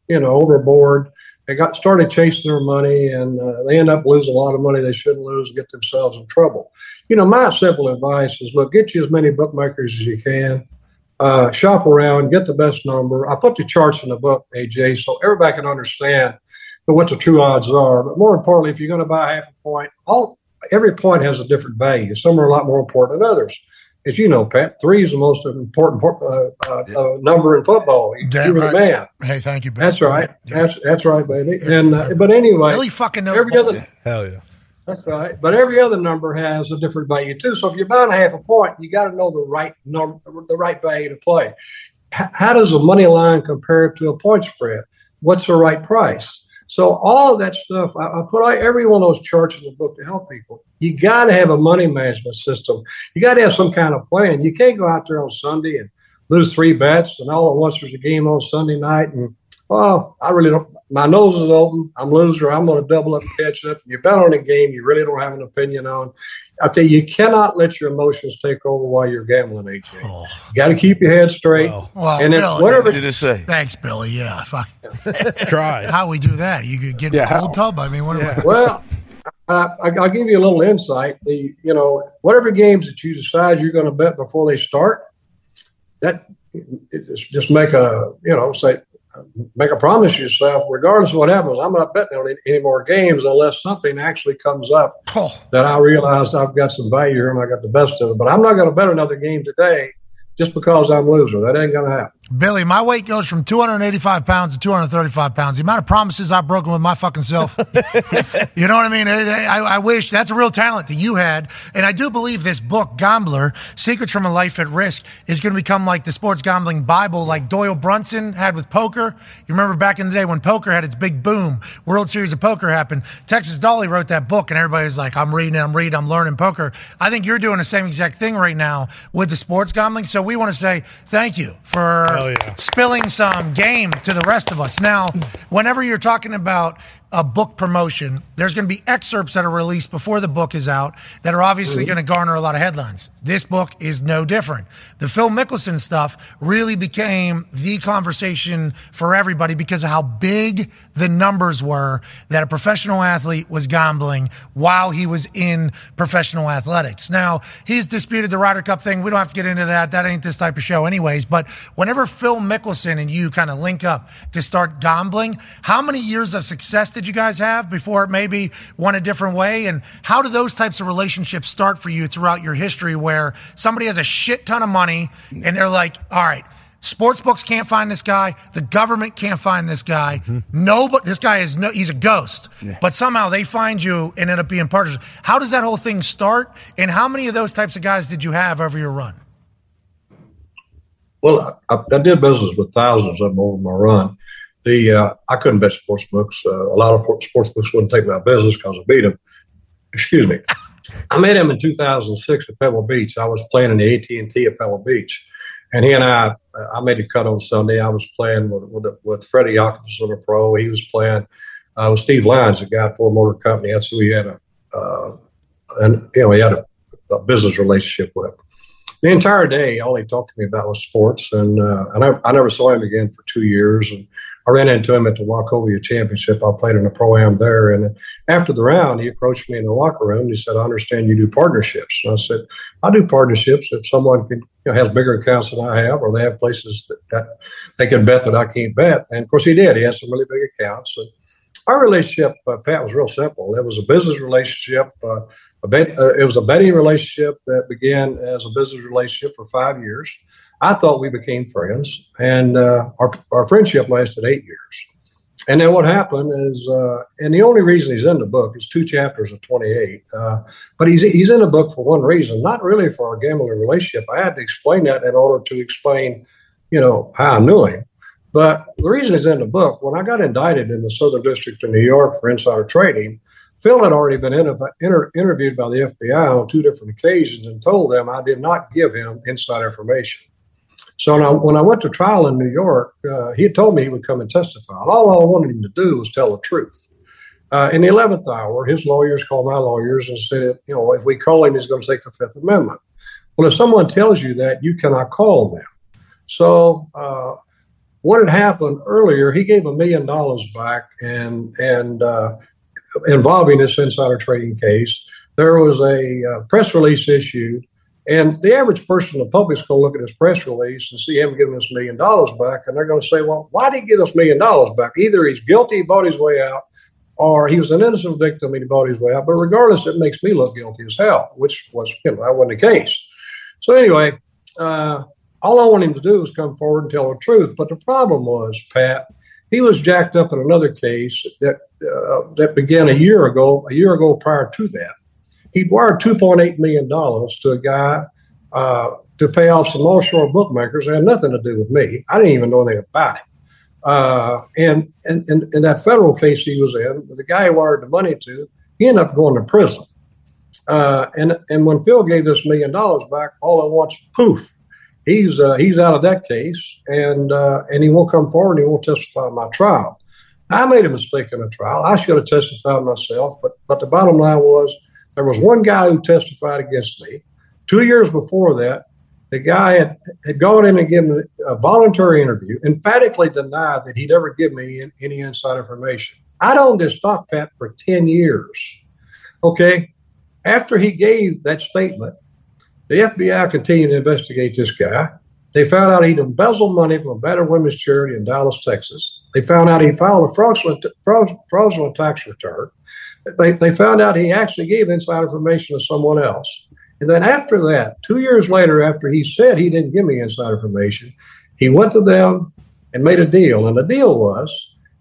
S11: you know, overboard. They got started chasing their money, and uh, they end up losing a lot of money they shouldn't lose, and get themselves in trouble. You know, my simple advice is: look, get you as many bookmakers as you can. Uh, shop around, get the best number. I put the charts in the book, AJ, so everybody can understand what the true odds are. But more importantly, if you're going to buy half a point, all every point has a different value. Some are a lot more important than others. As you know, Pat, three is the most important uh, uh, uh, number in football.
S1: Damn
S11: You're
S1: right.
S11: the man.
S1: Hey, thank you, Bill.
S11: That's right. That's that's right, baby. And uh, but anyway,
S1: Really fucking knows
S11: every
S1: ball.
S11: other
S3: Hell yeah.
S11: that's right. But every other number has a different value too. So if you're buying a half a point, you got to know the right number, the right value to play. H- how does a money line compare to a point spread? What's the right price? So all of that stuff, I, I put out every one of those charts in the book to help people. You got to have a money management system. You got to have some kind of plan. You can't go out there on Sunday and lose three bets, and all at once there's a game on Sunday night, and well, I really don't. My nose is open. I'm loser. I'm going to double up and catch up. You bet on a game you really don't have an opinion on. Okay, you cannot let your emotions take over while you're gambling, AJ. You got to keep your head straight.
S1: Oh. Well,
S11: and then whatever.
S5: What did it say?
S1: Thanks, Billy. Yeah, fuck.
S3: Try.
S1: How we do that? You could get in
S10: Yeah,
S1: a
S10: how?
S1: cold tub. I mean, what? Are we,
S11: Well, uh, I, I'll give you a little insight. The you know whatever games that you decide you're going to bet before they start, that it just- just make a you know say make a promise to yourself, regardless of what happens, I'm not betting on any, any more games unless something actually comes up
S1: oh,
S11: that I realize I've got some value here and I got the best of it. But I'm not going to bet another game today just because I'm loser. That ain't going to happen.
S1: Billy, my weight goes from 285 pounds to 235 pounds. The amount of promises I've broken with my fucking self. you know what I mean? I, I, I wish that's a real talent that you had. And I do believe this book, Gambler Secrets from a Life at Risk, is going to become like the sports gambling Bible, like Doyle Brunson had with poker. You remember back in the day when poker had its big boom, World Series of Poker happened. Texas Dolly wrote that book, and everybody was like, I'm reading it, I'm reading, I'm learning poker. I think you're doing the same exact thing right now with the sports gambling. So we want to say thank you for
S3: yeah.
S1: spilling some game to the rest of us. Now, whenever you're talking about a book promotion, there's going to be excerpts that are released before the book is out that are obviously going to garner a lot of headlines. This book is no different. The Phil Mickelson stuff really became the conversation for everybody because of how big the numbers were that a professional athlete was gambling while he was in professional athletics. Now, he's disputed the Ryder Cup thing. We don't have to get into that. That ain't this type of show, anyways. But whenever Phil Mickelson and you kind of link up to start gambling, how many years of success did you guys have before it maybe went a different way? And how do those types of relationships start for you throughout your history where somebody has a shit ton of money and they're like, all right, Sports books can't find this guy. The government can't find this guy. Mm-hmm. No, but this guy is no, he's a ghost. But somehow they find you and end up being partners. How does that whole thing start? And how many of those types of guys did you have over your run?
S11: Well, I, I did business with thousands of them over my run. The uh, I couldn't bet sports books. Uh, a lot of sports books wouldn't take my business because I beat them. Excuse me. I met him in 2006 at Pebble Beach. I was playing in the AT&T at Pebble Beach, and he and I, I made a cut on Sunday. I was playing with with, with Freddie Jacobson, a pro. He was playing uh, with Steve Lyons, a guy at Ford Motor Company. That's who he had a, uh, and you know, he had a, a business relationship with the entire day, all he talked to me about was sports, and uh, and I, I never saw him again for two years. And I ran into him at the Wachovia Championship. I played in a pro am there, and after the round, he approached me in the locker room. And he said, "I understand you do partnerships." And I said, "I do partnerships if someone could, you know, has bigger accounts than I have, or they have places that, that they can bet that I can't bet." And of course, he did. He had some really big accounts. And our relationship, uh, Pat, was real simple. It was a business relationship. Uh, a bet, uh, it was a betting relationship that began as a business relationship for five years. I thought we became friends, and uh, our, our friendship lasted eight years. And then what happened is, uh, and the only reason he's in the book is two chapters of 28. Uh, but he's he's in the book for one reason, not really for our gambling relationship. I had to explain that in order to explain, you know, how I knew him. But the reason he's in the book, when I got indicted in the Southern District of New York for insider trading, Phil had already been inter- inter- interviewed by the FBI on two different occasions and told them I did not give him inside information. So now, when I went to trial in New York, uh, he had told me he would come and testify. All I wanted him to do was tell the truth. Uh, in the 11th hour, his lawyers called my lawyers and said, you know, if we call him, he's going to take the Fifth Amendment. Well, if someone tells you that, you cannot call them. So uh, what had happened earlier, he gave a million dollars back and, and uh, involving this insider trading case. There was a uh, press release issued and the average person in the public is going to look at this press release and see him giving us a million dollars back, and they're going to say, well, why did he give us a million dollars back? Either he's guilty, he bought his way out, or he was an innocent victim and he bought his way out. But regardless, it makes me look guilty as hell, which was, you know, that wasn't the case. So anyway, uh, all I want him to do is come forward and tell the truth. But the problem was, Pat, he was jacked up in another case that uh, that began a year ago, a year ago prior to that he'd wired $2.8 million to a guy uh, to pay off some offshore bookmakers. It had nothing to do with me. I didn't even know anything about it. Uh, and, and, and, in that federal case he was in, the guy he wired the money to, he ended up going to prison. Uh, and, and when Phil gave this million dollars back, all at once, poof, he's, uh, he's out of that case and, uh, and he won't come forward and he won't testify in my trial. I made a mistake in the trial. I should have testified myself, but, but the bottom line was there was one guy who testified against me. Two years before that, the guy had, had gone in and given a voluntary interview, emphatically denied that he'd ever give me any inside information. I'd owned this stock, Pat, for 10 years. Okay. After he gave that statement, the FBI continued to investigate this guy. They found out he'd embezzled money from a better women's charity in Dallas, Texas. They found out he filed a fraudulent, fraudulent tax return they, they found out he actually gave inside information to someone else. And then after that, two years later, after he said he didn't give me inside information, he went to them and made a deal. And the deal was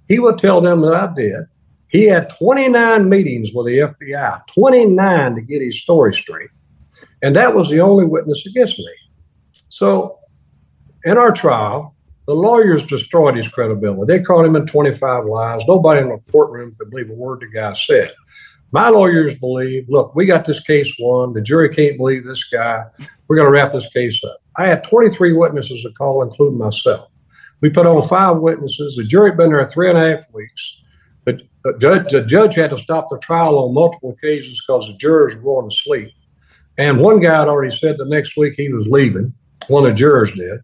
S11: he would tell them that I did. He had 29 meetings with the FBI, 29 to get his story straight. And that was the only witness against me. So in our trial, the lawyers destroyed his credibility. They caught him in 25 lies. Nobody in the courtroom could believe a word the guy said. My lawyers believe, look, we got this case won. The jury can't believe this guy. We're going to wrap this case up. I had 23 witnesses to call, including myself. We put on five witnesses. The jury had been there three and a half weeks. But the judge, the judge had to stop the trial on multiple occasions because the jurors were going to sleep. And one guy had already said the next week he was leaving. One of the jurors did.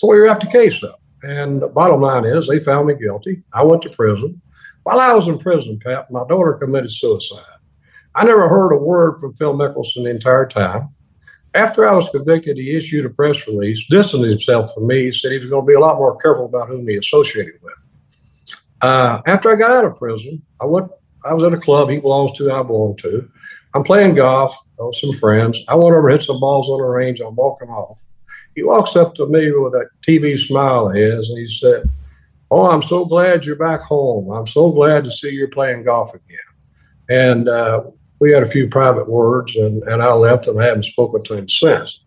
S11: So we wrapped the case up. And the bottom line is they found me guilty. I went to prison. While I was in prison, Pat, my daughter committed suicide. I never heard a word from Phil Mickelson the entire time. After I was convicted, he issued a press release, distancing himself from me. Said he was going to be a lot more careful about whom he associated with. Uh, after I got out of prison, I went. I was at a club he belongs to, I belong to. I'm playing golf with some friends. I went over, and hit some balls on the range. I'm walking off. He walks up to me with that TV smile of his, and he said, "Oh, I'm so glad you're back home. I'm so glad to see you're playing golf again." And uh, we had a few private words, and, and I left, and I haven't spoken to him since.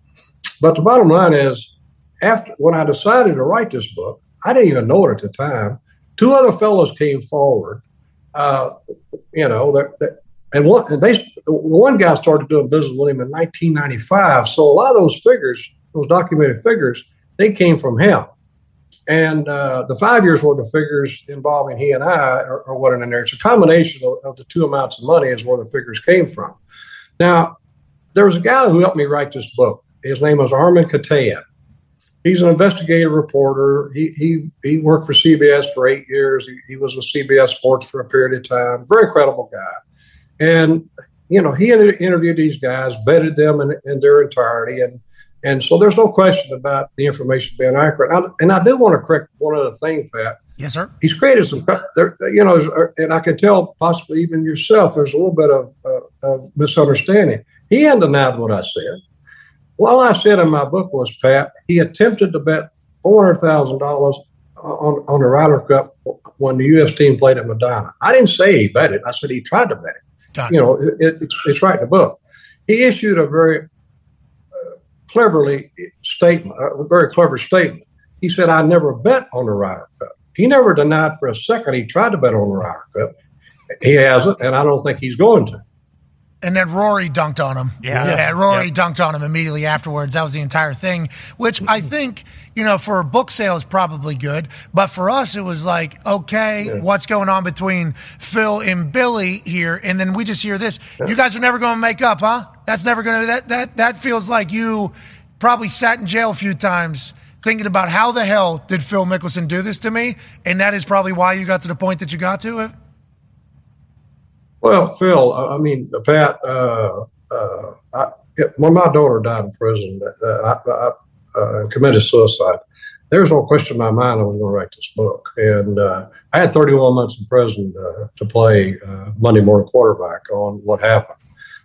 S11: But the bottom line is, after when I decided to write this book, I didn't even know it at the time. Two other fellows came forward. Uh, you know, that, that and one and they one guy started doing business with him in 1995. So a lot of those figures those documented figures, they came from him. And uh, the five years worth of figures involving he and I are, what are in there. It's a combination of, of, the two amounts of money is where the figures came from. Now, there was a guy who helped me write this book. His name was Armen Keteyian. He's an investigative reporter. He, he, he worked for CBS for eight years. He, he was with CBS Sports for a period of time. Very credible guy. And, you know, he interviewed these guys, vetted them in, in their entirety, and and so there's no question about the information being accurate. And I, and I do want to correct one other thing, Pat.
S1: Yes, sir.
S11: He's created some, there, you know, and I can tell possibly even yourself, there's a little bit of, uh, of misunderstanding. He hadn't denied what I said. Well, all I said in my book was, Pat, he attempted to bet $400,000 on, on the Ryder Cup when the U.S. team played at Medinah. I didn't say he bet it. I said he tried to bet it. You know, it, it's, it's right in the book. He issued a very cleverly statement, a very clever statement. He said, I never bet on the Ryder Cup. He never denied for a second he tried to bet on the Ryder Cup. he hasn't, and I don't think he's going to.
S1: And then Rory dunked on him.
S2: Yeah.
S1: Rory dunked on him immediately afterwards. That was the entire thing, which I mm-hmm. think, you know, for a book sale is probably good. But for us, it was like, okay, what's going on between Phil and Billy here? And then we just hear this. You guys are never going to make up, huh? That's never going to, that, that, that feels like you probably sat in jail a few times thinking about how the hell did Phil Mickelson do this to me? And that is probably why you got to the point that you got to it.
S11: Well, Phil, I mean, Pat, uh, uh, I, when my daughter died in prison, uh, I, I uh, committed suicide. There was no question in my mind I was going to write this book. And uh, I had 31 months in prison uh, to play Monday morning quarterback on what happened.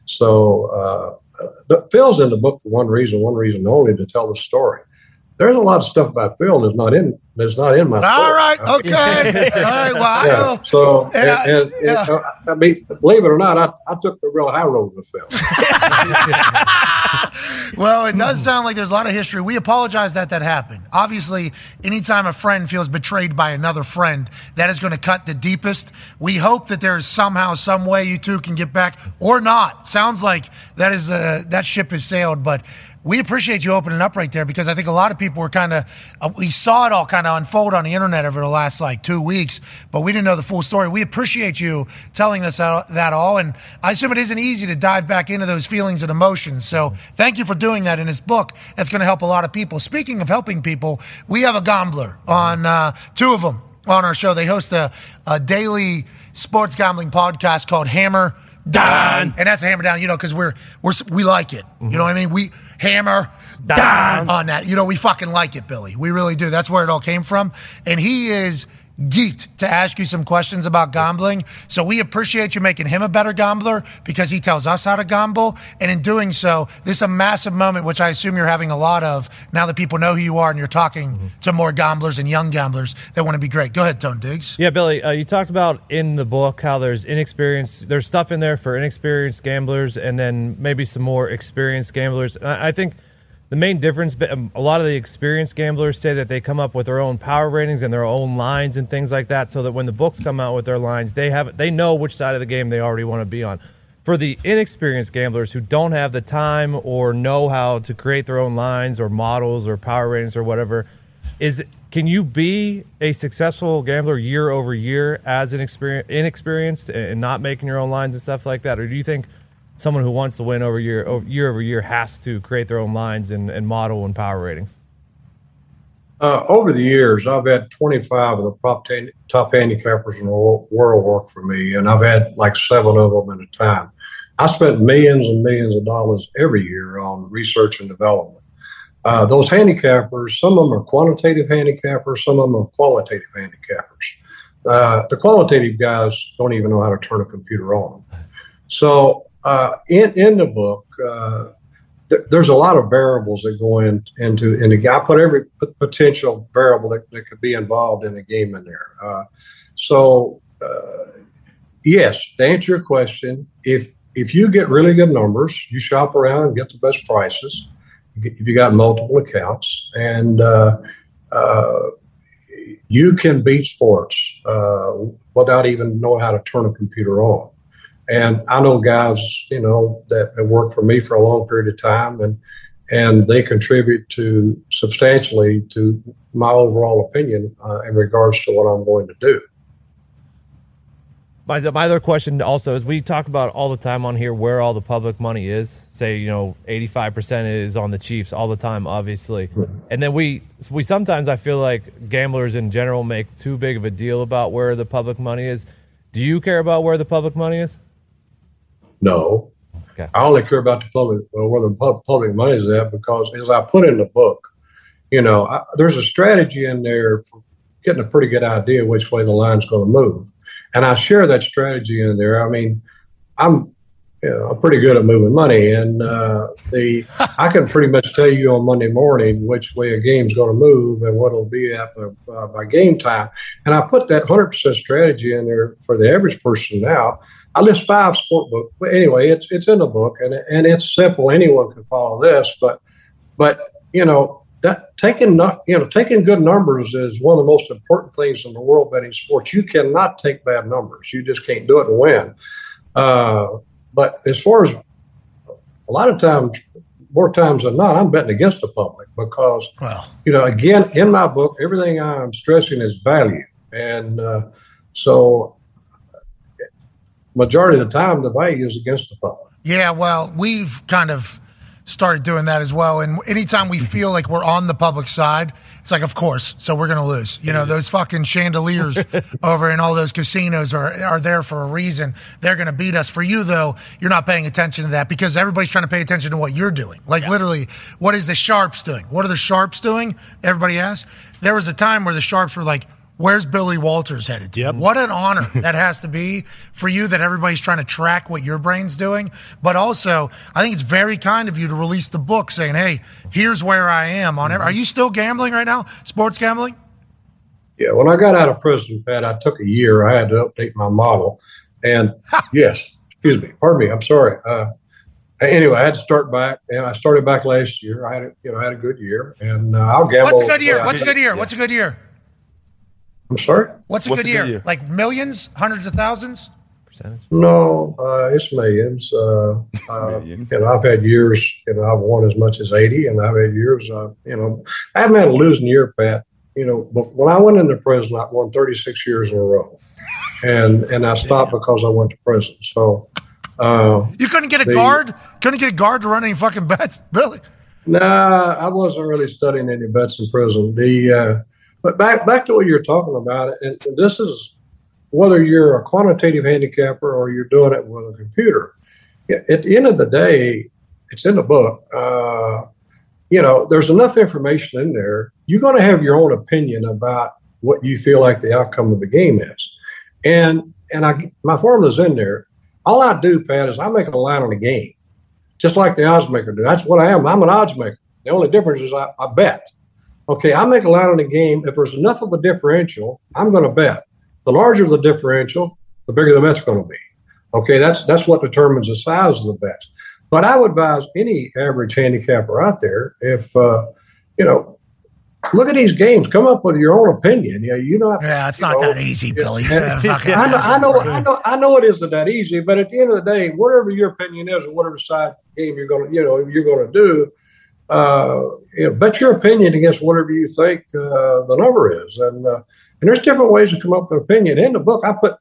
S11: So Phil's in the book for one reason, one reason only, to tell the story. There's a lot of stuff about Phil that's not in that's not in my.
S1: All
S11: book.
S1: right, okay. All right, well, I know.
S11: So,
S1: Yeah,
S11: and,
S1: yeah.
S11: and, uh, I mean, believe it or not, I, I took the real high road with Phil.
S1: Well, it does sound like there's a lot of history. We apologize that that happened. Obviously, anytime a friend feels betrayed by another friend, that is going to cut the deepest. We hope that there is somehow, some way you two can get back, or not. Sounds like that is uh, that ship has sailed, but. We appreciate you opening up right there because I think a lot of people were kind of, uh, we saw it all kind of unfold on the internet over the last like two weeks, but we didn't know the full story. We appreciate you telling us uh, that all. And I assume it isn't easy to dive back into those feelings and emotions. So thank you for doing that in this book. That's going to help a lot of people. Speaking of helping people, we have a gambler on uh, two of them on our show. They host a, a daily sports gambling podcast called Hammer Down, and that's a hammer down. You know, because we're we're we like it. You know what I mean? We hammer down on that. You know, we fucking like it, Billy. We really do. That's where it all came from. And he is geeked to ask you some questions about gambling. So we appreciate you making him a better gambler because he tells us how to gamble. And in doing so, this is a massive moment, which I assume you're having a lot of now that people know who you are and you're talking to more gamblers and young gamblers that want to be great. Go ahead, Tone Diggs.
S6: Yeah, Billy, uh, you talked about in the book how there's inexperienced, there's stuff in there for inexperienced gamblers and then maybe some more experienced gamblers. And I I think the main difference, um, a lot of the experienced gamblers say that they come up with their own power ratings and their own lines and things like that, so that when the books come out with their lines, they have they know which side of the game they already want to be on. For the inexperienced gamblers who don't have the time or know how to create their own lines or models or power ratings or whatever, is can you be a successful gambler year over year as an inexperienced and not making your own lines and stuff like that, or do you think someone who wants to win over year over year over year has to create their own lines and, and model and power ratings?
S11: Uh, over the years, I've had 25 of the top, 10, top handicappers in the world work for me, and I've had like seven of them at a time. I spent millions and millions of dollars every year on research and development. Uh, those handicappers, some of them are quantitative handicappers, some of them are qualitative handicappers. Uh, the qualitative guys don't even know how to turn a computer on. So, uh, in in the book, uh, th- there's a lot of variables that go in, into in the I put every p- potential variable that, that could be involved in a game in there. Uh, so, uh, yes, to answer your question, if if you get really good numbers, you shop around and get the best prices. If you got multiple accounts and uh, uh, you can beat sports without even knowing how to turn a computer on. And I know guys, you know, that have worked for me for a long period of time, and and they contribute to substantially to my overall opinion uh, in regards to what I'm going to do.
S6: My, my other question also is we talk about all the time on here where all the public money is. Say, you know, 85% is on the Chiefs all the time, obviously. And then we we sometimes I feel like gamblers in general make too big of a deal about where the public money is. Do you care about where the public money is?
S11: No.
S6: Okay.
S11: I only care about the public, well, where the public money is at because, as I put in the book, you know, I, there's a strategy in there for getting a pretty good idea which way the line's going to move. And I share that strategy in there. I mean, I'm, you know, I'm pretty good at moving money, and uh, the I can pretty much tell you on Monday morning which way a game's going to move and what it'll be at by, uh, by game time. And I put that 100% strategy in there for the average person now. I list five sport books. But anyway, it's it's in the book and and it's simple. Anyone can follow this, but but you know that taking not you know taking good numbers is one of the most important things in the world betting sports. You cannot take bad numbers. You just can't do it and win. Uh, but as far as a lot of times, more times than not, I'm betting against the public because
S1: Well,
S11: you know again in my book, everything I'm stressing is value, and uh, so majority of the time the value is against the public.
S1: Yeah, well, we've kind of started doing that as well. And anytime we feel like we're on the public side, it's like, of course, so we're going to lose. You know, those fucking chandeliers over in all those casinos are, are there for a reason. They're going to beat us. For you, though, you're not paying attention to that because everybody's trying to pay attention to what you're doing. Like, literally, what is the Sharps doing? What are the Sharps doing? Everybody asks. There was a time where the Sharps were like, Where's Billy Walters headed to? What an honor that has to be for you that everybody's trying to track what your brain's doing. But also, I think it's very kind of you to release the book saying, hey, here's where I am on it. Are you still gambling right now? Sports gambling?
S11: Yeah, when I got out of prison, Pat, I took a year. I had to update my model, and yes, excuse me, pardon me, I'm sorry. Uh, anyway, I had to start back, and I started back last year. I had, a, you know, I had a good year, and uh, I'll gamble.
S1: What's a good year? What's a good year? What's a good year?
S11: I'm sorry.
S1: What's a, good, year? Like millions, hundreds of thousands? Percentage?
S11: No, uh, it's millions. Uh, uh, you know, I've had years. You know, I've won as much as eighty, and I've had years. Uh, you know, I haven't had a losing year, Pat. You know, but when I went into prison, I won thirty six years in a row, and and I stopped because I went to prison. So uh,
S1: You couldn't get a
S11: the-
S1: guard? Couldn't get a guard to run any fucking bets? Really?
S11: Nah, I wasn't really studying any bets in prison. The uh, but back back to what you're talking about, and, and this is whether you're a quantitative handicapper or you're doing it with a computer. At the end of the day, it's in the book. Uh, you know, there's enough information in there. You're going to have your own opinion about what you feel like the outcome of the game is, and and I my formula's in there. All I do, Pat, is I make a line on the game just like the odds maker do. That's what I am. I'm an odds maker. The only difference is I, I bet. Okay, I make a line on the game. If there's enough of a differential, I'm going to bet. The larger the differential, the bigger the bet's going to be. Okay, that's that's what determines the size of the bet. But I would advise any average handicapper out there, if uh, you know, look at these games, come up with your own opinion. Yeah, you know,
S1: Yeah, it's not that easy, Billy. Yeah,
S11: I know, I know, I know, I know it isn't that easy, but at the end of the day, whatever your opinion is, or whatever side game you're going to, you know, you're going to do, uh, you know, bet your opinion against whatever you think uh, the number is, and uh, and there's different ways to come up with an opinion. In the book, I put,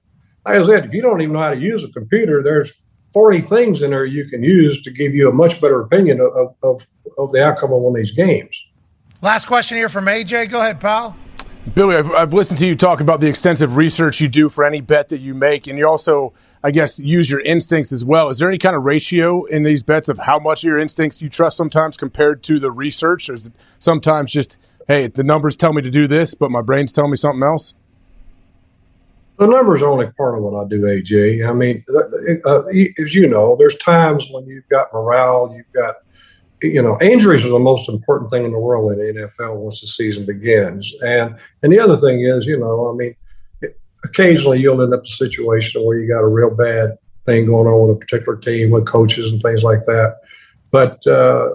S11: like I said, if you don't even know how to use a computer, there's 40 things in there you can use to give you a much better opinion of of, of the outcome of one of these games.
S1: Last question here from AJ. Go ahead, pal.
S10: Billy, I've, I've listened to you talk about the extensive research you do for any bet that you make, and you also, I guess, use your instincts as well. Is there any kind of ratio in these bets of how much of your instincts you trust sometimes compared to the research? Or is it sometimes just, hey, the numbers tell me to do this, but my brain's telling me something else?
S11: The numbers are only part of what I do, AJ. I mean, uh, as you know, there's times when you've got morale, you've got, you know, injuries are the most important thing in the world in the NFL once the season begins. And and the other thing is, you know, I mean, occasionally you'll end up in a situation where you got a real bad thing going on with a particular team with coaches and things like that. But uh,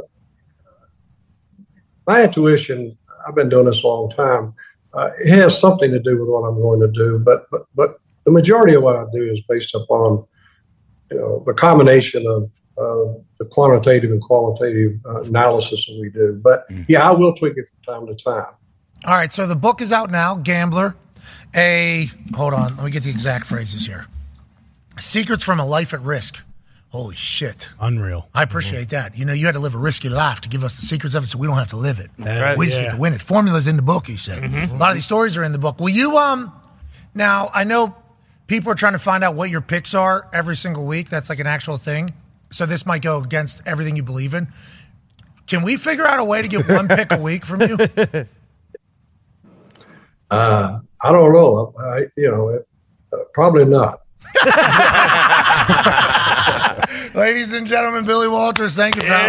S11: my intuition, I've been doing this a long time. Uh, it has something to do with what I'm going to do, but but but the majority of what I do is based upon you know the combination of uh, the quantitative and qualitative uh, analysis that we do. But yeah, I will tweak it from time to time.
S1: All right, so the book is out now, Gambler. A hold on, let me get the exact phrases here. Secrets from a life at risk. Holy shit.
S3: Unreal.
S1: I appreciate that. You know, you had to live a risky life to give us the secrets of it so we don't have to live it.
S3: Right,
S1: we just
S3: yeah.
S1: get to win it. Formula's in the book, you said. A lot of these stories are in the book. Will you um now I know people are trying to find out what your picks are every single week. That's like an actual thing. So this might go against everything you believe in. Can we figure out a way to get one pick a week from you?
S11: Uh, I don't know. I, you know, it, uh, probably not.
S1: Ladies and gentlemen, Billy Walters, thank you, pal.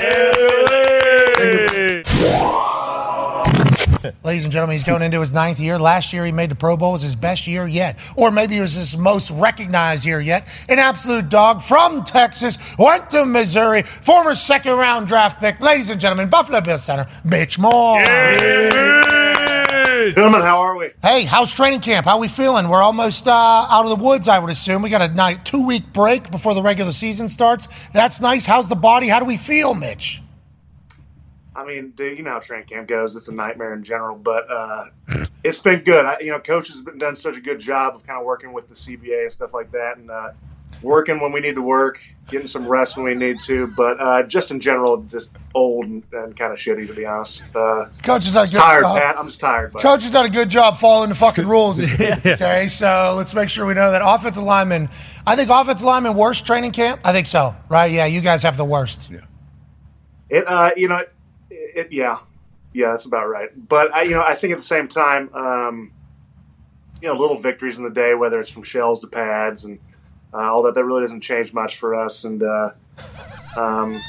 S1: Ladies and gentlemen, he's going into his ninth year. Last year, he made the Pro Bowl. It was his best year yet. Or maybe it was his most recognized year yet. An absolute dog from Texas, went to Missouri, former second round draft pick. Ladies and gentlemen, Buffalo Bills center, Mitch Morse.
S12: Gentlemen, how are we?
S1: Hey, how's training camp? How we feeling? We're almost uh, out of the woods, I would assume. We got a night, two week break before the regular season starts. That's nice. How's the body? How do we feel, Mitch?
S12: I mean, dude, you know how training camp goes. It's a nightmare in general, but uh, it's been good. I, you know, coach has been done such a good job of kind of working with the CBA and stuff like that, and uh, working when we need to work, getting some rest when we need to. But uh, just in general, just old and, and kind of shitty, to be honest. Uh,
S1: Coach has done a good
S12: tired,
S1: job.
S12: Pat. I'm just tired. But
S1: Coach has done a good job following the fucking rules. Okay, so let's make sure we know that offensive lineman. I think offensive lineman worst training camp. I think so. Right? Yeah, you guys have the worst. Yeah.
S12: It, uh, you know, it, it, yeah, yeah, that's about right. But I, you know, I think at the same time, um, you know, little victories in the day, whether it's from shells to pads and uh, all that, really doesn't change much for us. And uh, um,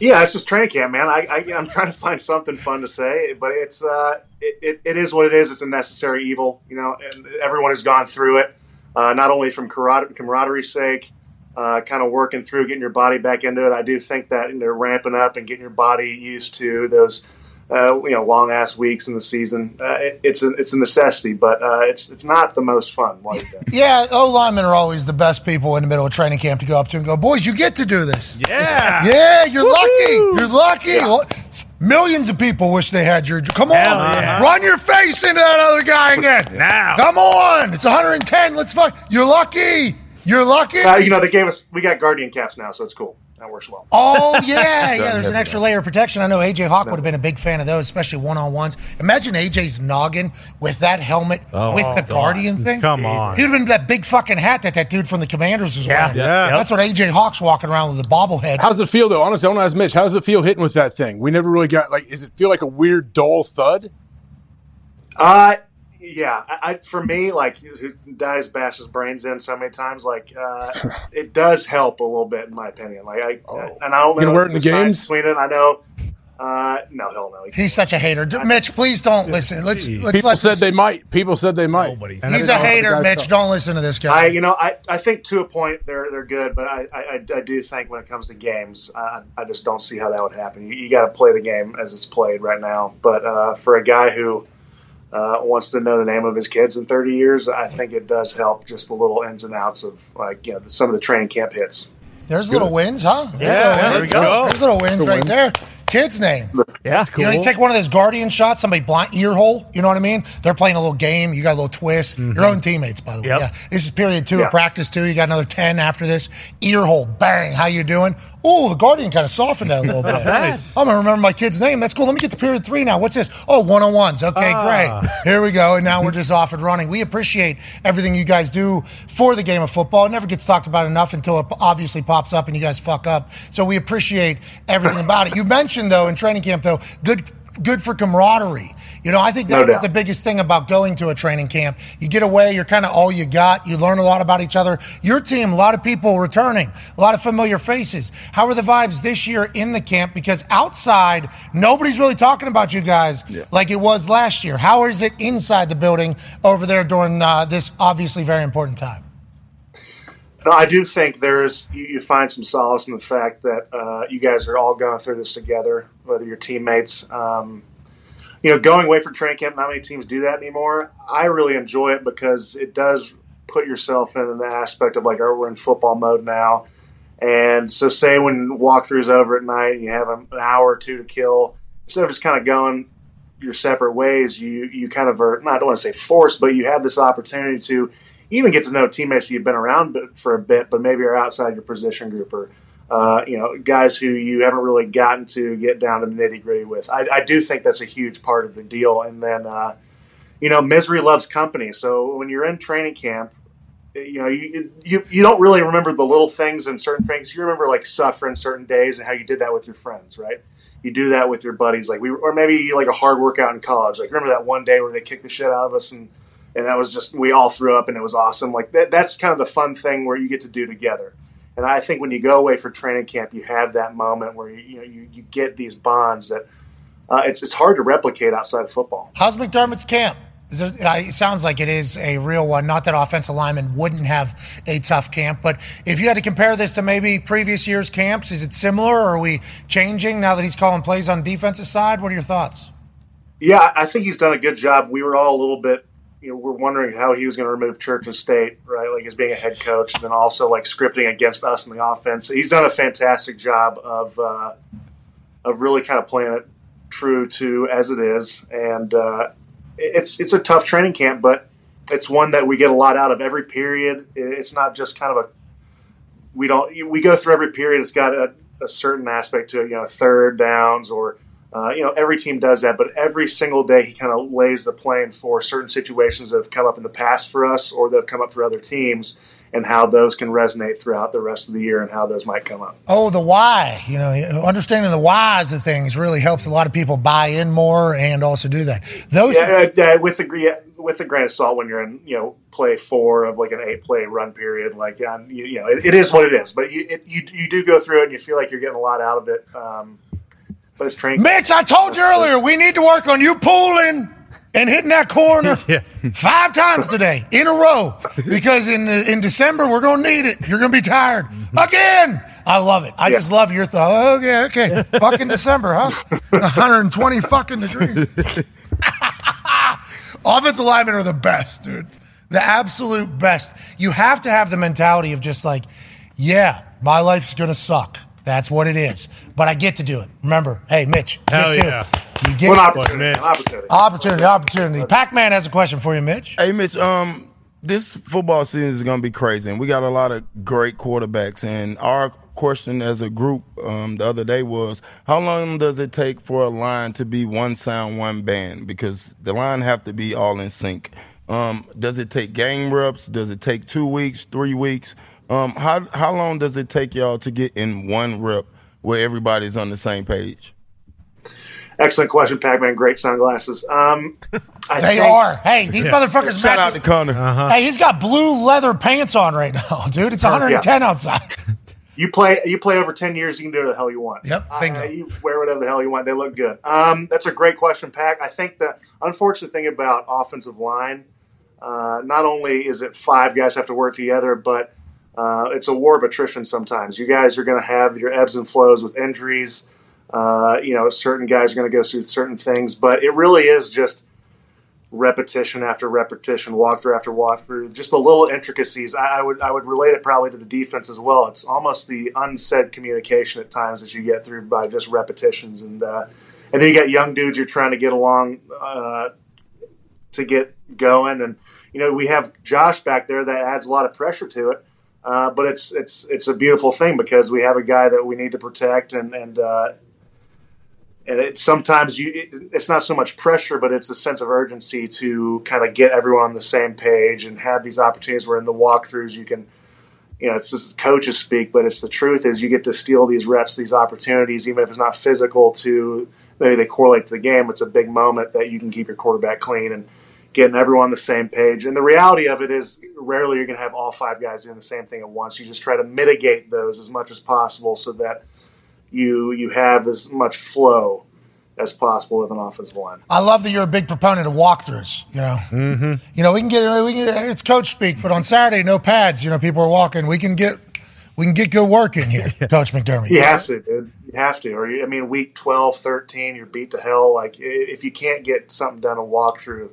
S12: yeah, it's just training camp, man. I, I, am trying to find something fun to say, but it's uh, it, it, it is what it is. It's a necessary evil, you know. And everyone has gone through it, not only from camarader- sake uh, kind of working through getting your body back into it. I do think that you know, ramping up and getting your body used to those uh, you know long ass weeks in the season. Uh, it, it's a it's a necessity, but uh, it's it's not the most fun. Like.
S1: Yeah, O linemen are always the best people in the middle of training camp to go up to and go, boys, you get to do this.
S3: Yeah.
S1: Yeah, you're lucky. You're lucky. Millions of people wish they had your. Come on,
S3: yeah.
S1: run your face into that other guy again.
S3: Now.
S1: come on. It's 110. Let's fuck. You're lucky. You're lucky.
S12: Uh, you know, they gave us we got guardian caps now, so it's cool. That works well.
S1: Oh yeah, yeah. There's an extra layer of protection. I know AJ Hawk would have been a big fan of those, especially one on ones. Imagine AJ's noggin with that helmet
S6: Oh,
S1: with the
S6: God.
S1: Guardian thing.
S3: Come on.
S1: He'd have been that big fucking hat that that dude from the Commanders was
S2: Yeah.
S1: wearing.
S3: Yeah.
S1: That's what AJ Hawk's walking around with the bobblehead.
S10: How's it feel though? Honestly, I want to ask Mitch. How does it feel hitting with that thing? We never really got like. Does it feel like a weird dull thud?
S12: Uh yeah. I, I, for me, like who dies bash his brains in so many times, like uh, it does help a little bit, in my opinion. Like I and I don't know
S10: wear it in the
S12: the
S10: games?
S12: between it. I know. Uh, no, hell no.
S1: He's such a hater. D- Mitch, please don't listen. Let's let's
S10: People
S1: let
S10: said
S1: this-
S10: they might. People said they might.
S6: Nobody's-
S1: He's a
S10: know if the
S1: hater, Mitch.
S10: felt-
S1: Don't listen to this guy.
S12: I, you know, I, I think to a point they're they're good, but I, I, I do think when it comes to games, I, I just don't see how that would happen. You, you got to play the game as it's played right now. But uh, for a guy who uh, wants to know the name of his kids in 30 years, I think it does help just the little ins and outs of like you know some of the training camp hits.
S1: There's little wins, huh? There's
S2: Yeah,
S1: little
S2: there we
S1: wins.
S2: go.
S1: There's little wins right there. Kid's name.
S2: Yeah,
S1: You know, you take one of those guardian shots, somebody blind ear hole. You know what I mean? They're playing a little game. You got a little twist. Mm-hmm. Your own teammates, by the way.
S2: Yep.
S1: Yeah. This is period two
S12: Yeah.
S1: of practice two. You got another ten after this. Ear hole, bang. How you doing? Oh, the guardian kind of softened that a little bit.
S2: Nice.
S1: I'm gonna remember my kid's name. That's cool. Let me get to period three now. What's this? Oh, one on ones. Okay, ah. great. Here we go. And now we're just off and running. We appreciate everything you guys do for the game of football. It never gets talked about enough until it obviously pops up and you guys fuck up. So we appreciate everything about it. You mentioned though in training camp though, good good for camaraderie. You know, I think that's
S12: No
S1: the biggest thing about going to a training camp. You get away, you're kind of all you got. You learn a lot about each other. Your team, a lot of people returning, a lot of familiar faces. How are the vibes this year in the camp? Because outside, nobody's really talking about you guys like it was last year. How is it inside the building over there during uh, this obviously very important time?
S12: No, I do think there's you, you find some solace in the fact that uh, you guys are all going through this together, whether you're teammates. Um, you know, going away for training camp, not many teams do that anymore. I really enjoy it because it does put yourself in an aspect of like, oh, we're in football mode now. And so, say when walkthrough's over at night and you have an hour or two to kill, instead of just kind of going your separate ways, you you kind of are I don't want to say forced, but you have this opportunity to even get to know teammates you've been around for a bit, but maybe are outside your position group or uh, you know guys who you haven't really gotten to get down to the nitty gritty with. I, I do think that's a huge part of the deal. And then uh, you know misery loves company. So when you're in training camp, you know you, you you don't really remember the little things and certain things. You remember like suffering certain days and how you did that with your friends, right? You do that with your buddies, like we, or maybe like a hard workout in college. Like remember that one day where they kicked the shit out of us and and that was just we all threw up and it was awesome. Like that, that's kind of the fun thing where you get to do together. And I think when you go away for training camp, you have that moment where you you know you, you get these bonds that uh, it's it's hard to replicate outside of football.
S1: How's McDermott's camp? Is it, uh, it sounds like it is a real one. Not that offensive linemen wouldn't have a tough camp, but if you had to compare this to maybe previous years' camps, is it similar? Or are we changing now that he's calling plays on defensive side? What are your thoughts?
S12: Yeah, I think he's done a good job. We were all a little bit, you know, we're wondering how he was going to remove Church and State, right? Like as being a head coach, and then also like scripting against us in the offense. He's done a fantastic job of uh, of really kind of playing it true to as it is, and uh, it's it's a tough training camp, but it's one that we get a lot out of every period. It's not just kind of a we don't we go through every period. It's got a, a certain aspect to it, you know, third downs or uh, you know, every team does that, but every single day he kind of lays the plane for certain situations that have come up in the past for us or that have come up for other teams and how those can resonate throughout the rest of the year and how those might come up.
S1: Oh, the why. You know, understanding the whys of things really helps a lot of people buy in more and also do that. Those
S12: yeah, uh, uh, with the with the grain of salt when you're in you know play four of like an eight play run period, like yeah, you, you know it, it is what it is. But you, it, you you do go through it and you feel like you're getting a lot out of it. Um, but it's training.
S1: Mitch, I told you earlier we need to work on you pulling and hitting that corner
S3: Yeah.
S1: five times today in a row because in in December we're gonna need it. You're gonna be tired mm-hmm. again. I love it. I just love your thought. Okay, okay. Fucking December, huh? 120 fucking degrees. Offensive linemen are the best, dude. The absolute best. You have to have the mentality of just like, yeah, my life's gonna suck. That's what it is. But I get to do it. Remember, hey, Mitch, get
S3: Hell
S1: to
S3: yeah.
S1: it. You get
S12: One
S1: it.
S12: opportunity, an opportunity.
S1: Opportunity, opportunity. Pac Man has a question for you, Mitch.
S5: Hey, Mitch. Um, this football season is going to be crazy, and we got a lot of great quarterbacks. And our question as a group um, the other day was, how long does it take for a line to be one sound, one band? Because the line have to be all in sync. Um, does it take game reps? Does it take two weeks, three weeks? Um, how how long does it take y'all to get in one rep where everybody's on the same page?
S12: Excellent question, Pac-Man. Great sunglasses. Um, I
S1: They
S12: think-
S1: are. Hey, these motherfuckers
S5: Shout
S1: match.
S5: out to Connor.
S3: Uh-huh.
S1: Hey, he's got blue leather pants on right now, dude. It's 110 outside.
S12: You play you play over ten years, you can do whatever the hell you want.
S1: Yep, bingo.
S12: Uh, you wear whatever the hell you want. They look good. Um, that's a great question, Pac. I think the unfortunate thing about offensive line, uh, not only is it five guys have to work together, but uh, it's a war of attrition. Sometimes you guys are going to have your ebbs and flows with injuries. Uh, you know, certain guys are going to go through certain things, but it really is just repetition after repetition, walkthrough after walkthrough, just the little intricacies. I, I would I would relate it probably to the defense as well. It's almost the unsaid communication at times that you get through by just repetitions, and uh, and then you got young dudes you're trying to get along uh, to get going, and you know we have Josh back there that adds a lot of pressure to it. Uh, but it's it's it's a beautiful thing because we have a guy that we need to protect and and uh, and it sometimes you it, it's not so much pressure but it's a sense of urgency to kind of get everyone on the same page and have these opportunities where in the walkthroughs you can you know it's just coaches speak but it's the truth is you get to steal these reps these opportunities even if it's not physical to maybe they correlate to the game it's a big moment that you can keep your quarterback clean and getting everyone on the same page and the reality of it is rarely you're going to have all five guys doing the same thing at once you just try to mitigate those as much as possible so that you you have as much flow as possible with an offensive line.
S1: I love that you're a big proponent of walkthroughs. You know, mm-hmm. you know we can get we can, it's coach speak, but on Saturday no pads. You know, people are walking. We can get we can get good work in here, Coach McDermott.
S12: You have to, dude. You have to. Or you, I mean, week 12, 13, you're beat to hell. Like if you can't get something done a walkthrough,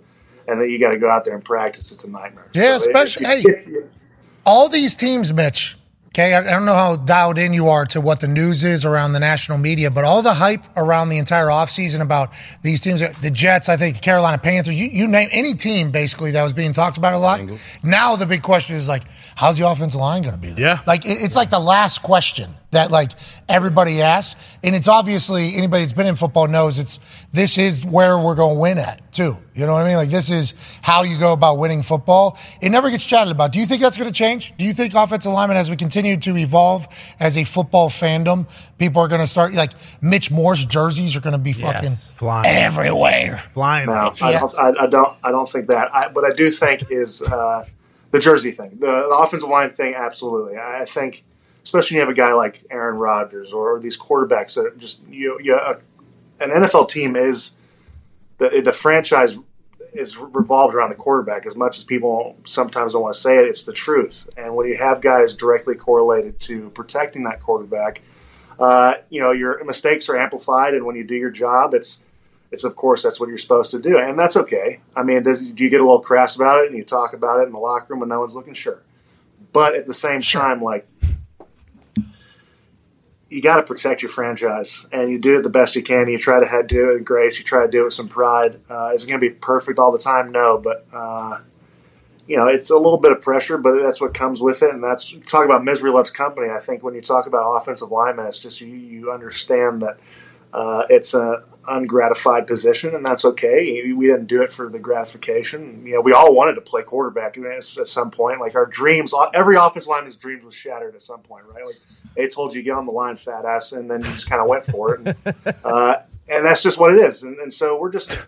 S12: and then you got to go out there and practice, it's a nightmare.
S1: Yeah,
S12: So,
S1: especially
S12: if-
S1: hey, all these teams, Mitch. Okay, I I don't know how dialed in you are to what the news is around the national media, but all the hype around the entire offseason about these teams, uh, the Jets, I think the Carolina Panthers, you, you name any team basically that was being talked about a lot. Now the big question is like, how's the offensive line going to be there?
S3: Yeah.
S1: Like it- it's like the last question that like everybody asks, and it's obviously anybody that's been in football knows it's this is where we're going to win at too. You know what I mean? Like this is how you go about winning football. It never gets chatted about. Do you think that's going to change? Do you think offensive linemen, as we continue to evolve as a football fandom, people are going to start like Mitch Morse's jerseys are going to be fucking
S3: flying.
S1: everywhere.
S3: Flying.
S12: No,
S3: Mitch.
S12: I don't. I, I don't. I don't think that. I, what I do think is uh, the jersey thing, the, the offensive line thing. Absolutely, I, I think, especially when you have a guy like Aaron Rodgers or, these quarterbacks that just you, you a, an NFL team is the the franchise is revolved around the quarterback. As much as people sometimes don't want to say it, it's the truth. And when you have guys directly correlated to protecting that quarterback, uh, you know your mistakes are amplified, and when you do your job, it's it's of course that's what you're supposed to do, and that's okay. I mean, does, do you get a little crass about it and you talk about it in the locker room when no one's looking? Sure, but at the same time, like you got to protect your franchise, and you do it the best you can. You try to do it with grace. You try to do it with some pride. Uh, is it going to be perfect all the time? No, but uh, you know it's a little bit of pressure, but that's what comes with it. And that's talk about misery loves company. I think when you talk about offensive linemen, it's just you, you understand that uh, it's a ungratified position, and that's okay. We didn't do it for the gratification. You know, we all wanted to play quarterback at some point. Like our dreams, every offensive lineman's dreams was shattered at some point, right? Like they told you get on the line, fat ass, and then you just kind of went for it, and, uh, and that's just what it is. And, and so we're just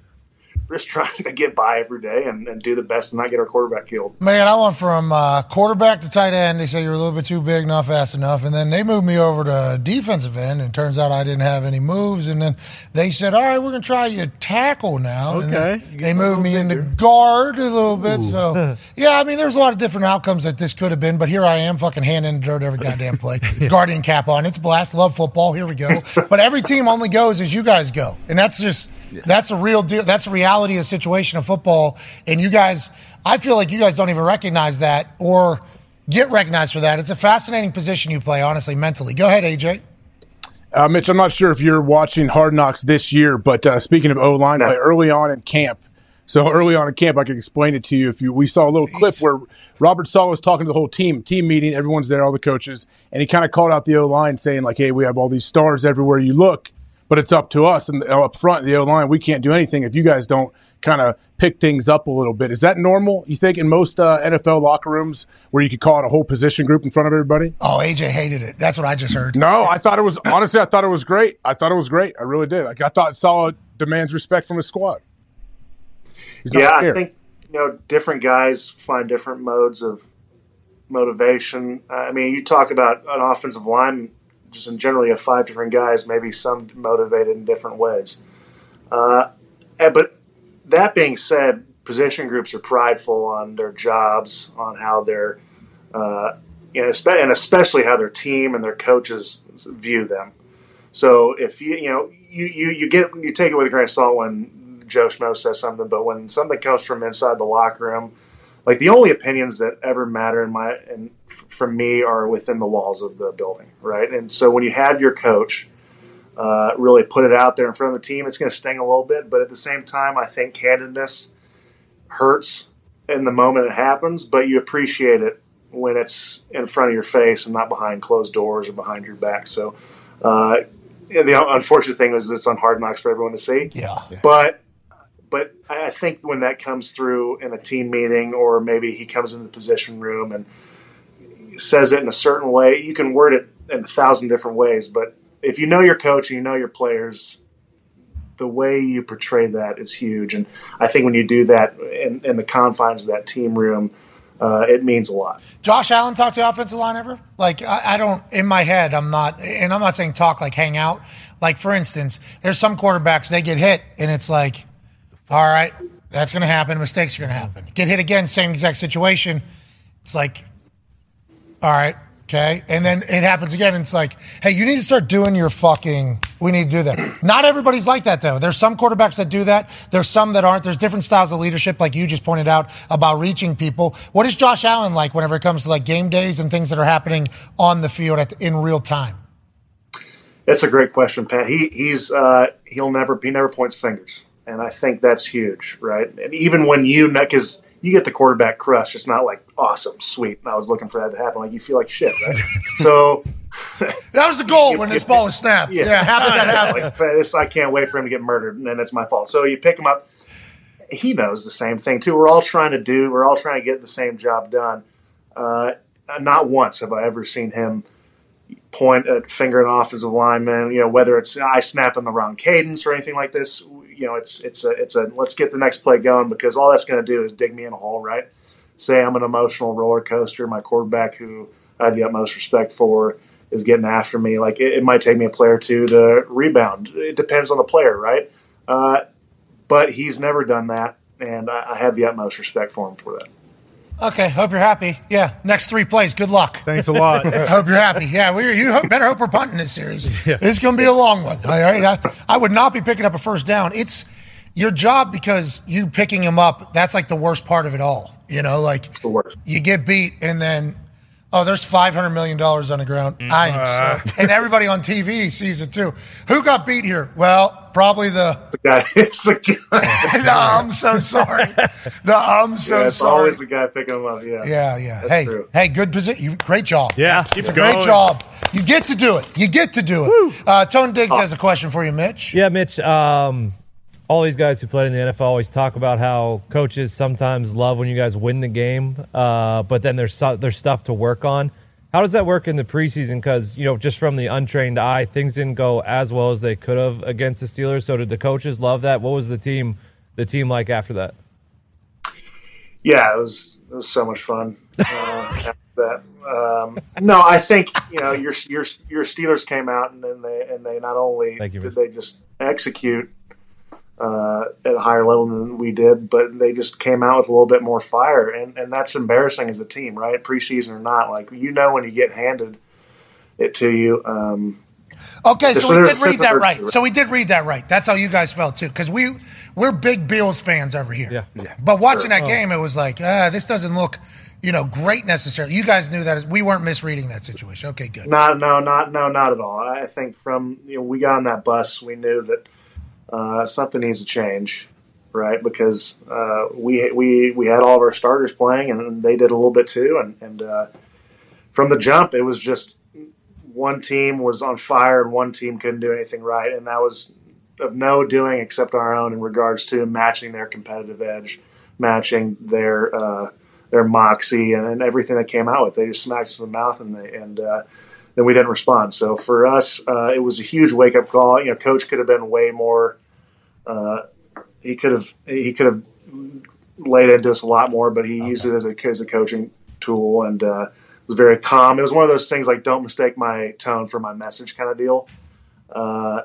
S12: just trying to get by every day and, and do the best and not get our quarterback killed.
S1: Man, I went from uh, quarterback to tight end. They said you're a little bit too big, not fast enough. And then they moved me over to defensive end, and turns out I didn't have any moves. And then they said, all right, we're going to try you tackle now.
S3: Okay.
S1: then They moved me into guard a little bit. So, yeah, I mean, there's a lot of different outcomes that this could have been, but here I am fucking hand in the dirt every goddamn play. Guardian cap on. It's a blast. Love football. Here we go. But every team only goes as you guys go. And that's just, that's a real deal. That's the reality of the situation of football. And you guys, I feel like you guys don't even recognize that or get recognized for that. It's a fascinating position you play, honestly, mentally. Go ahead, AJ.
S10: Uh, Mitch, I'm not sure if you're watching Hard Knocks this year, but uh, speaking of O line, play early on in camp. So early on in camp, I can explain it to you. If you, we saw a little clip where Robert Saleh was talking to the whole team, team meeting, everyone's there, all the coaches, and he kind of called out the O line, saying like, "Hey, we have all these stars everywhere you look, but it's up to us and uh, up front, the O line, we can't do anything if you guys don't kind of pick things up a little bit." Is that normal? You think in most uh, NFL locker rooms where you could call it a whole position group in front of everybody?
S1: Oh, AJ hated it. That's what I just heard.
S10: No, I thought it was honestly. I thought it was great. I thought it was great. I really did. Like I thought Saleh demands respect from his squad. He's not
S12: yeah,
S10: scared.
S12: I think you know different guys find different modes of motivation. Uh, I mean, you talk about an offensive line, just in generally of five different guys, maybe some motivated in different ways. Uh, but that being said, position groups are prideful on their jobs, on how they're, uh, and especially how their team and their coaches view them. So if you you know you, you, you get you take it with a grain of salt when Joe Schmo says something, but when something comes from inside the locker room, like the only opinions that ever matter in my and f- from me are within the walls of the building, right? And so when you have your coach uh, really put it out there in front of the team, it's going to sting a little bit, but at the same time, I think candidness hurts in the moment it happens, but you appreciate it when it's in front of your face and not behind closed doors or behind your back. So. Uh, and the unfortunate thing is it's on hard knocks for everyone to see.
S1: Yeah.
S12: But but I think when that comes through in a team meeting, or maybe he comes into the position room and says it in a certain way, you can word it in a thousand different ways. But if you know your coach and you know your players, the way you portray that is huge. And I think when you do that in, in the confines of that team room, uh, it means a lot.
S1: Josh Allen talk to the offensive line ever? Like, I, I don't, in my head, I'm not, and I'm not saying talk like hang out. Like, for instance, there's some quarterbacks, they get hit, and it's like, all right, that's going to happen. Mistakes are going to happen. Get hit again, same exact situation. It's like, all right, okay. And then it happens again, and it's like, hey, you need to start doing your fucking, we need to do that. Not everybody's like that, though. There's some quarterbacks that do that. There's some that aren't. There's different styles of leadership, like you just pointed out about reaching people. What is Josh Allen like whenever it comes to like game days and things that are happening on the field at, in real time?
S12: That's a great question, Pat. He he's uh, he'll never he never points fingers, and I think that's huge, right? And even when you because you get the quarterback crush, it's not like awesome, sweet. And I was looking for that to happen. Like you feel like shit, right? so
S1: That was the goal when this ball was snapped. Yeah, how did that happen?
S12: Like, I can't wait for him to get murdered, and then it's my fault. So you pick him up. He knows the same thing too. We're all trying to do. We're all trying to get the same job done. Uh, not once have I ever seen him point at finger at an offensive lineman. You know, whether it's I snap in the wrong cadence or anything like this. You know, it's it's a it's a let's get the next play going because all that's going to do is dig me in a hole, right? Say I'm an emotional roller coaster. My quarterback, who I have the utmost respect for, is getting after me. Like it, it might take me a play or two to rebound. It depends on the player, right? Uh, but he's never done that, and I, I have the utmost respect for him for that.
S1: Okay, hope you're happy. Yeah, next three plays. Good luck.
S3: Thanks a lot.
S1: hope you're happy. Yeah, we you hope, better hope we're punting this series. This is going to be a long one. All right, I, I would not be picking up a first down. It's your job because you picking him up. That's like the worst part of it all. You know, like the worst. you get beat and then. Oh, there's five hundred million dollars on the ground. Mm. I uh. am so, and everybody on TV sees it too. Who got beat here? Well, probably the
S12: the guy. It's the guy.
S1: the, I'm so sorry. The I'm so
S12: yeah, it's
S1: sorry.
S12: always the guy picking him up. Yeah,
S1: Yeah, yeah.
S12: That's
S1: hey,
S12: true.
S1: hey, good position. You, great job.
S3: Yeah,
S1: it's a
S3: keep
S1: great job. You get to do it. You get to do it. Uh, Tone Diggs has a question for you, Mitch.
S6: Yeah, Mitch. Um, all these guys who played in the NFL always talk about how coaches sometimes love when you guys win the game, uh, but then there's there's stuff to work on. How does that work in the preseason? Because you know, just from the untrained eye, things didn't go as well as they could have against the Steelers. So did the coaches love that? What was the team the team like after that?
S12: yeah, it was it was so much fun. Uh, that, um, no, I think you know your your your Steelers came out and then they and they not only
S6: you,
S12: did they just execute uh, at a higher level than we did, but they just came out with a little bit more fire, and and that's embarrassing as a team, right? Preseason or not, like you know when you get handed it to you. Um,
S1: Okay, so we did read that right. So we did read that right. That's how you guys felt too, because we we're big Bills fans over here.
S6: Yeah.
S1: yeah. But watching
S12: Sure.
S1: that game, it was like, ah, this doesn't look, you know, great necessarily. You guys knew that we weren't misreading that situation. Okay, good.
S12: Not, no, not, no, not at all. I think from you know we got on that bus, we knew that uh, something needs to change, right? Because uh, we we we had all of our starters playing, and they did a little bit too. And and uh, from the jump, it was just one team was on fire and one team couldn't do anything right, and that was of no doing except our own in regards to matching their competitive edge, matching their uh, their moxie, and, and everything that came out with. They just smacked us in the mouth, and they and uh, then we didn't respond. So for us, uh, it was a huge wake up call. You know, coach could have been way more. Uh, he could have he could have laid into us a lot more, but he used it as a as a coaching tool and uh, was very calm. It was one of those things like don't mistake my tone for my message kind of deal. Uh,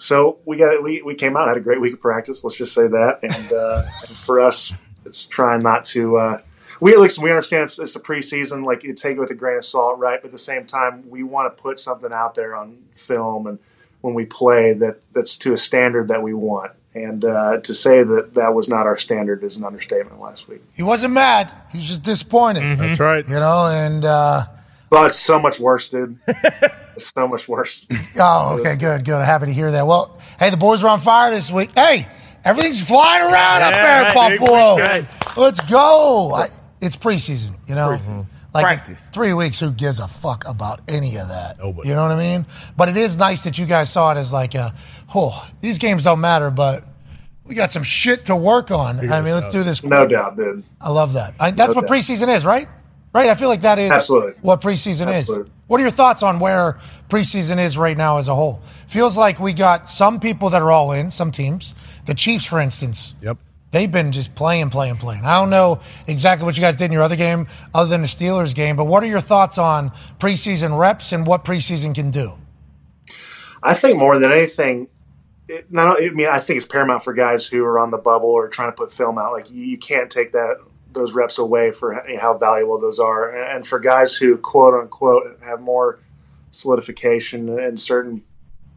S12: so we got we we came out had a great week of practice. Let's just say that, and, uh, and for us, it's trying not to. We listen. We understand it's, it's a preseason. Like you take it with a grain of salt, right? But at the same time, we want to put something out there on film and when we play that that's to a standard that we want. And uh, to say that that was not our standard is an understatement. Last week,
S1: He wasn't mad. He was just disappointed.
S3: That's right.
S1: You know, and uh,
S12: oh, it's so much worse, dude. it's so much worse.
S1: oh, okay, good, good. Happy to hear that. Well, hey, the boys are on fire this week. Hey, everything's flying around up there in
S2: right, dude.
S1: Buffalo. Let's go. I, it's preseason, you know. Like
S5: Practice.
S1: three weeks, who gives a fuck about any of that?
S3: Nobody.
S1: You know what I mean? But it is nice that you guys saw it as like a, oh, these games don't matter, but we got some shit to work on. I mean, let's do this.
S12: No doubt, dude.
S1: I love that. I, that's
S12: No
S1: what
S12: doubt.
S1: preseason is, right? Right. I feel like that is
S12: Absolutely.
S1: what preseason
S12: Absolutely.
S1: is. What are your thoughts on where preseason is right now as a whole? Feels like we got some people that are all in, some teams. The Chiefs, for instance,
S3: Yep.
S1: They've been just playing, playing, playing. I don't know exactly what you guys did in your other game, other than the Steelers game, but what are your thoughts on preseason reps and what preseason can do?
S12: I think more than anything, it, not, I mean, I think it's paramount for guys who are on the bubble or trying to put film out. Like you, can't take that those reps away for how valuable those are. And, and for guys who quote unquote have more solidification in certain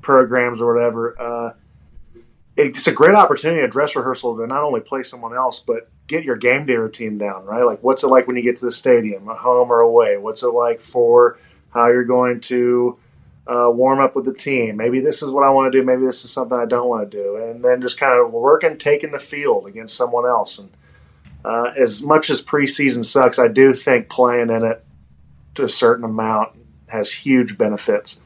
S12: programs or whatever, uh, it's a great opportunity, a dress rehearsal to not only play someone else, but get your game day routine down, right? Like, what's it like when you get to the stadium, at home or away? What's it like for how you're going to uh, warm up with the team? Maybe this is what I want to do. Maybe this is something I don't want to do. And then just kind of working, taking the field against someone else. And uh, as much as preseason sucks, I do think playing in it to a certain amount has huge benefits.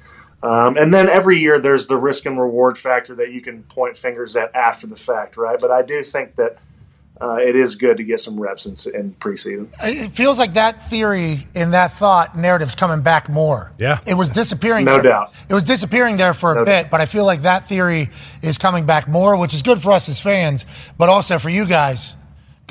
S12: Um, and then every year there's the risk and reward factor that you can point fingers at after the fact, right? But I do think that uh, it is good to get some reps in, in preseason.
S1: It feels like that theory and that thought narrative's coming back more.
S3: Yeah.
S1: It was disappearing.
S12: No
S1: there.
S12: doubt.
S1: It was disappearing there for a
S12: No
S1: bit,
S12: doubt.
S1: but I feel like that theory is coming back more, which is good for us as fans, but also for you guys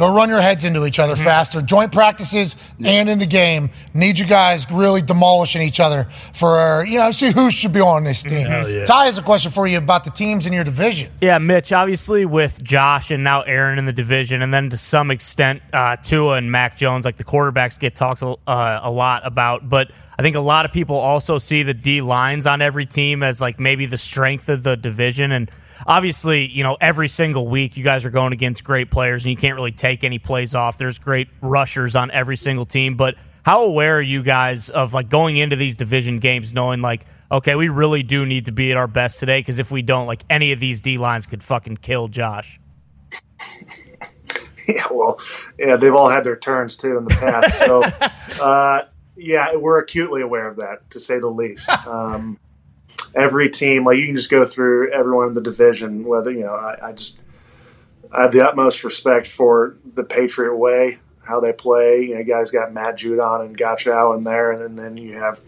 S1: Go run your heads into each other faster. Joint practices and in the game. Need you guys really demolishing each other for, you know, see who should be on this team.
S2: Yeah.
S1: Ty has a question for you about the teams in your division.
S2: Yeah, Mitch, obviously with Josh and now Aaron in the division, and then to some extent uh, Tua and Mac Jones, like the quarterbacks get talked uh, a lot about. But I think a lot of people also see the D lines on every team as like maybe the strength of the division. And obviously, you know, every single week you guys are going against great players and you can't really take any plays off. There's great rushers on every single team. But how aware are you guys of like going into these division games knowing like, okay, we really do need to be at our best today because if we don't, like any of these D lines could fucking kill Josh.
S12: Yeah, well, yeah, they've all had their turns too in the past. So, uh, yeah, we're acutely aware of that, to say the least. Um, every team, like you can just go through everyone in the division. Whether you know, I, I just I have the utmost respect for the Patriot way, how they play. You know, guys got Matt Judon and Godchaux in there, and, then you have.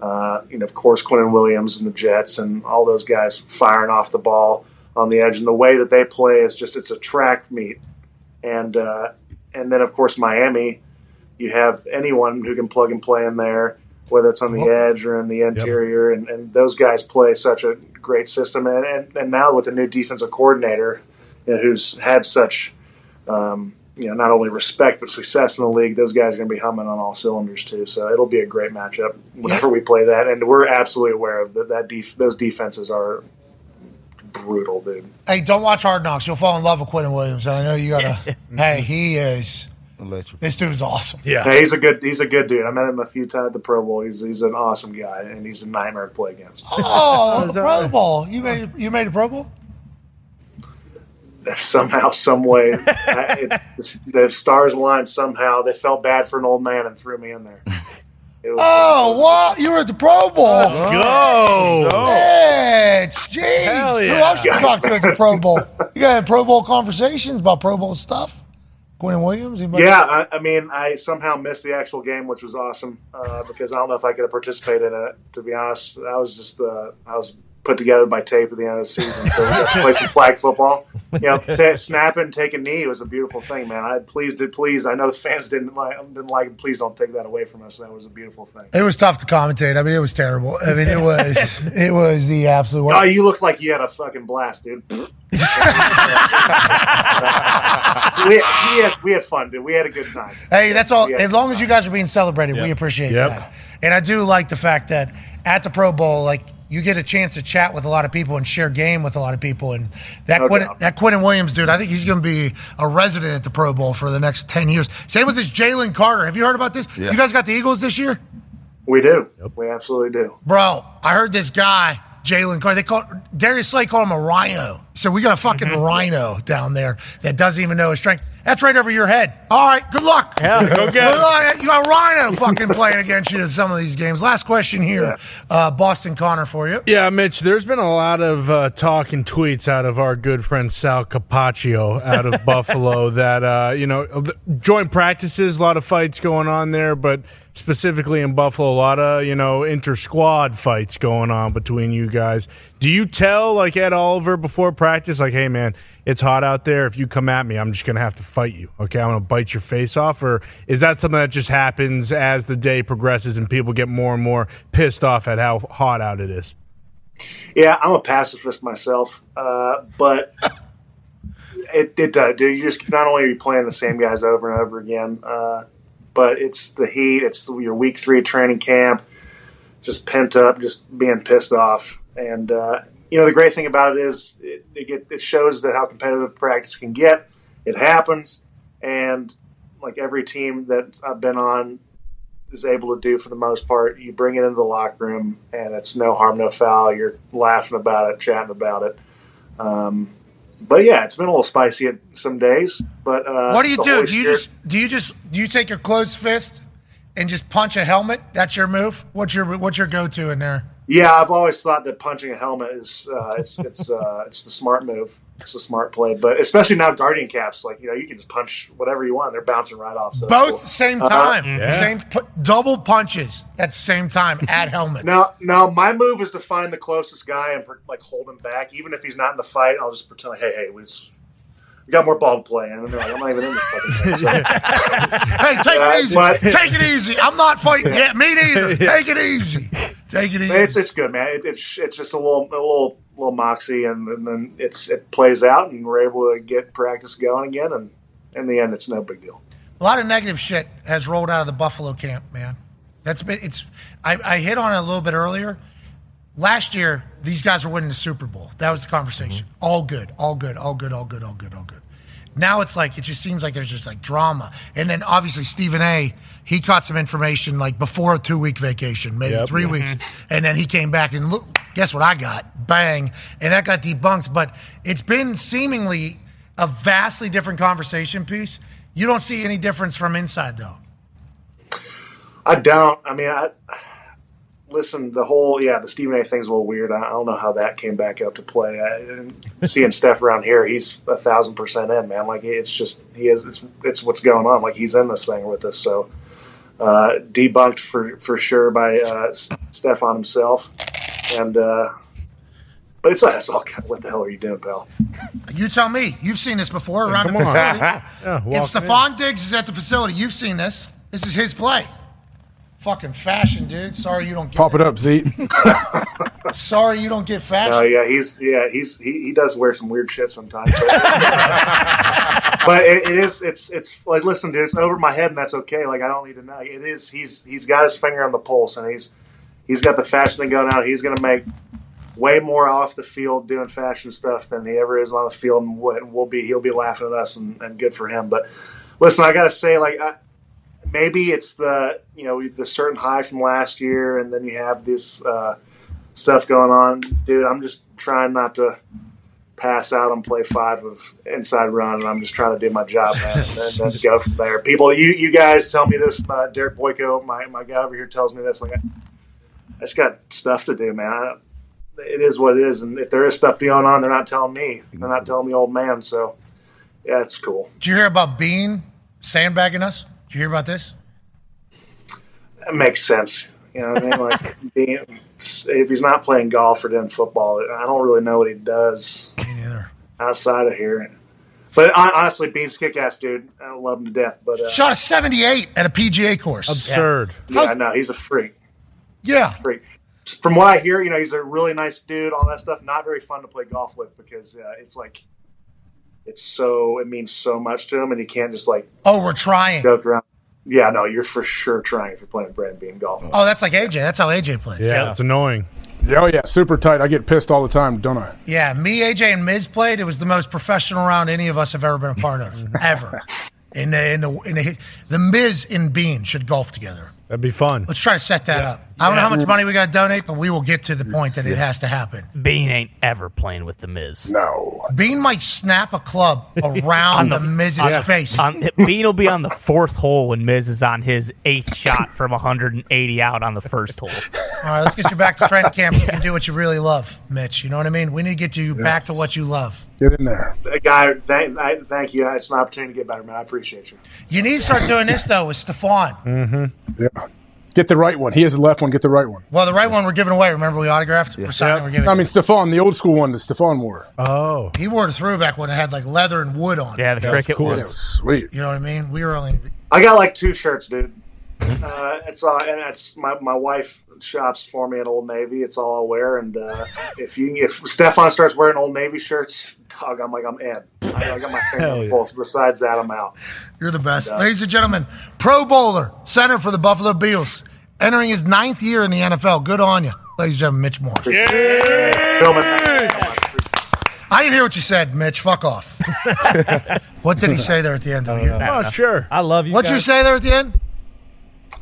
S12: Uh, you know, of course, Quinnen Williams and the Jets and all those guys firing off the ball on the edge. And the way that they play is just, it's a track meet and uh, and then of course Miami, you have anyone who can plug and play in there, whether it's on the edge or in the interior, and, and those guys play such a great system. And, and, and now with the new defensive coordinator, you know, who's had such um, you know not only respect but success in the league, those guys are going to be humming on all cylinders too. So it'll be a great matchup whenever we play that, and we're absolutely aware of that. That def- those defenses are brutal, dude.
S1: Hey, don't watch Hard Knocks. You'll fall in love with Quinnen Williams. And I know you gotta. hey, he is. This dude's awesome.
S12: Yeah, he's a good he's a good dude. I met him a few times at the Pro Bowl. He's he's an awesome guy, and he's a nightmare to play against.
S1: Oh, Pro Bowl. You made you made a Pro Bowl.
S12: Somehow, some way, I- it, the, the stars aligned. Somehow, they felt bad for an old man and threw me in there. Was,
S1: Oh, what? You were at the Pro Bowl.
S12: Let's go.
S1: Mitch, jeez.
S12: Hell
S1: Who else you talk to at the Pro Bowl? You got Pro Bowl conversations about Pro Bowl stuff? Quinnen Williams? Anybody?
S12: Yeah, I, I mean, I somehow missed the actual game, which was awesome uh, because I don't know if I could have participated in it. To be honest, I was just uh, I was put together by tape at the end of the season, so we got to play some flag football. You know, t- snapping, take a knee was a beautiful thing, man. I please did please. I know the fans didn't like didn't like it. Please don't take that away from us. That was a beautiful thing.
S1: It was tough to commentate. I mean, it was terrible. I mean, it was it was the absolute worst.
S12: Oh, you looked like you had a fucking blast, dude. We, we had we had fun, dude. We had a good time.
S1: Hey, that's all. As long as you guys are being celebrated, we appreciate
S12: Yep.
S1: that. And I do like the fact that at the Pro Bowl, like you get a chance to chat with a lot of people and share game with a lot of people. And that
S12: No
S1: Quinnen,
S12: doubt.
S1: that Quinnen Williams dude, I think he's going to be a resident at the Pro Bowl for the next ten years. Same with this Jalen Carter. Have you heard about this?
S12: Yeah.
S1: You guys got the Eagles this year,
S12: We do. We absolutely do.
S1: bro. I heard this guy. Jalen Carter. They call Darius Slay called him a rhino. So we got a fucking
S12: Mm-hmm.
S1: rhino down there that doesn't even know his strength. That's right over your head. All right, good luck.
S3: Yeah, go get it.
S1: You got Rhino fucking playing against you in some of these games. Last question here, uh, Boston Connor for you.
S3: Yeah, Mitch, there's been a lot of uh, talk and tweets out of our good friend Sal Capaccio out of Buffalo that, uh, you know, joint practices, a lot of fights going on there, but specifically in Buffalo, a lot of, you know, inter squad fights going on between you guys. Do you tell, like, Ed Oliver before practice, like, hey, man, it's hot out there. If you come at me, I'm just to have to fight you. Okay. I'm to bite your face off. Or is that something that just happens as the day progresses and people get more and more pissed off at how hot out it is?
S12: Yeah, I'm a pacifist myself, uh, but it, it does. Dude, you just not only are you playing the same guys over and over again, uh, but it's the heat. It's your week three training camp, just pent up, just being pissed off. And uh, you know the great thing about it is it, it, get, it shows that how competitive practice can get. It happens, and like every team that I've been on is able to do for the most part. You bring it into the locker room, and it's no harm, no foul. You're laughing about it, chatting about it. Um, but yeah, it's been a little spicy at some days. But uh,
S1: what do you do? Do you just do you just do you take your closed fist and just punch a helmet? That's your move. What's your what's your go to in there?
S12: Yeah, I've always thought that punching a helmet is uh, it's it's uh, it's the smart move. It's the smart play, but especially now guardian caps, like you know, you can just punch whatever you want. They're bouncing right off. So
S1: Both
S12: cool.
S1: same
S12: Uh,
S1: time, same pu- double punches at the same time at helmet.
S12: No, no. My move is to find the closest guy and like hold him back, even if he's not in the fight. I'll just pretend, like, hey, hey, we just, we got more ball to play, and they're like, I'm not even in this fucking thing. So,
S1: Hey, take
S12: Uh,
S1: it easy.
S12: but-
S1: take it easy. I'm not fighting yet. Me neither. Take it easy. Take it easy.
S12: it's it's good, man. It, it's it's just a little a little little moxie, and, and then it's it plays out, and we're able to get practice going again, and in the end, it's no big deal.
S1: A lot of negative shit has rolled out of the Buffalo camp, man. That's been it's. I, I hit on it a little bit earlier. Last year, these guys were winning the Super Bowl. That was the conversation. All good, all good, all good, all good, all good, all good. Now it's like it just seems like there's just like drama. And then obviously Stephen A. He caught some information like before a two week vacation, maybe
S13: Yep.
S1: three
S13: Mhm.
S1: weeks, and then he came back and look, guess what I got? Bang, and that got debunked. But it's been seemingly a vastly different conversation piece. You don't see any difference from inside though.
S12: I don't. I mean, I listen. The whole yeah, the Stephen A. thing's a little weird. I, I don't know how that came back up to play. I, seeing Steph around here, he's a thousand percent in, man. Like it's just he is. It's, it's what's going on. Like he's in this thing with us. So uh, debunked for for sure by uh, S- Stefon himself, and. uh but it's it's all kind of, what the hell are you doing, pal?
S1: You tell me. You've seen this before around
S12: come
S1: the
S12: on.
S1: facility.
S12: Yeah,
S1: if
S12: walk
S1: Stefon Diggs is at the facility, you've seen this. This is his play. Fucking fashion, dude. Sorry you don't get
S10: Pop it up, Zeke.
S1: Sorry you don't get fashion.
S12: Oh yeah, he's yeah he's he, he does wear some weird shit sometimes. But, but it, it is it's it's like listen, dude, it's over my head and that's okay. Like I don't need to know. It is he's he's got his finger on the pulse and he's he's got the fashion thing going out. He's going to make way more off the field doing fashion stuff than he ever is on the field, and we'll we'll be he'll be laughing at us and, and good for him. But listen, I got to say, like I, maybe it's the you know the certain high from last year, and then you have this uh, stuff going on, dude. I'm just trying not to pass out on play five of inside run, and I'm just trying to do my job, man, and then, go from there. People, you you guys tell me this. Uh, Derek Boyko, my my guy over here, tells me this. Like I, I just got stuff to do, man. I, it is what it is, and if there is stuff going on, they're not telling me. They're not telling the old man. So, yeah, it's cool.
S1: Did you hear about Beane sandbagging us? Did you hear about this?
S12: It makes sense. You know what I mean? Like, being, if he's not playing golf or doing football, I don't really know what he does Neither. outside of here. But hon- honestly, Beane's kick ass dude. I love him to death. But uh,
S1: Shot a 78 at a PGA course.
S3: Absurd.
S12: Yeah, I know he's a freak.
S1: Yeah,
S12: freak. From what I hear, you know, he's a really nice dude. All that stuff. Not very fun to play golf with because uh, it's like it's so it means so much to him, and you can't just like
S1: Oh, we're trying.
S12: joke around. Yeah, no, you're for sure trying if you're playing Brandon Beane golf.
S1: Oh, that's like AJ. That's how AJ plays.
S10: Yeah,
S3: it's annoying.
S10: Oh yeah, super tight. I get pissed all the time, don't I?
S1: Yeah, me, AJ, and Miz played. It was the most professional round any of us have ever been a part of, ever. In the in the in the, the Miz and Bean should golf together.
S3: That'd be fun.
S1: Let's try to set that up. I don't know how much money we got to donate, but we will get to the point that it has to happen.
S2: Beane ain't ever playing with the Miz.
S10: No.
S1: Beane might snap a club around the, Miz's
S2: on-
S1: face.
S2: on- Beane will be on the fourth hole when Miz is on his eighth shot from 180 out on the first hole.
S1: All right, let's get you back to training camp. so You can do what you really love, Mitch. You know what I mean? We need to get you back to what you love.
S10: Get in there.
S12: Guy, thank, I, thank you. It's an opportunity to get better, man. I appreciate you.
S1: You need to start doing this though with Stefon.
S10: Mm-hmm. Yeah. Get the right one. He has the left one. Get the right one.
S1: Well, the right one we're giving away. Remember we autographed? We're signing. We're giving.
S10: I mean, Stefon, the old school one that Stefon wore.
S3: Oh.
S1: he wore the throwback when it had like leather and wood on. it.
S2: Yeah, the
S10: That cricket cool. ones. Was sweet.
S1: You know what I mean? We were only.
S12: I got like two shirts, dude. Uh, it's all, and it's my, my wife shops for me at Old Navy. It's all I wear, and uh, if you if Stefon starts wearing Old Navy shirts, dog, I'm like I'm in. I, I got my finger
S1: Hell yeah.
S12: Besides that, I'm out.
S1: You're the best,
S12: Yeah.
S1: ladies and gentlemen. Pro bowler, center for the Buffalo Bills, entering his ninth year in the NFL. Good on you, ladies and gentlemen. Mitch Morse. I didn't hear what you said, Mitch. Fuck off. what did he say there at the end of the year?
S3: Oh, sure.
S6: I love you.
S1: What'd you say there at the end?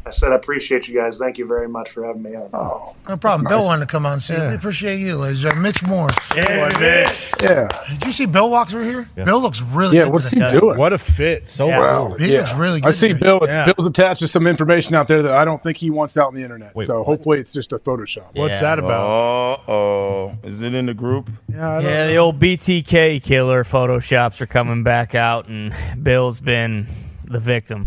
S12: I said I appreciate you guys. Thank you very much for having me on.
S1: Oh, no problem. Bill wanted to come on and see you. We appreciate you, Is and gentlemen. Mitch Morse.
S3: Yeah, Mitch.
S10: Yeah.
S1: Did you see Bill walk through here? Bill looks really
S10: Yeah,
S1: good
S10: what's he
S1: today.
S10: doing?
S3: What a fit.
S6: So
S10: Wow.
S1: He looks really good.
S10: I see
S1: today.
S10: Bill.
S3: Yeah.
S10: Bill's attached to some information out there that I don't think he wants out on the internet.
S6: Wait,
S10: so
S6: what?
S10: hopefully it's just a Photoshop.
S3: What's that about?
S5: Uh oh. Is it in the group?
S3: Yeah, I don't
S2: Yeah, the old BTK killer photoshops are coming back out, and Bill's been the victim.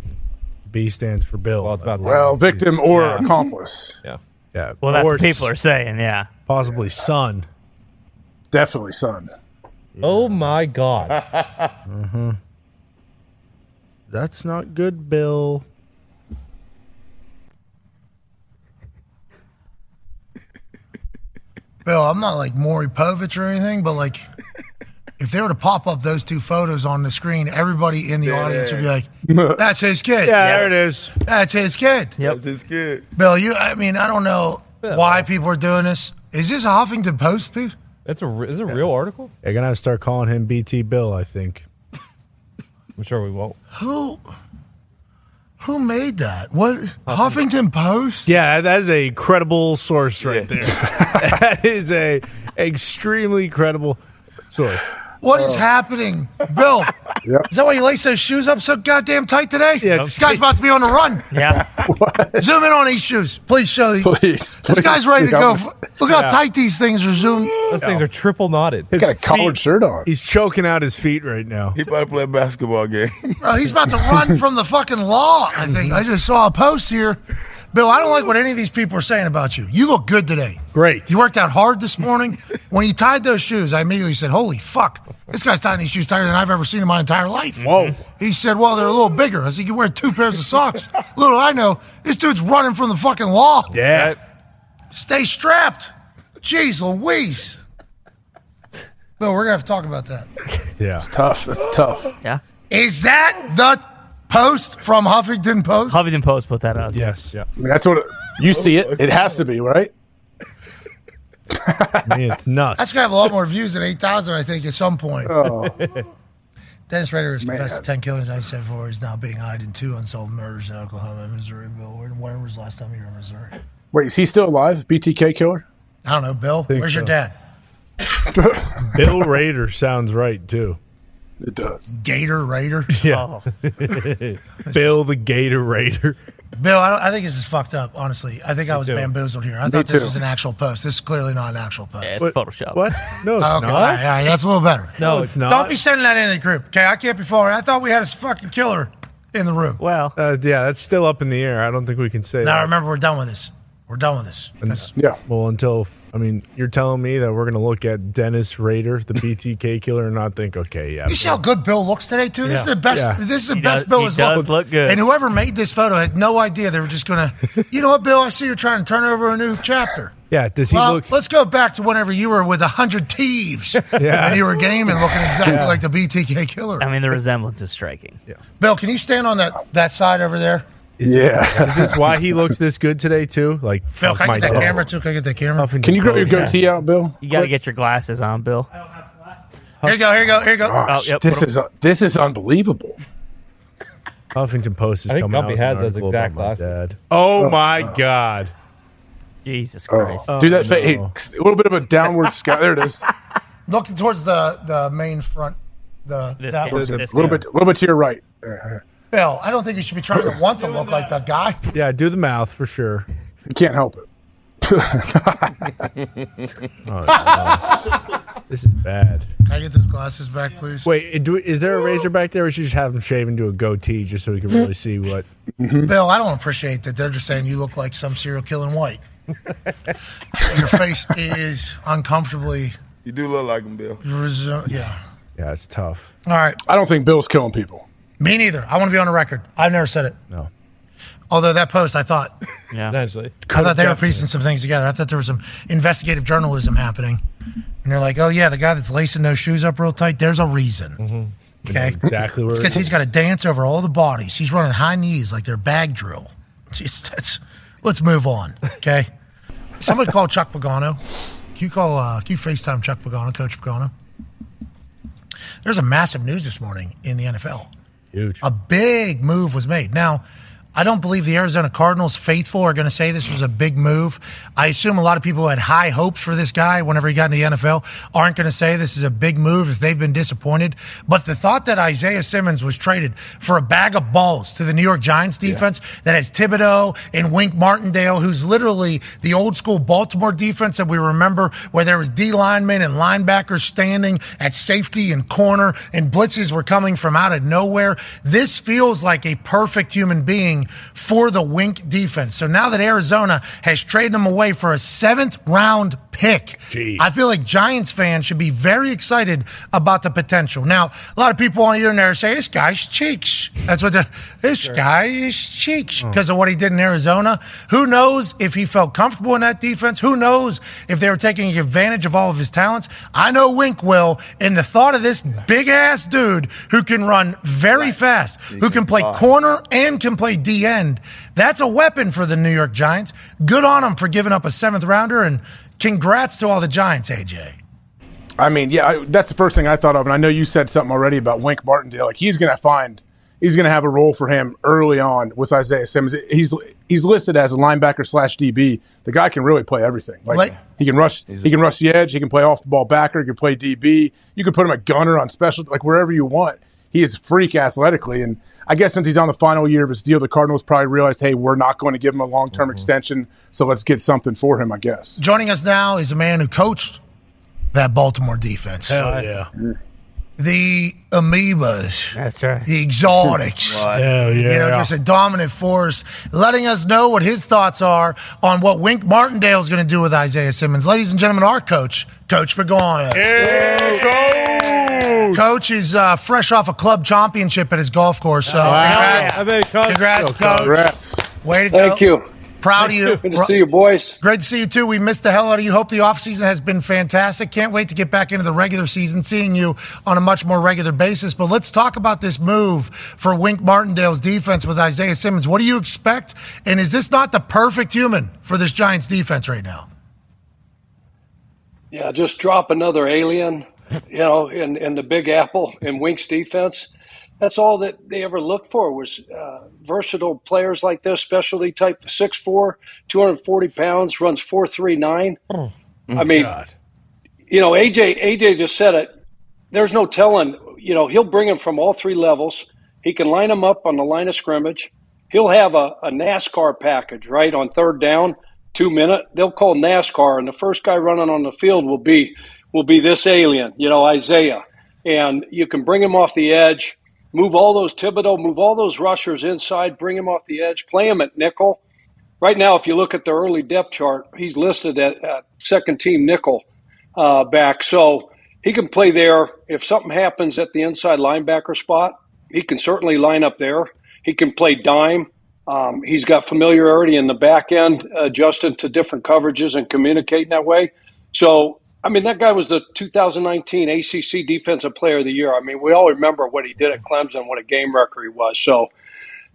S3: B stands for Bill.
S6: Well, it's about time.
S10: Well, victim or
S3: Yeah.
S10: accomplice.
S6: Yeah.
S3: yeah.
S2: Well, that's
S3: Or
S2: what people are saying. Yeah,
S3: Possibly son.
S10: Definitely son.
S6: Oh my God.
S3: Uh-huh. That's not good, Bill.
S1: Bill, I'm not like Maury Povich or anything, but like if they were to pop up those two photos on the screen, everybody in the audience would be like, "That's his kid."
S3: Yeah, there it is.
S1: That's his kid.
S5: That's his kid.
S1: Bill, you. I mean, I don't know why people are doing this. Is this a Huffington Post piece?
S6: That's a is it a real article?
S3: They're gonna have to start calling him BT Bill. I think.
S6: I'm sure we won't.
S1: Who? Who made that? What Huffington Post?
S3: Yeah, that is a credible source right there. that is a extremely credible source.
S1: What is oh. happening, Bill? Is that why you lace those shoes up so goddamn tight today?
S3: Yeah,
S1: this guy's about to be on the run.
S2: Yeah.
S1: Zoom in on these shoes, please. Show these.
S10: Please.
S1: This guy's ready to go.
S10: Yeah.
S1: Look how
S3: Yeah.
S1: tight these things are zoomed.
S6: Those things are triple knotted.
S10: He's got a collared shirt on.
S3: He's choking out his feet right now.
S5: He about to play a basketball game.
S1: Bro, he's about to run from the fucking law. I think I just saw a post here. Bill, I don't like what any of these people are saying about you. You look good today.
S3: Great.
S1: You worked out hard this morning. When he tied those shoes, I immediately said, "Holy fuck, this guy's tying these shoes tighter than I've ever seen in my entire life."
S3: Whoa.
S1: He said, "Well, they're a little bigger." I said, "You wear two pairs of socks." little I know, this dude's running from the fucking law.
S3: Yeah.
S1: Stay strapped. Jeez Louise. Bill, we're gonna have to talk about that.
S3: Yeah.
S10: It's tough. That's tough.
S2: Yeah.
S1: Is that the post from Huffington Post?
S2: Huffington Post put that out.
S3: Yes.
S10: I mean, that's what it, you see it. It has to be right.
S3: I mean, it's nuts.
S1: That's gonna have a lot more views than eight thousand, I think, at some point.
S10: Oh.
S1: Dennis Rader has confessed to ten killings. I said before he's now being eyed in two unsolved murders in Oklahoma and Missouri. Bill, when, when was the last time you were in Missouri?
S10: Wait, is he still alive? BTK killer?
S1: I don't know, Bill.
S3: Think
S1: Where's your dad?
S3: Bill Raider sounds right too.
S10: It does.
S1: Gator Raider.
S3: Yeah. Oh. Bill the Gator Raider.
S1: Bill, I, don't, I think this is fucked up. Honestly, I think I was
S3: too.
S1: bamboozled here. I
S10: Me
S1: thought this
S10: too.
S1: was an actual post. This is clearly not an actual post.
S2: Yeah, it's
S3: What-
S2: Photoshop.
S3: What? No, it's
S1: Okay,
S3: not.
S1: right, all right, that's a little better.
S3: No, it's not.
S1: Don't be sending that in the group. Okay, I can't be following. I thought we had a fucking killer in the room.
S2: Well,
S3: Uh, yeah, that's still up in the air. I don't think we can say
S1: Now
S3: that.
S1: remember, we're done with this. We're done with this. That's-
S10: Yeah.
S3: Well, until I mean, you're telling me that we're going to look at Dennis Rader, the BTK killer, and not think, okay, yeah,
S1: You see how good Bill looks today, too. This is the best.
S3: Yeah.
S1: This is the
S2: He
S1: best
S2: does-
S1: Bill
S2: he
S1: has
S2: does
S1: looked.
S2: look good.
S1: And whoever made this photo had no idea they were just gonna. you know what, Bill? I see you're trying to turn over a new chapter.
S3: yeah. Does he
S1: well,
S3: look?
S1: let's go back to whenever you were with a hundred thieves
S3: Yeah.
S1: and you were gaming, looking exactly
S3: Yeah.
S1: like the BTK killer.
S2: I mean, the resemblance is striking. Yeah.
S1: Bill, can you stand on that that side over there?
S10: Yeah.
S3: Is this why he looks this good today too? Like,
S1: Bill,
S3: fuck
S1: can I
S3: my
S1: get that
S3: dog.
S1: camera too? Can I get that camera?
S3: Huffington
S10: Can you grow your
S3: Post.
S10: goatee out, Bill?
S2: You got to get your glasses on, Bill.
S1: Here you go. Here you go. Here you go.
S10: Gosh,
S2: Oh, yep,
S10: this
S2: put 'em-
S10: is uh, this is unbelievable.
S3: Huffington Post is
S6: I think
S3: coming out
S6: Gumpy
S3: with
S6: has those exact
S3: about my
S6: glasses.
S3: dad. Oh, oh, my god!
S2: Jesus
S10: Oh.
S2: Christ.
S10: Do that. Oh, fa-
S3: no.
S10: hey, a little bit of a downward sky. There it is. A
S1: Looking towards the the main front. The
S2: This
S1: that
S2: guy.
S1: was,
S2: This
S10: little
S2: guy.
S10: bit, a little bit to your right. There.
S1: Bill, I don't think you should be trying to want to look like that guy.
S3: Yeah, do the mouth for sure.
S10: You can't help it.
S3: Oh. This is bad.
S1: Can I get those glasses back, please?
S3: Wait, do, is there a razor back there? We should just have him shave into a goatee just so we can really see what. Mm-hmm.
S1: Bill, I don't appreciate that they're just saying you look like some serial killer in white. Your face is uncomfortably.
S5: You do look like him, Bill.
S1: resu- Yeah.
S3: Yeah, it's tough.
S1: All right.
S10: I don't think Bill's killing people.
S1: Me neither. I want to be on the record. I've never said it.
S3: No.
S1: Although that post, I thought,
S2: Yeah.
S6: Potentially.
S1: I thought they were piecing some things together. I thought there was some investigative journalism happening, and they're like, "Oh yeah, the guy that's lacing those shoes up real tight. There's a reason." Okay.
S3: Exactly where.
S1: Because he's got to dance over all the bodies. He's running high knees like they're bag drill. Jeez, that's, let's move on. Okay. Somebody call Chuck Pagano. Can you call? Uh, can you FaceTime Chuck Pagano, Coach Pagano? There's a massive news this morning in the NFL.
S3: Huge.
S1: A big move was made. Now, I don't believe the Arizona Cardinals faithful are going to say this was a big move. I assume a lot of people who had high hopes for this guy whenever he got into the NFL aren't going to say this is a big move if they've been disappointed. But the thought that Isaiah Simmons was traded for a bag of balls to the New York Giants defense that has Thibodeaux and Wink Martindale, who's literally the old school Baltimore defense that we remember where there was D linemen and linebackers standing at safety and corner and blitzes were coming from out of nowhere. This feels like a perfect human being for the Wink defense. So now that Arizona has traded him away for a seventh round pick. I feel like Giants fans should be very excited about the potential. Now, a lot of people on the internet say, this guy's cheeks. That's what the, this guy is cheeks because of what he did in Arizona. Who knows if he felt comfortable in that defense? Who knows if they were taking advantage of all of his talents? I know Wink will. And the thought of this big ass dude who can run very fast, who can play corner and can play D end, that's a weapon for the New York Giants. Good on him for giving up a seventh rounder and congrats to all the Giants, AJ.
S10: I mean, yeah, I, that's the first thing I thought of, and I know you said something already about Wink Martindale. Like he's going to find, he's going to have a role for him early on with Isaiah Simmons. He's he's listed as a linebacker slash DB. The guy can really play everything. Like,
S1: Like-
S10: he can rush, he can rush the edge. He can play off the ball backer. He can play DB. You can put him a gunner on special, like wherever you want. He is freak athletically, and I guess since he's on the final year of his deal, the Cardinals probably realized, hey, we're not going to give him a long term mm-hmm. extension, so let's get something for him. I guess.
S1: Joining us now is a man who coached that Baltimore defense.
S3: Hell yeah.
S1: The amoebas.
S2: That's right.
S1: The exotics.
S3: Hell yeah.
S1: You know, just a dominant force, letting us know what his thoughts are on what Wink Martindale is going to do with Isaiah Simmons. Ladies and gentlemen, our coach, Coach Pagano. Coach is uh, fresh off a club championship at his golf course. So congrats,
S6: I Coach-
S1: congrats,
S6: Coach.
S1: coach.
S10: Congrats.
S1: Way to
S13: Thank
S1: go.
S13: you.
S1: Proud of you.
S13: Good to see you, boys.
S1: Great to see you too. We missed the hell out of you. Hope the offseason has been fantastic. Can't wait to get back into the regular season, seeing you on a much more regular basis. But let's talk about this move for Wink Martindale's defense with Isaiah Simmons. What do you expect? And is this not the perfect human for this Giants defense right now?
S13: Yeah, just drop another alien, you know, in, in the Big Apple in Wink's defense. That's all that they ever looked for was uh, versatile players like this, specialty type, 6'4", 240 pounds, runs 4'3", I mean, you know, AJ AJ just said it. There's no telling. You know, he'll bring him from all three levels. He can line them up on the line of scrimmage. He'll have a, a NASCAR package right on third down, two minute. They'll call NASCAR, and the first guy running on the field will be will be this alien. You know, Isaiah, and you can bring him off the edge. Move all those Thibodeaux, move all those rushers inside, bring him off the edge, play him at nickel. Right now, if you look at the early depth chart, he's listed at, at second team nickel uh, back. So he can play there. If something happens at the inside linebacker spot, he can certainly line up there. He can play dime. Um, he's got familiarity in the back end, adjusting to different coverages and communicating that way. So, I mean, that guy was the 2019 ACC Defensive Player of the Year. I mean, we all remember what he did at Clemson, what a game wrecker he was. So,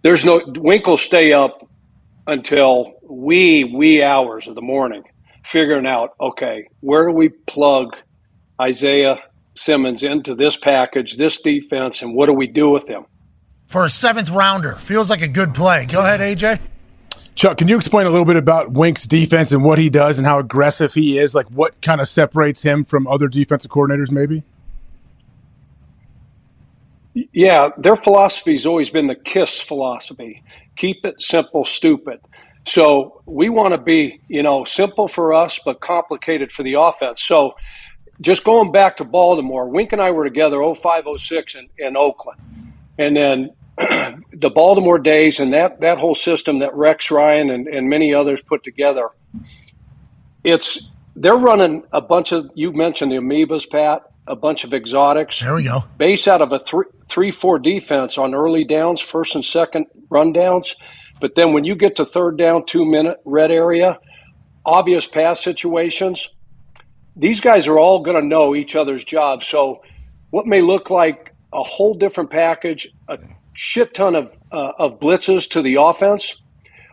S13: there's no Winkle stay up until wee wee hours of the morning, figuring out okay, where do we plug Isaiah Simmons into this package, this defense, and what do we do with him?
S1: For a seventh rounder. Feels like a good play. Go ahead, AJ.
S10: Chuck, can you explain a little bit about Wink's defense and what he does and how aggressive he is? Like, what kind of separates him from other defensive coordinators, maybe?
S13: Yeah, their philosophy has always been the KISS philosophy keep it simple, stupid. So we want to be, you know, simple for us, but complicated for the offense. So just going back to Baltimore, Wink and I were together 05, 06 in, in Oakland. And then the Baltimore days and that, that whole system that Rex Ryan and, and many others put together, it's they're running a bunch of you mentioned the amoebas, Pat, a bunch of exotics.
S1: There we go.
S13: Base out of a three three four defense on early downs, first and second run downs. But then when you get to third down, two minute red area, obvious pass situations, these guys are all going to know each other's jobs. So what may look like a whole different package, a shit ton of uh, of blitzes to the offense,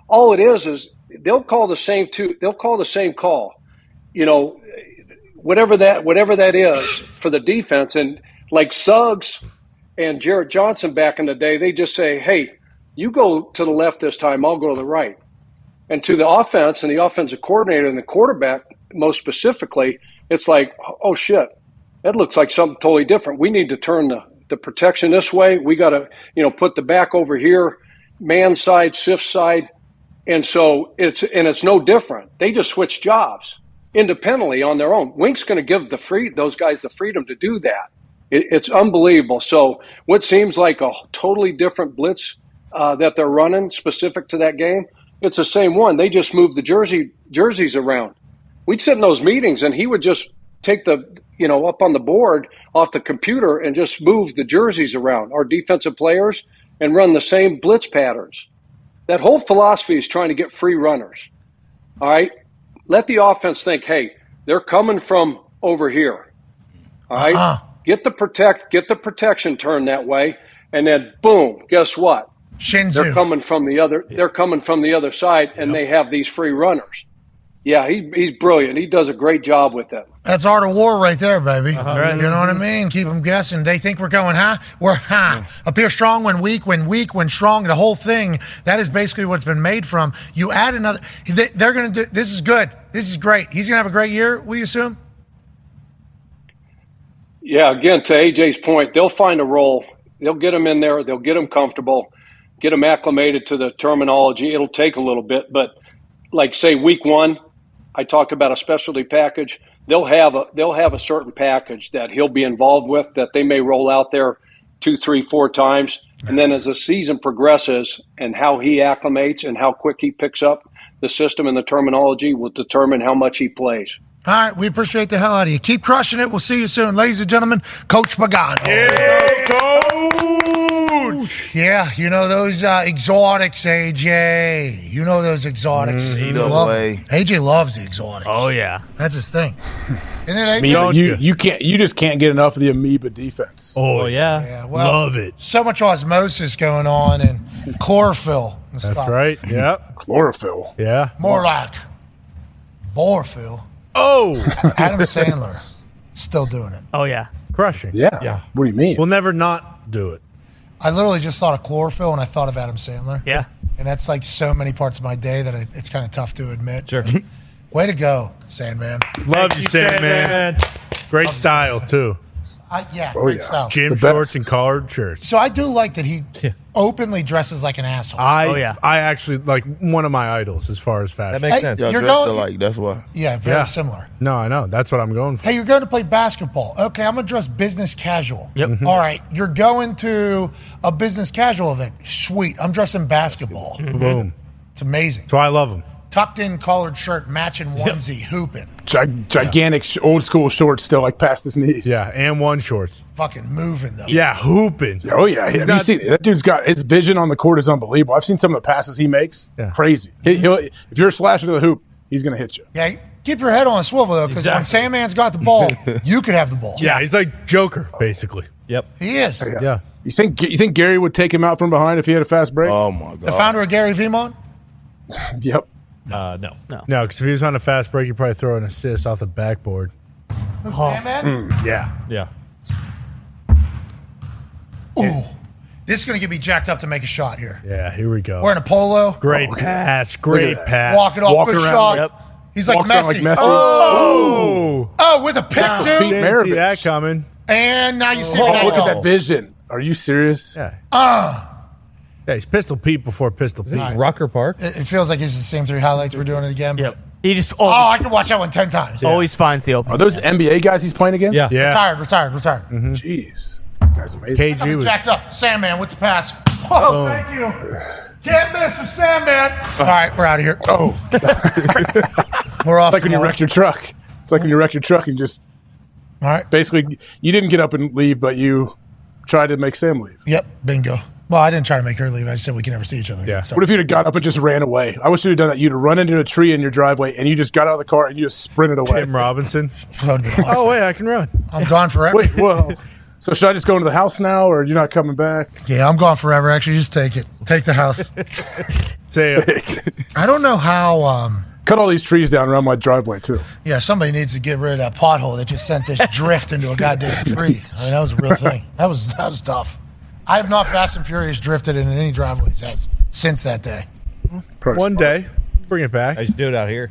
S13: all it is is they'll call the same two. They'll call the same call. You know, whatever that whatever that is for the defense, and like Suggs and Jarrett Johnson back in the day, they just say, "Hey, you go to the left this time. I'll go to the right." And to the offense and the offensive coordinator and the quarterback, most specifically, it's like, "Oh shit, that looks like something totally different. We need to turn the the protection this way. We got to, you know, put the back over here, man side, SIF side, and so it's and it's no different. They just switch jobs independently on their own. Wink's going to give the free those guys the freedom to do that. It, it's unbelievable. So what seems like a totally different blitz uh, that they're running specific to that game, it's the same one. They just move the jersey jerseys around. we'd sit in those meetings, and he would just take the you know up on the board off the computer and just move the jerseys around our defensive players and run the same blitz patterns. That whole philosophy is trying to get free runners. All right, let the offense think, hey, they're coming from over here. All right? Uh-huh. get the protect, get the protection turned that way, and then boom, guess what?
S1: Shinzu.
S13: They're coming from the other. They're coming from the other side, and they have these free runners. Yeah, he, he's brilliant. He does a great job with them.
S1: That's art of war right there, baby.
S13: right.
S1: You know what I mm-hmm. mean? Keep them guessing. They think we're going, huh? We're, huh? Appear strong when weak, when weak, when strong. The whole thing, that is basically what it's been made from. You add another, they, they're going to do, this is good. This is great. He's going to have a great year, we assume?
S13: Yeah, again, to AJ's point, they'll find a role. They'll get him in there. They'll get him comfortable, get him acclimated to the terminology. It'll take a little bit, but like say week one, I talked about a specialty package. They'll have a they'll have a certain package that he'll be involved with that they may roll out there two, three, four times, and then as the season progresses and how he acclimates and how quick he picks up the system and the terminology will determine how much he plays.
S1: All right, we appreciate the hell out of you. Keep crushing it. We'll see you soon. Ladies and gentlemen, Coach Pagano.
S3: Coach!
S1: Yeah, you know those uh, exotics, AJ. You know those exotics. You
S5: Double
S1: love
S5: A.
S1: it. AJ loves the exotics.
S2: Oh yeah,
S1: That's his thing. Isn't it, AJ?
S10: Amoeba, you, you can't you just can't get enough of the amoeba defense.
S3: Oh,
S6: yeah.
S1: Yeah, well,
S3: Love it.
S1: So much osmosis going on and chlorophyll and
S3: That's
S1: stuff.
S3: right. Yep.
S10: Chlorophyll.
S3: Yeah.
S1: More like borophyll.
S3: Oh,
S1: Adam Sandler still doing it.
S2: Oh yeah,
S3: crushing.
S10: Yeah.
S3: Yeah.
S10: What do you mean?
S3: We'll never not do it.
S1: I literally just thought of chlorophyll and I thought of Adam Sandler.
S2: Yeah.
S1: And that's like so many parts of my day that I, it's kind of tough to admit.
S6: Sure.
S1: Way to go, Sandman.
S3: Love you,
S6: you,
S3: Sandman. Great style too.
S1: I, yeah,
S10: Oh,
S1: great
S10: yeah.
S1: style.
S3: Gym
S10: The
S3: shorts
S10: best.
S3: and collared shirts.
S1: So I do like that he openly dresses like an asshole.
S3: I
S2: Oh, yeah.
S3: I actually like one of my idols as far as fashion.
S6: That makes
S1: Hey,
S6: sense.
S5: Y'all
S1: You're
S5: dressed
S1: going-
S5: alike. That's why.
S1: yeah, very
S3: Yeah.
S1: similar.
S3: no, I know. That's what I'm going for.
S1: Hey, you're going to play basketball. Okay, I'm going to dress business casual.
S2: Yep.
S3: Mm-hmm.
S1: All right, you're going to a business casual event. Sweet. I'm dressing basketball.
S3: Boom.
S1: It's amazing.
S3: That's why I love them.
S1: Tucked in collared shirt, matching onesie, hooping,
S10: Gig- gigantic sh- old school shorts still like past his knees.
S3: Yeah, and one shorts.
S1: fucking moving though.
S3: Yeah, hooping.
S10: Oh yeah, have you
S3: not-
S10: seen that dude's got his vision on the court is unbelievable. I've seen some of the passes he makes.
S3: Yeah.
S10: Crazy. He, he'll, if you're slashing to the hoop, he's gonna hit you.
S1: Yeah, keep your head on a swivel though, because when
S3: Exactly.
S1: Sandman's got the ball, you could have the ball.
S3: Yeah, he's like Joker basically.
S6: Yep.
S1: he is.
S3: Yeah.
S10: You think you think Gary would take him out from behind if he had a fast break?
S5: Oh my god!
S1: The founder of Gary Vemon.
S10: yep.
S6: Uh, no.
S3: No, because if he was on a fast break, he'd probably throw an assist off the backboard.
S1: Sandman.
S3: Yeah.
S6: Yeah.
S1: Ooh, this is going to get me jacked up to make a shot here.
S3: Yeah, here we go.
S1: Wearing a polo,
S3: Great pass. Great
S10: that.
S3: pass.
S1: walking off,
S10: Walking
S1: good
S10: around
S1: shot.
S2: Yep.
S1: He's like
S10: Walks around
S1: Messi.
S10: like Messi.
S3: Oh!
S1: Oh, with a pick
S10: Pete
S1: too.
S3: Didn't see
S10: Maravich.
S3: that coming.
S1: And now you see
S10: Oh,
S1: me
S10: look at that vision. Are you serious?
S3: Yeah.
S1: Ah,
S3: Yeah, he's Pistol Pete before Pistol
S6: Is this
S3: Pete.
S6: Rucker Park?
S1: it, it feels like it's the same three highlights. We're doing it again.
S2: Yep.
S1: But,
S2: He just
S1: oh, I can watch that one ten times.
S2: always finds the open.
S10: Are those NBA guys he's playing against?
S6: Yeah.
S3: Yeah.
S1: Retired, retired, retired. Mm-hmm.
S10: Jeez. That's amazing.
S3: KG was.
S1: Jacked up. Sandman with the pass. Oh, thank you. Can't miss with Sandman. All right, we're out of here.
S10: Oh,
S1: We're off.
S10: it's like when you wreck your truck. It's like when you wreck your truck and just
S1: All right.
S10: basically you didn't get up and leave, but you tried to make Sam leave.
S1: Yep. Bingo. Well, I didn't try to make her leave. I just said we can never see each other.
S3: Yeah.
S1: Again, so.
S10: What if you'd have got up and just ran away? I wish you'd have done that. You'd have run into a tree in your driveway and you just got out of the car and you just sprinted away.
S3: Tim Robinson.
S1: That would've been awesome.
S3: Oh, wait, I can run.
S1: I'm gone forever.
S10: Wait, well, so should I just go into the house now or you're not coming back?
S1: Yeah, I'm gone forever. Actually, just take it. Take the house.
S3: Say
S1: I don't know how. Um,
S10: Cut all these trees down around my driveway too.
S1: yeah, somebody needs to get rid of that pothole that just sent this drift into a goddamn tree. I mean, that was a real thing. That was that was tough. I have not Fast and Furious drifted in any driveways as, since that day.
S10: Probably
S3: one
S10: smart.
S3: day. Bring it back.
S6: I just do it out here.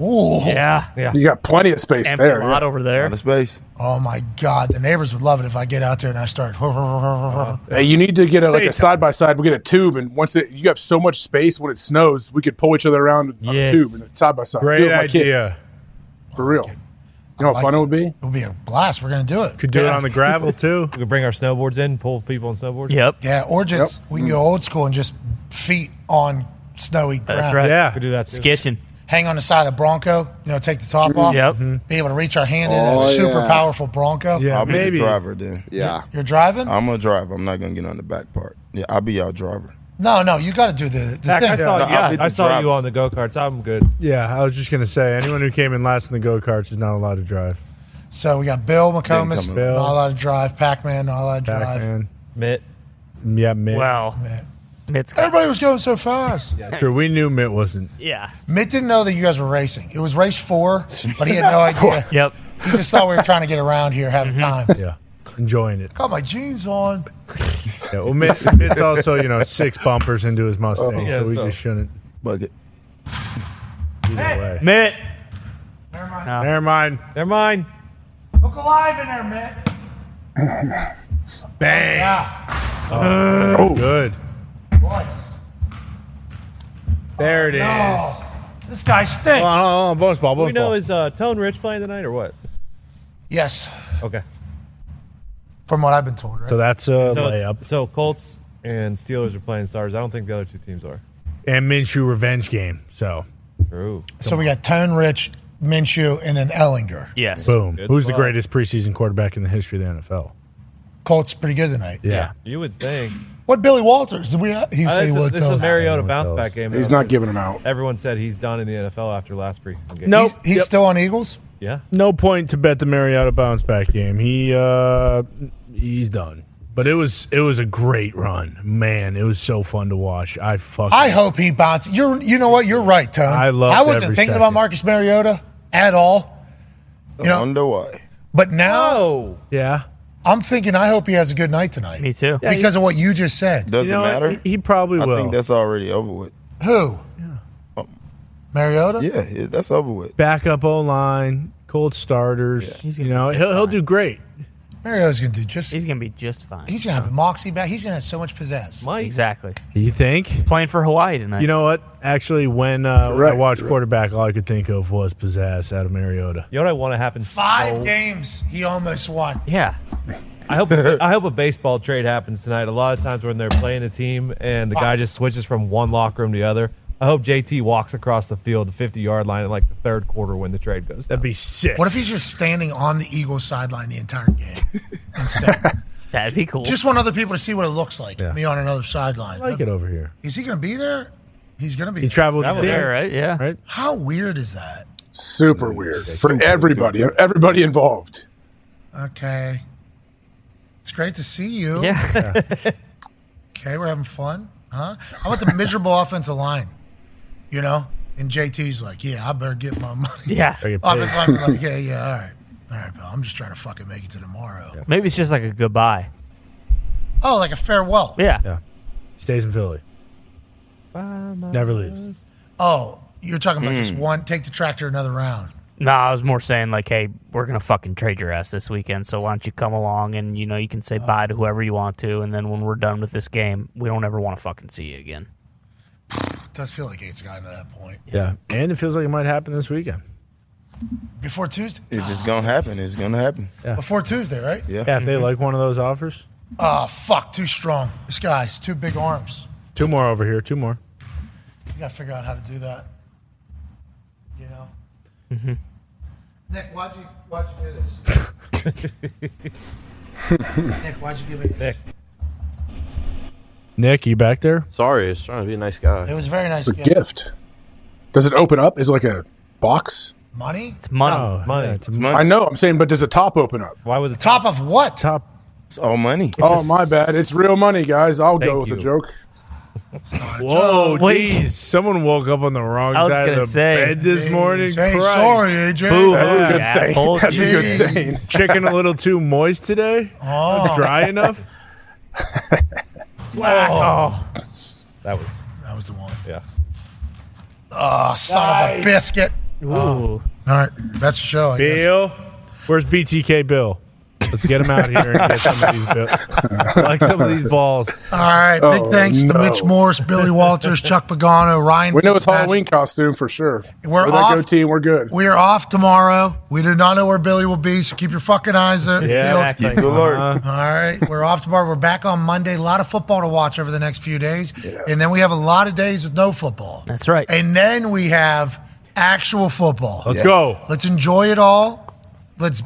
S1: Ooh.
S2: Yeah. Yeah.
S10: You got plenty of space
S2: Empty
S10: there.
S2: lot
S10: yeah.
S2: over there.
S5: Out of space.
S1: Oh my God, the neighbors would love it if I get out there and I start.
S10: Hey, you need to get a, like a side by side. We'll get a tube, and once it, you have so much space when it snows, we could pull each other around on
S6: Yes.
S10: a tube and side by side. Do
S3: Great
S10: with kids,
S3: idea.
S10: for real. You know how
S1: like
S10: fun
S1: it.
S10: it would be?
S1: It would be a blast. We're gonna do it.
S3: Could do it on the gravel, too.
S6: We could bring our snowboards in, pull people on snowboards.
S2: Yep.
S1: Yeah, or just we can go old school and just feet on snowy ground.
S2: That's right.
S3: Yeah.
S6: Could do that too.
S2: Skitching.
S1: hang on the side of the Bronco, you know, take the top mm-hmm. off,
S2: Yep. Mm-hmm.
S1: be able to reach our hand in
S5: Oh,
S1: a super
S5: yeah.
S1: powerful Bronco.
S5: Yeah, I'll be the driver then.
S9: Yeah.
S1: You're driving?
S5: I'm going to drive. I'm not gonna get on the back part. Yeah, I'll be y'all driver.
S1: No, no, you got to do the, the
S6: Zach,
S1: thing.
S6: I saw,
S5: No,
S6: you,
S5: I'll be the
S6: saw
S5: driver.
S6: you on the go karts. I'm good.
S3: Yeah, I was just gonna say anyone who came in last in the go karts is not allowed to drive.
S1: So we got Bill McComas,
S3: coming. Bill.
S1: not allowed to drive. Pac-Man, not allowed to drive.
S3: Pac-Man.
S6: Mitt.
S3: Yeah, Mitt.
S2: Well,
S1: Mitt.
S2: Mitt's
S1: Everybody was going so fast. Yeah.
S3: True, we knew Mitt wasn't.
S2: yeah.
S1: Mitt didn't know that you guys were racing. It was race four, but he had no idea.
S2: Yep.
S1: He just thought we were trying to get around here, have a time.
S3: Yeah, enjoying it.
S1: Got my jeans on.
S3: Yeah, well, Mitt, Mitt's also you know six bumpers into his Mustang,
S6: Yeah,
S3: so we
S6: so-
S3: just shouldn't.
S5: Bucket.
S3: Either way.
S2: Mitt.
S1: Never mind.
S2: No.
S3: Never mind.
S6: Never mind.
S1: Look alive in there, Mitt.
S3: Bang.
S1: Yeah.
S3: Oh, good.
S1: Boy.
S3: There it is.
S1: Oh, this guy stinks.
S3: Hold on, hold on, bonus ball,
S6: Do we know
S3: ball.
S6: is uh, Tone Rich playing tonight or what?
S1: Yes,
S6: Okay.
S1: From what I've been told, right?
S3: So that's a
S6: So,
S3: layup.
S6: so Colts and Steelers are playing stars. I don't think the other two teams are.
S3: And Minshew revenge game. So
S6: True.
S1: So we got Tone Rich, Minshew, and then Ehlinger.
S2: Yes.
S3: boom.
S6: Good
S3: Who's the
S6: spot.
S3: greatest preseason quarterback in the history of the NFL?
S1: Colts pretty good tonight.
S3: Yeah.
S6: You would think.
S1: What Billy Walters? Did we? He
S6: Uh,
S1: said he
S6: this is-
S1: would
S6: this
S1: tell
S6: is
S1: us.
S6: Mariota bounce
S3: tells.
S6: back game.
S10: He's not giving them out.
S6: Everyone said he's done in the NFL after last preseason game.
S3: Nope.
S1: He's, he's
S3: Yep.
S1: still on Eagles.
S6: Yeah.
S3: No point to bet the Mariota bounce back game. He uh he's done. But it was it was a great run. Man, it was so fun to watch. I fucking
S1: I hope he bounces. You're, you know what? You're right, Tone.
S3: I love.
S1: I wasn't
S3: every
S1: thinking
S3: second.
S1: about Marcus Mariota at all. You know,
S5: Wonder why.
S1: but now
S6: Oh.
S3: Yeah.
S1: I'm thinking I hope he has a good night tonight
S2: Me too.
S1: because of what you just said.
S5: Doesn't
S3: You know
S5: matter.
S3: He, he probably will.
S5: I think that's already over with.
S1: Who? yeah um, Mariota.
S5: Yeah, that's over with.
S3: Backup O line, cold starters.
S2: He's
S3: you know, he'll he'll do great.
S1: Mariota's gonna do just.
S2: He's gonna be just fine.
S1: He's gonna have the moxie back. He's gonna have so much pizzazz.
S6: Mike.
S2: Exactly.
S3: You think?
S2: Playing for Hawaii tonight.
S3: You know what? Actually, when uh, when I watched
S10: right.
S3: quarterback, all I could think of was pizzazz out of Mariota.
S6: You know what I want to happen?
S1: Five
S6: so-
S1: games he almost won.
S2: Yeah.
S6: I hope I hope a baseball trade happens tonight. A lot of times when they're playing a team and the guy just switches from one locker room to the other, I hope JT walks across the field, the 50 yard line, in like the third quarter when the trade goes. Down.
S3: That'd be sick.
S1: What if he's just standing on the Eagles sideline the entire game instead?
S2: That'd be cool.
S1: just want other people to see what it looks like. Me on another sideline.
S3: I like it over here.
S1: Is he gonna be there? He's gonna be.
S3: He
S1: there.
S3: traveled
S2: Traveled there, right? Yeah.
S3: Right.
S1: How weird is that?
S10: Super weird for everybody. Everybody involved.
S1: Okay. It's great to see you.
S2: Yeah.
S1: Okay, we're having fun, huh? How about the miserable offensive line? You know, and JT's like, yeah, I better get my money.
S2: yeah.
S3: Better get paid.
S1: Offensive line like, yeah, yeah, all right, all right, pal. I'm just trying to fucking make it to tomorrow.
S2: Maybe it's just like a goodbye.
S1: Oh, like a farewell.
S2: Yeah.
S3: Yeah. Stays in Philly. Never leaves.
S1: Oh, you're talking about just hmm. one. Take the tractor another round.
S2: No, I was more saying like, hey, we're gonna fucking trade your ass this weekend. So why don't you come along and you know you can say oh. bye to whoever you want to, and then when we're done with this game, we don't ever want to fucking see you again.
S1: It does feel like it's gotten to that point.
S3: Yeah. And it feels like it might happen this weekend.
S1: Before Tuesday.
S5: If it's gonna happen, it's gonna happen.
S1: Before Tuesday, right?
S5: Yeah.
S3: Yeah, if they like one of those offers.
S1: Oh, fuck, too strong. This guy's too big arms.
S3: Two more over here. Two more.
S1: You gotta figure out how to do that. You know.
S3: Mm-hmm.
S1: Nick, why'd you why'd you do this? Nick, why'd you give me?
S6: Nick.
S3: Nick, you back there?
S4: Sorry, I was trying to be a nice guy.
S1: It was a very nice
S10: It's a
S1: gift.
S10: gift. Does it open up? Is it like a box?
S1: Money?
S2: It's money.
S3: Oh,
S6: money.
S3: yeah, it's
S5: Money.
S10: I know. I'm saying, but does the top open up?
S6: Why would the
S1: Top of what?
S3: top.
S5: It's all money.
S10: Oh, my bad. It's real money, guys. I'll go
S6: Thank
S10: with the
S6: you.
S10: joke.
S3: Whoa,
S2: Wait.
S3: jeez. Someone woke up on the wrong
S2: I was
S3: side of
S2: gonna
S3: the
S2: say.
S3: bed this morning.
S1: Hey,
S3: Christ.
S1: sorry, AJ.
S2: Boo.
S10: That's a
S2: Yeah,
S10: good saying. That's a good saying.
S3: Chicken a little too moist today?
S1: Oh,
S3: Dry enough?
S2: Oh,
S6: That was
S1: that was the one.
S6: yeah.
S1: Oh, son of a biscuit.
S2: ooh.
S1: All right, that's the show. I guess.
S3: Bill? Where's BTK Bill? Let's get him out here and get some of these Bill. like some of these balls.
S1: All right, big
S10: Oh,
S1: thanks to. Mitch Morse, Billy Walters, Chuck Pagano, Ryan.
S10: We know it's Halloween costume for sure.
S1: We're
S10: With that
S1: off.
S10: team, we're good.
S1: We are off tomorrow. We do not know where Billy will be, so keep your fucking eyes out.
S3: Yeah,
S1: peeled.
S2: exactly.
S5: Keep alert.
S3: Uh-huh.
S1: All right, we're off tomorrow. We're back on Monday. A lot of football to watch over the next few days, and then we have a lot of days with no football.
S2: That's right.
S1: And then we have actual football.
S3: Let's go.
S1: Let's enjoy it all. Let's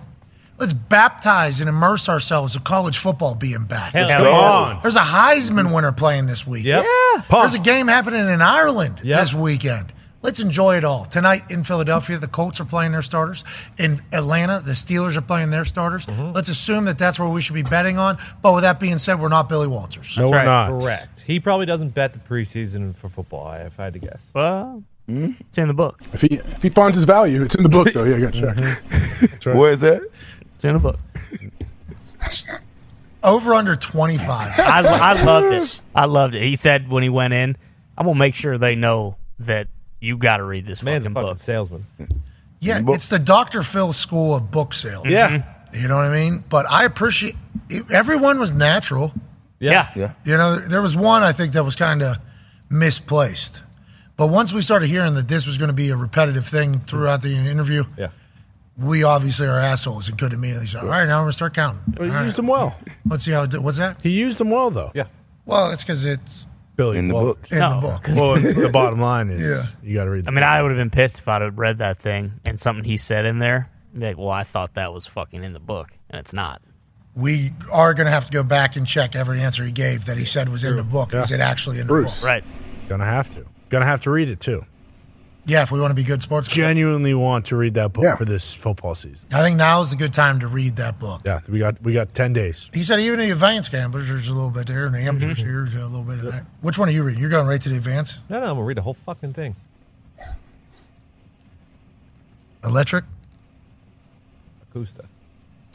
S1: let's baptize and immerse ourselves with college football being back.
S3: Hell
S1: Let's go.
S3: on.
S1: There's a Heisman winner playing this week.
S6: Yep.
S1: There's a game happening in Ireland
S6: Yep.
S1: this weekend. Let's enjoy it all. Tonight in Philadelphia, the Colts are playing their starters. In Atlanta, the Steelers are playing their starters.
S6: Mm-hmm.
S1: Let's assume that that's where we should be betting on. But with that being said, we're not Billy Walters.
S3: No, we're not.
S6: Correct. He probably doesn't bet the preseason for football. I- If I had to guess.
S2: Well, it's in the book.
S10: If he if he finds his value, it's in the book though. Yeah, you got to check.
S3: Mm-hmm.
S5: Where is that?
S2: It's in the book.
S1: Over under 25.
S2: I, I loved it. I loved it. He said when he went in, I'm gonna make sure they know that you got to read this
S6: Man's a
S2: fucking
S6: fucking
S2: book.
S6: salesman.
S1: Yeah, it's the Dr. Phil School of Book Sales.
S3: Yeah. Mm-hmm.
S1: You know what I mean? But I appreciate everyone was natural.
S2: Yeah.
S5: Yeah.
S1: You know, there was one I think that was kind of misplaced. But once we started hearing that this was going to be a repetitive thing throughout the interview,
S6: Yeah.
S1: We obviously are assholes and could immediately say, all right, now we're going to start counting.
S3: Well, he
S1: All right.
S3: used them well.
S1: Let's see how it did. What's that?
S3: He used them well, though.
S6: Yeah.
S1: Well, it's because it's
S3: Billy.
S5: In the
S3: well,
S5: book.
S1: in
S2: No.
S1: the book.
S3: Well, the bottom line is
S1: Yeah.
S3: you got to read. The
S2: I mean, I would have been pissed if I'd have read that thing and something he said in there. I'd be like, well, I thought that was fucking in the book, and it's not.
S1: We are going to have to go back and check every answer he gave that he said was in the book. Is it actually in the book?
S2: Right.
S3: gonna have to. Gonna have to read it too.
S1: Yeah, if we want to be good sports.
S3: Genuinely want to read that book
S10: Yeah.
S3: for this football season.
S1: I think now is a good time to read that book.
S3: Yeah, we got we got ten days.
S1: He said even the advanced gamblers, there's a little bit there, and the amateurs here, mm-hmm. there's a little bit of that. Which one are you reading? You're going right to the advanced?
S6: No, no, I'm gonna read the whole fucking thing.
S1: Electric?
S6: Acosta.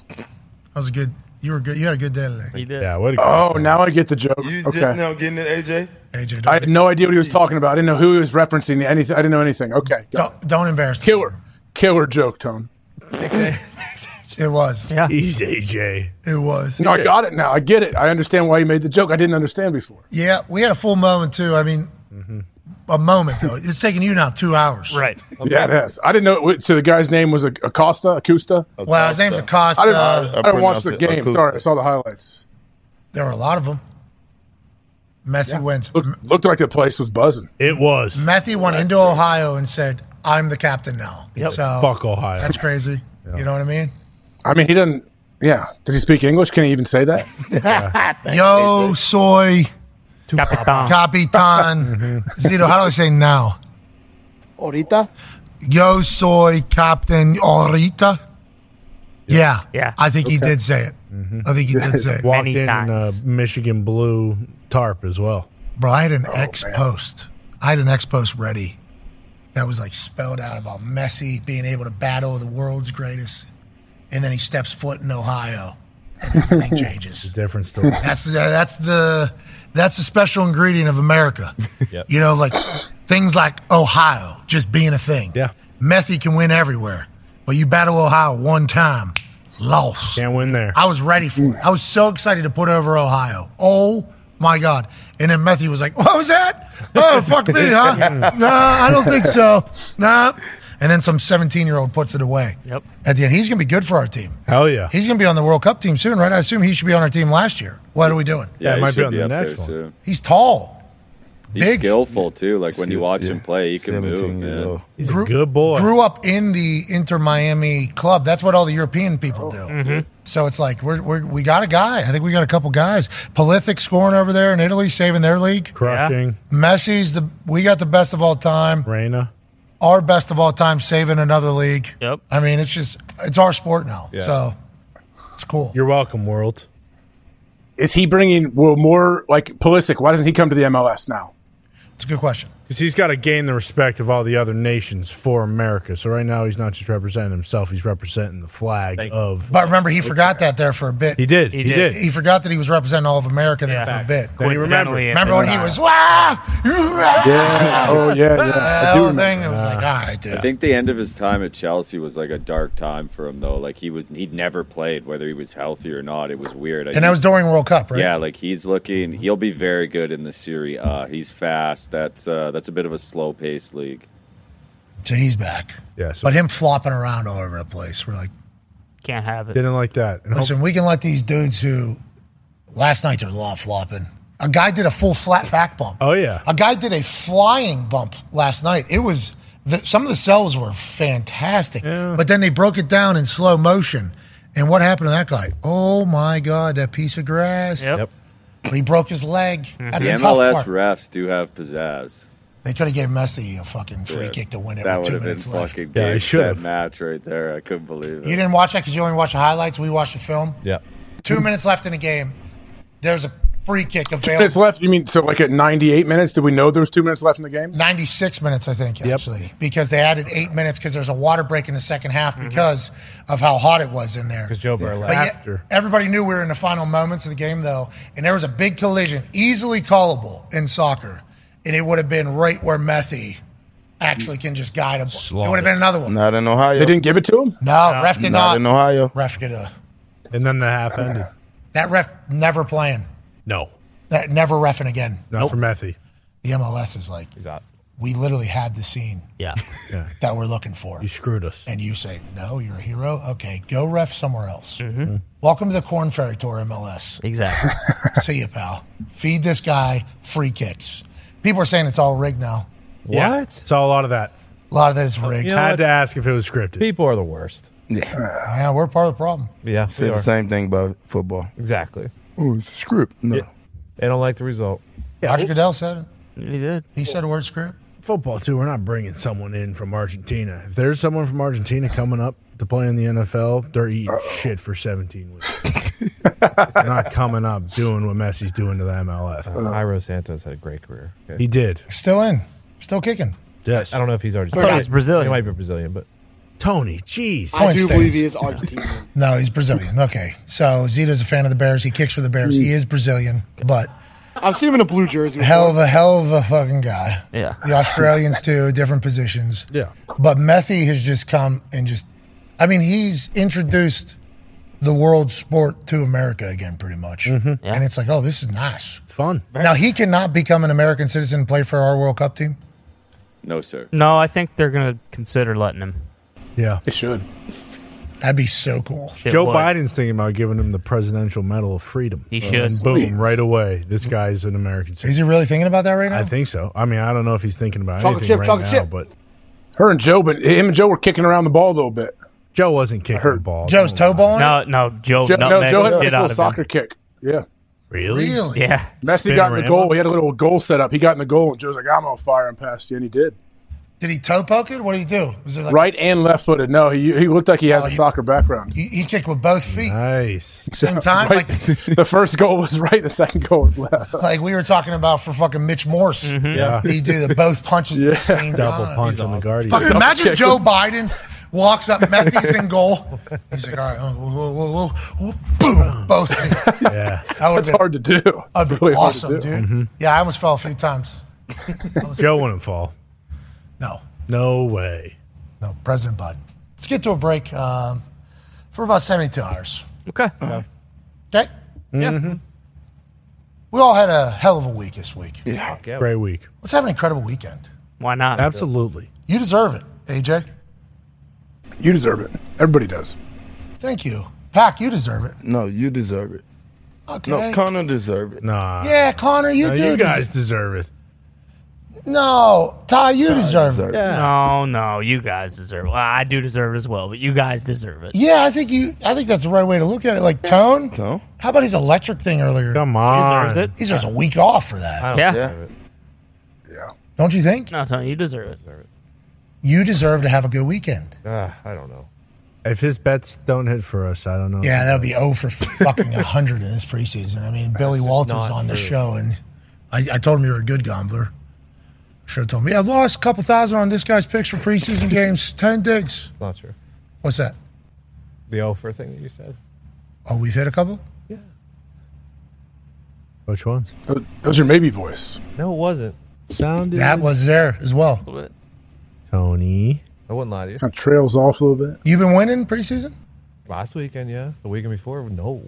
S1: That was a good, you were good, you had a good day today.
S2: He did.
S3: Yeah, what?
S10: Oh, now I get the joke.
S5: You
S10: Okay.
S5: just now getting it, AJ?
S1: AJ,
S10: I
S1: don't,
S10: had no idea what he was talking about. I didn't know who he was referencing. Anything. I didn't know anything. Okay.
S1: don't, don't embarrass the
S10: Killer, killer joke tone.
S1: It was.
S2: Yeah.
S3: He's AJ.
S1: It was.
S10: No, I got it now. I get it. I understand why you made the joke. I didn't understand before.
S1: Yeah, we had a full moment too. I mean, mm-hmm. A moment though. It's taking you now two hours.
S2: Right.
S10: Yeah, it has. I didn't know. So the guy's name was Acosta, Acosta.
S1: Well, his name's Acosta.
S10: I didn't,
S5: I
S10: I didn't watch the game.
S5: Acosta.
S10: Sorry, I saw the highlights.
S1: there were a lot of them. Messi wins.
S10: Looked, looked like the place was buzzing.
S3: It was.
S1: Messi went into Ohio and said, "I'm the captain now."
S2: Yep.
S1: So
S3: Fuck Ohio.
S1: that's crazy. You know what I mean?
S10: I mean, he doesn't. Yeah. Does he speak English? Can he even say that?
S1: Yo soy
S2: Capitan.
S1: capitan. Mm-hmm. Zito, how do I say now?
S9: Orita?
S1: Yo soy Captain Orita. Yeah.
S2: Yeah. Mm-hmm.
S1: I think he did say it. I think he did say it.
S3: Walked
S2: Many
S3: in in a
S2: times.
S3: Michigan blue tarp as well.
S1: Bro, I had an oh, ex post. I had an ex post ready that was like spelled out about Messi being able to battle the world's greatest. And then he steps foot in Ohio and everything changes.
S3: Different story.
S1: That's the, that's the that's the special ingredient of America.
S6: Yep.
S1: You know, like things like Ohio just being a thing.
S3: Yeah.
S1: Messi can win everywhere, but you battle Ohio one time, lost.
S3: Can't win there.
S1: I was ready for it. I was so excited to put over Ohio. Oh my god! And then Messi was like, "What was that? Oh fuck me, huh? nah, I don't think so. Nah." And then some 17 year old puts it away.
S2: Yep.
S1: At the end, he's gonna be good for our team.
S3: Hell yeah.
S1: He's gonna be on the World Cup team soon, right? I assume he should be on our team last year. What are we doing?
S3: Yeah, it
S7: he
S3: might be
S7: should
S3: on the next one.
S7: soon.
S1: He's tall.
S7: He's
S1: Big.
S7: skillful too. Like when you watch
S5: yeah.
S7: him play, he can move. man.
S5: old.
S3: He's a good boy.
S1: Grew up in the Inter Miami club. That's what all the European people oh. do. Mm-hmm. So it's like we're, we're we got a guy. I think we got a couple guys. Prolific scoring over there in Italy, saving their league.
S3: Crushing.
S1: Messi's the we got the best of all time.
S3: Reyna.
S1: Our best of all time, saving another league.
S2: Yep.
S1: I mean, it's just it's our sport now.
S5: Yeah.
S1: So it's cool.
S3: You're welcome, world.
S10: Is he bringing well, more like Pulisic? Why doesn't he come to the MLS now?
S1: It's a good question.
S3: Because he's got to gain the respect of all the other nations for America. So right now, he's not just representing himself; he's representing the flag of.
S1: But remember, he forgot that there for a bit.
S3: He did. He,
S2: He
S3: did.
S2: did.
S1: He forgot that he was representing all of America there for a bit.
S3: Then you remember.
S1: Remember when he was wow?
S10: Yeah. Oh yeah. Yeah. I do
S1: thing. It was like, all right, dude.
S7: I think the end of his time at Chelsea was like a dark time for him, though. Like he was, he'd never played, whether he was healthy or not. It was weird. I
S1: And that was during World Cup, right?
S7: Yeah, like he's looking. He'll be very good in the Serie A. He's fast. That's uh, that's a bit of a slow pace league.
S1: So he's back.
S3: Yeah. So
S1: But him flopping around all over the place. We're like,
S2: Can't have it.
S3: didn't like that. And hope-
S1: listen, we can let these dudes who last night there was a lot of flopping. A guy did a full flat back bump.
S3: oh yeah.
S1: A guy did a flying bump last night. It was The, some of the cells were fantastic, yeah. but then they broke it down in slow motion. And what happened to that guy? Oh my God, that piece of grass.
S2: Yep.
S1: But he broke his leg. Mm-hmm. That's
S7: the
S1: a tough
S7: MLS
S1: part.
S7: refs do have pizzazz.
S1: They could have gave Messi a fucking free
S7: Yeah,
S1: kick to win it
S7: That
S1: with
S7: would
S1: two
S7: have been
S1: minutes left.
S7: fucking
S3: Yeah,
S7: game
S3: he should
S7: set
S3: have.
S7: match right there. I couldn't believe it.
S1: You didn't watch that because you only watched the highlights. We watched the film.
S6: Yeah.
S1: Two minutes left in the game. There's a free kick available.
S10: Two minutes left. You mean so? Like at 98 minutes, did we know there was two minutes left in the game?
S1: 96 minutes, I think, actually, because they added eight minutes because there's a water break in the second half
S7: Mm-hmm.
S1: because of how hot it was in there.
S6: Because Joe Burrow
S1: But
S6: left.
S1: yet, everybody knew we were in the final moments of the game, though, and there was a big collision, easily callable in soccer, and it would have been right where Methy actually can just guide a ball. It would have been another one.
S5: Not in Ohio.
S10: They didn't give it to him.
S1: No, ref did
S5: Not
S1: not.
S5: in Ohio.
S1: Ref did a,
S3: And then the half ended.
S1: that ref never playing.
S3: No,
S1: That never refing again.
S3: not for Methy.
S1: The MLS is like,
S6: He's out.
S1: we literally had the scene
S2: Yeah.
S3: Yeah,
S1: that we're looking for.
S3: you screwed us.
S1: and you say, no, you're a hero? Okay, go ref somewhere else.
S2: Mm-hmm.
S1: Welcome to the Corn Ferry Tour, MLS.
S2: Exactly.
S1: See you, pal. Feed this guy free kicks. People are saying it's all rigged now.
S3: Yeah,
S6: What?
S3: saw a lot of that.
S1: A lot of that is rigged.
S6: You know
S3: Had
S6: what?
S3: to ask if it was scripted.
S6: People are the worst.
S5: Yeah.
S1: Yeah, we're part of the problem.
S6: Yeah,
S5: Say
S6: we
S5: the
S6: are.
S5: same thing about football.
S6: Exactly.
S5: Oh, it's a script. No.
S6: They don't like the result.
S1: Roger Goodell said it.
S2: he did.
S1: He said the word script.
S3: Football too. We're not bringing someone in from Argentina. If there's someone from Argentina coming up to play in the NFL, they're eating shit for 17 weeks. Not coming up doing what Messi's doing to the MLS.
S6: Cairo Santos had a great career. Okay.
S3: He did.
S1: Still in. Still kicking.
S3: Yes.
S6: I don't know if he's
S2: thought he
S6: Argentinian.
S2: was Brazilian.
S6: He might be Brazilian, but
S3: Tony, jeez.
S9: I do
S1: stays.
S9: believe he is Argentinian.
S1: No, he's Brazilian. Okay. So Zito's a fan of the Bears. He kicks for the Bears. He mm. is Brazilian, but
S9: I've seen him in a blue jersey. before.
S1: hell of a hell of a fucking guy.
S2: Yeah.
S1: The Australians too, different positions.
S3: Yeah.
S1: But Methy has just come and just, I mean, he's introduced the world sport to America again, pretty much. Mm-hmm.
S2: Yeah.
S1: And it's like, oh, this is nice.
S3: It's fun.
S1: Now he cannot become an American citizen and play for our World Cup team.
S7: No, sir.
S2: No, I think they're going to consider letting him.
S3: Yeah.
S10: They should.
S1: That'd be so cool.
S2: Shit
S3: Joe
S2: would.
S3: Biden's thinking about giving him the Presidential Medal of Freedom.
S2: He should.
S3: And boom, right away, this guy's an American citizen.
S1: Is he really thinking about that right now?
S3: I think so. I mean, I don't know if he's thinking about
S9: Chocolate
S3: anything
S9: chip,
S3: right
S9: chocolate
S3: now,
S9: chip.
S3: but
S10: Her and Joe, but him and Joe were kicking around the ball a little bit.
S3: Joe wasn't kicking the ball.
S1: Joe's toe balling.
S2: No, no, Joe,
S10: Joe, no,
S2: nutmegged
S10: Joe had a
S2: out
S10: little
S2: of him.
S10: soccer kick. Yeah.
S3: Really?
S1: Really?
S2: Yeah.
S10: Messi got in the
S3: Spinorama?
S10: goal. He had a little goal set up. He got in the goal, and Joe's like, I'm on fire and past you, and he did.
S1: Did he toe poke it? What did he do? Was it like
S10: Right and left footed. No, he he looked like he has
S1: Oh,
S10: a
S1: he-
S10: soccer background.
S1: he, he kicked with both feet
S3: Nice.
S1: same time?
S10: Right.
S1: Like
S10: the first goal was right, the second goal was left.
S1: like we were talking about for fucking Mitch Morse. Mm-hmm.
S3: Yeah.
S1: He do the both punches at the same
S3: Double
S1: time.
S3: punch on the Guardian.
S1: Fucking imagine. Joe Biden walks up, Methy's in goal. He's like, all right, whoa, whoa, whoa, whoa, boom, both feet.
S3: Yeah.
S1: That would
S10: That's
S1: have been,
S10: hard to do.
S1: that'd be
S10: Really hard to
S1: awesome,
S10: do.
S1: dude.
S3: Mm-hmm.
S1: Yeah, I almost fell a few times.
S3: Joe wouldn't fall.
S1: No,
S3: No way.
S1: no, President Biden. Let's get to a break um, for about 72 hours.
S2: Okay.
S1: Okay?
S2: Yeah.
S1: We all had a hell of a week this week.
S5: Yeah.
S3: Great week.
S1: Let's have an incredible weekend.
S2: Why not?
S3: Absolutely.
S1: You deserve it, AJ.
S10: You deserve it. Everybody does.
S1: Thank you. Pack, you deserve it.
S5: No, you deserve it.
S1: Okay.
S5: No, Connor deserve it.
S3: Nah.
S1: yeah, Connor, you
S3: No,
S1: do.
S3: you guys
S1: deserve-
S3: deserve it.
S1: No, Ty, you deserve it.
S5: deserve
S2: No, no, you guys deserve it. Well, I do deserve it as well, but you guys deserve it.
S1: Yeah, I think you. I think that's the right way to look at it. Like tone.
S5: No.
S1: How about his electric thing earlier?
S3: Come on.
S2: He deserves it.
S1: He's just a week off for that.
S2: Yeah.
S5: Yeah.
S10: Yeah.
S1: Don't you think?
S2: No, Tony, you deserve it.
S1: You deserve to have a good weekend.
S6: uh, I don't know.
S3: If his bets don't hit for us, I don't know.
S1: Yeah, that'll be 0 for fucking 100 in this preseason. I mean, Billy Walters on the
S6: true.
S1: show, and I, I told him you were a good gambler. Should have told me. I've lost a couple thousand on this guy's picks for preseason games. 10 digs.
S6: It's not true.
S1: What's that?
S6: The offer thing that you said.
S1: Oh, we've hit a couple? Yeah.
S3: Which ones?
S10: That that was your maybe voice.
S6: No, it wasn't.
S3: Sounded.
S1: That was there as well.
S3: Tony.
S6: I wouldn't lie to you.
S10: Kind of trails off a little bit.
S1: You've been winning preseason?
S6: Last weekend, yeah. The weekend before, no.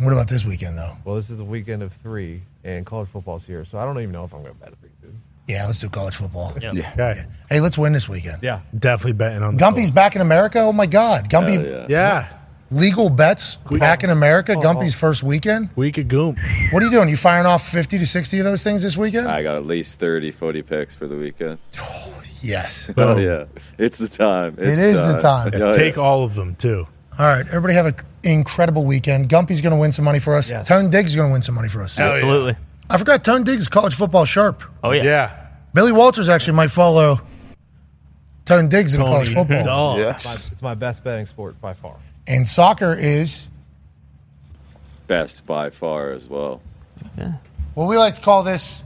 S1: What about this weekend, though?
S6: Well, this is the weekend of three, and college football's here, so I don't even know if I'm going to bet a preseason.
S1: Yeah, let's do college football.
S7: Yeah.
S3: Okay.
S1: Hey, let's win this weekend.
S6: Yeah.
S3: Definitely betting on the
S1: Gumpy's back in America. Oh my God, Gumpy
S7: Hell yeah.
S3: Yeah.
S1: Legal bets back in America. Oh, Gumpy's oh. first weekend.
S3: Week of Goom.
S1: What are you doing? You firing off 50 to 60 of those things this weekend?
S7: I got at least 30 footy picks for the weekend.
S1: Oh, yes.
S7: Oh, yeah. It's the time.
S1: It
S7: It's
S1: is the time.
S7: Oh,
S3: Take
S7: yeah.
S3: all of them too.
S1: All right, everybody have an incredible weekend. Gumpy's going to win some money for us.
S2: Yes.
S1: Tone Diggs is going to win some money for us.
S2: Hell yeah. Absolutely.
S1: I forgot Tone Diggs is college football sharp.
S2: Oh yeah.
S3: Yeah.
S1: Billy Walters actually might follow Tone Diggs in college football.
S6: Dog.
S5: Yeah.
S6: It's, my, it's my best betting sport by far.
S1: And soccer is
S7: Best by far as well.
S1: what we like to call this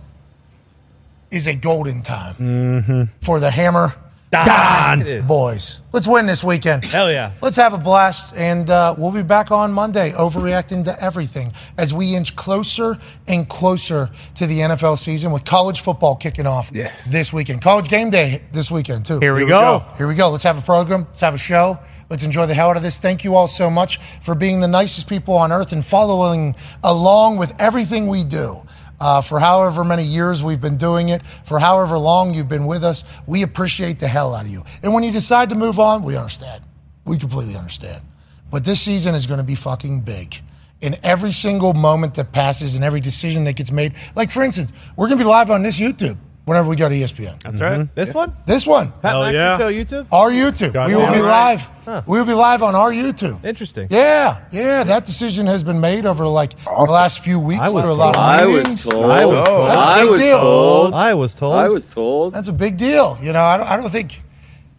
S1: is a golden time for the Hammer
S6: Don. It is.
S1: boys. Let's win this weekend.
S6: Hell yeah.
S1: Let's have a blast, and uh, we'll be back on Monday, overreacting to everything as we inch closer and closer to the NFL season with college football kicking off this weekend. College game day this weekend, too.
S2: Here we go.
S1: Here we go. Let's have a program. Let's have a show. Let's enjoy the hell out of this. Thank you all so much for being the nicest people on earth and following along with everything we do. Uh, for however many years we've been doing it, for however long you've been with us, we appreciate the hell out of you. And when you decide to move on, we understand. We completely understand. But this season is going to be fucking big. In every single moment that passes and every decision that gets made. Like, for instance, we're going to be live on this YouTube whenever we go to ESPN.
S2: That's right. Mm-hmm.
S6: This one?
S1: This one.
S6: Pat
S3: Hell
S6: McAfee
S3: yeah.
S6: Show YouTube?
S1: Our YouTube.
S3: Got
S1: we will
S3: it.
S1: be
S3: All
S1: live.
S6: Huh.
S1: We will be live on our YouTube.
S6: Interesting.
S1: Yeah, yeah. That decision has been made over like the last few weeks.
S6: I was
S1: There a lot of
S7: I
S1: meetings.
S7: was told.
S6: I was told.
S1: That's a
S7: I
S1: big
S7: was
S1: deal.
S7: told.
S6: I was told.
S7: I was told.
S1: That's a big deal. You know, I don't, I don't think,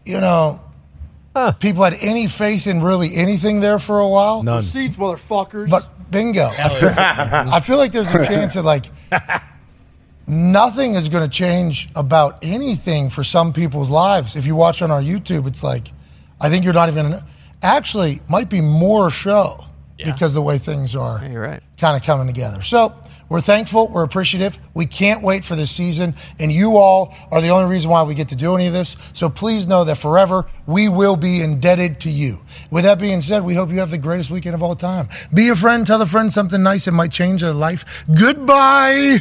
S1: you know, people had any faith in really anything there for a while.
S3: None.
S9: Seats, motherfuckers.
S1: But bingo. I feel like there's a chance that like nothing is going to change about anything for some people's lives. If you watch on our YouTube, it's like I think you're not even actually might be more show because the way things are
S2: You're right.
S1: kind of coming together. So we're thankful. We're appreciative. We can't wait for this season. And you all are the only reason why we get to do any of this. So please know that forever we will be indebted to you. With that being said, we hope you have the greatest weekend of all time. Be a friend. Tell a friend something nice it might change their life. Goodbye.